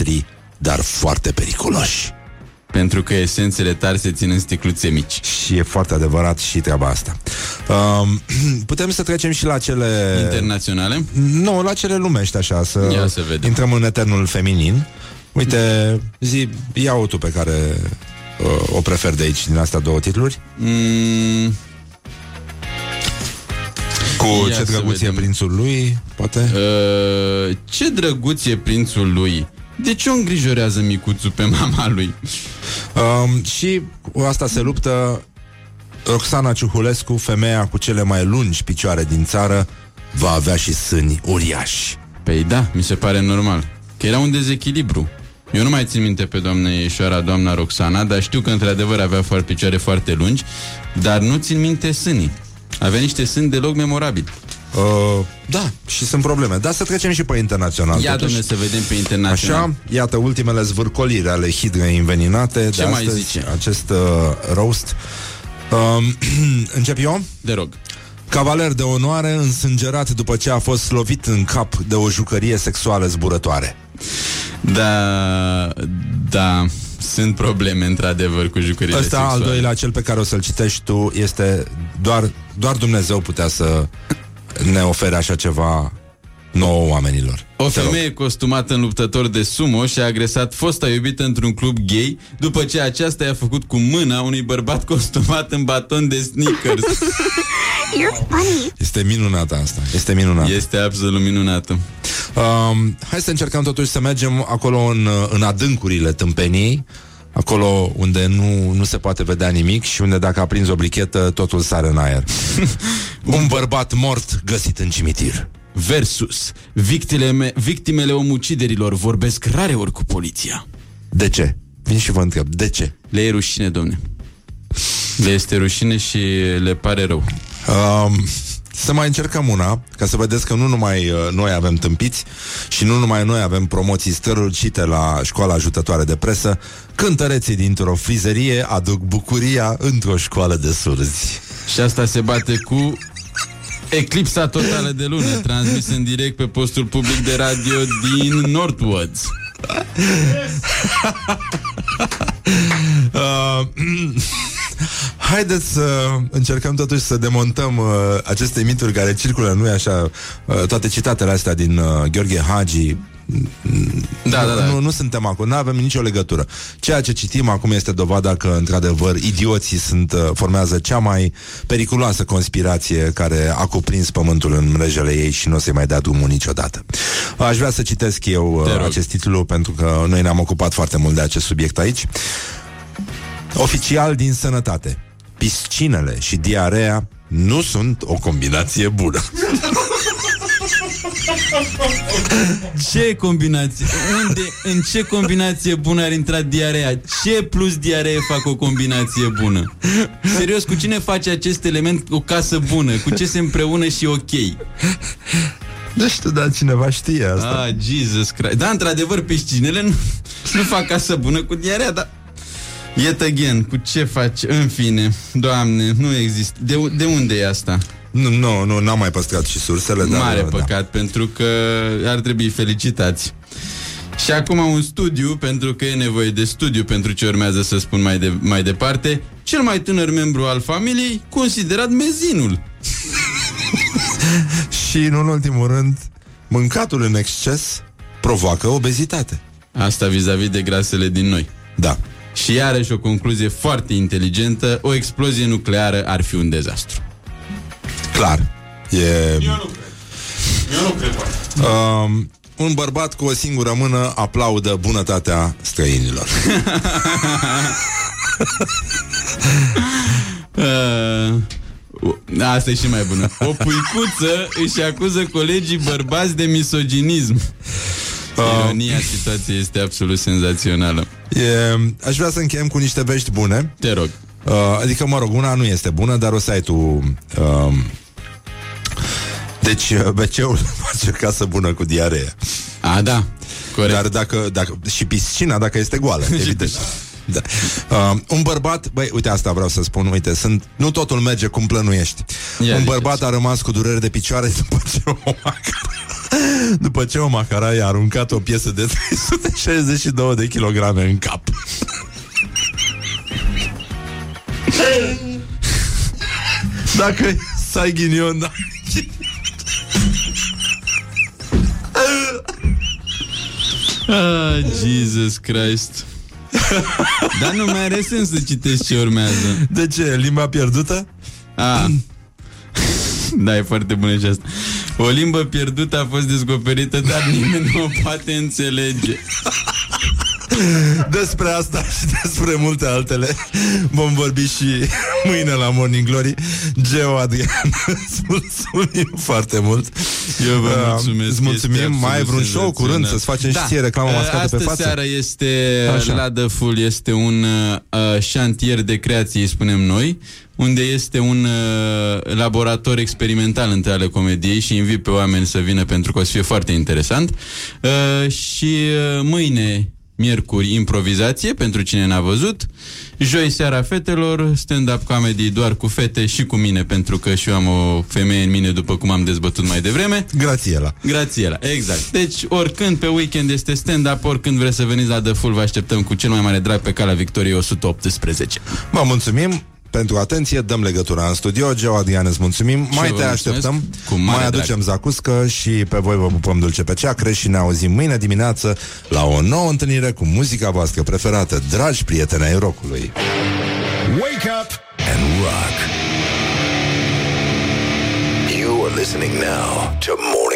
dar foarte periculoși. Pentru că esențele tari se țin în sticluțe mici. Și e foarte adevărat și treaba asta. Um, putem să trecem și la cele... Internaționale? Nu, la cele lumești, așa, să, Ia să vedem. intrăm în eternul feminin. Uite, zi, ia-o tu pe care uh, o prefer de aici, din astea două titluri. Mm, Cu Ia ce să drăguț e vedem. prințul lui, poate? uh, ce drăguț e prințul lui? De ce o îngrijorează micuțul pe mama lui? Um, și cu asta se luptă Roxana Ciuhulescu, femeia cu cele mai lungi picioare din țară, va avea și sâni uriași. Păi da, mi se pare normal. Că era un dezechilibru. Eu nu mai țin minte pe doamna Ieșoara, doamna Roxana, dar știu că într-adevăr avea foarte picioare foarte lungi, dar nu țin minte sânii. Avea niște sâni deloc memorabili. Uh, da, și sunt probleme. Dar să trecem și pe internațional. Ia, totuși. domnule, să vedem pe internațional. Așa, iată ultimele zvârcoliri ale hidrei înveninate Ce de mai astăzi, zice? acest uh, roast. Um, încep eu? De rog. Cavaler de onoare însângerat după ce a fost lovit în cap de o jucărie sexuală zburătoare. Da, da, sunt probleme într-adevăr cu jucările Ăsta, sexuale. al doilea, cel pe care o să-l citești tu, este doar, doar Dumnezeu putea să ne ofere așa ceva nouă oamenilor. O femeie costumată în luptător de sumo și-a agresat fosta iubită într-un club gay după ce aceasta i-a făcut cu mâna unui bărbat costumat în baton de sneakers. You're funny. Este minunată asta. Este minunată. Este absolut minunată. Um, hai să încercăm totuși să mergem acolo în, în adâncurile tâmpeniei, acolo unde nu, nu se poate vedea nimic și unde dacă aprinzi o brichetă, totul sare în aer. Un bărbat mort găsit în cimitir. Versus victime, victimele omuciderilor vorbesc rareori cu poliția. De ce? Vin și vă întreb, de ce? Le e rușine, domne. Le este rușine și le pare rău. Um, să mai încercăm una, ca să vedeți că nu numai uh, noi avem tâmpiți și nu numai noi avem promoții strălucite la școala ajutătoare de presă, cântăreții dintr-o frizerie aduc bucuria într-o școală de surzi. Și asta se bate cu eclipsa totală de lună, transmis în direct pe postul public de radio din Northwoods. Uh, haideți să încercăm totuși să demontăm uh, aceste mituri care circulă, nu-i așa, uh, toate citatele astea din uh, Gheorghe Hagi. Da, da, da. Nu, nu suntem acolo, nu avem nicio legătură. Ceea ce citim acum este dovada că, într-adevăr, idioții sunt, uh, formează cea mai periculoasă conspirație care a cuprins pământul în mrejele ei și nu o să-i mai dea drumul niciodată. Aș vrea să citesc eu Te uh, rog. acest titlu pentru că noi ne-am ocupat foarte mult de acest subiect aici. Oficial din sănătate. Piscinele și diarea nu sunt o combinație bună. Ce combinație? Unde, în ce combinație bună ar intra diarea? Ce plus diaree fac o combinație bună? Serios, cu cine face acest element o casă bună? Cu ce se împreună și ok? Nu știu, dar cineva știe asta. Ah, Jesus Christ. Da, într-adevăr, piscinele nu, nu fac casă bună cu diarea, dar... Yet again, cu ce faci? În fine, doamne, nu există. De, de unde e asta? Nu, nu, nu, n-am mai păstrat și sursele, dar... Mare da. păcat, pentru că ar trebui felicitați. Și acum un studiu, pentru că e nevoie de studiu pentru ce urmează să spun mai, de, mai departe. Cel mai tânăr membru al familiei, considerat mezinul. Și, în ultimul rând, mâncatul în exces provoacă obezitate. Asta vis-a-vis de grasele din noi. Da. Și iarăși o concluzie foarte inteligentă, o explozie nucleară ar fi un dezastru. Clar. E... Eu nu cred Um, un bărbat cu o singură mână aplaudă bunătatea străinilor. Uh, asta e și mai bună. O puicuță își acuză colegii bărbați de misoginism. Ironia situației este absolut senzațională. E, aș vrea să încheiem cu niște vești bune. Te rog. Uh, adică, mă rog, una nu este bună, dar o să ai tu... Uh, deci, uh, BC-ul face casă bună cu diaree. A, da. Corect. Dar dacă, dacă, și piscina dacă este goală, evident. Da. Uh, un bărbat, băi, uite asta vreau să spun, uite, sunt, nu totul merge cum plănuiești. Ia un bărbat a rămas cu dureri de picioare după ce o macara, după ce o macara i-a aruncat o piesă de 362 de kilograme în cap. Dacă să ai ghinion, da. Ah, Jesus Christ. Dar nu mai are sens să citești ce urmează. De ce? Limba pierdută? Ah. Da, e foarte bună și asta. O limbă pierdută a fost descoperită, dar nimeni nu o poate înțelege. Despre asta și despre multe altele vom vorbi și mâine la Morning Glory. Geo Adrian, îți mulțumim foarte mult. Eu vă Uh, mulțumesc. Îți mulțumim. este Mai ai vreun absolut show curând senzațional. să-ți facem și ție reclamă Uh, mascată Astă pe față? seară este Așa. la The Full, este un uh, șantier de creație, îi spunem noi, unde este un uh, laborator experimental între ale comediei și invit pe oameni să vină pentru că o să fie foarte interesant. Uh, și uh, mâine Miercuri, improvizație, pentru cine n-a văzut. Joi, seara fetelor, stand-up comedy doar cu fete și cu mine, pentru că și eu am o femeie în mine, după cum am dezbătut mai devreme. Grațiela. Grațiela, exact. Deci, oricând pe weekend este stand-up, oricând vreți să veniți la The Full, vă așteptăm cu cel mai mare drag pe calea Victoriei 118. Vă mulțumim pentru atenție, dăm legătura în studio. Geo Adrian, îți mulțumim. Și mai eu te vă așteptăm, mulțumesc. Cu mare mai drag. aducem zacuscă și pe voi vă pupăm dulce pe ceacre și ne auzim mâine dimineață la o nouă întâlnire cu muzica voastră preferată, dragi prieteni ai rockului. Wake up and rock. You are listening now to more.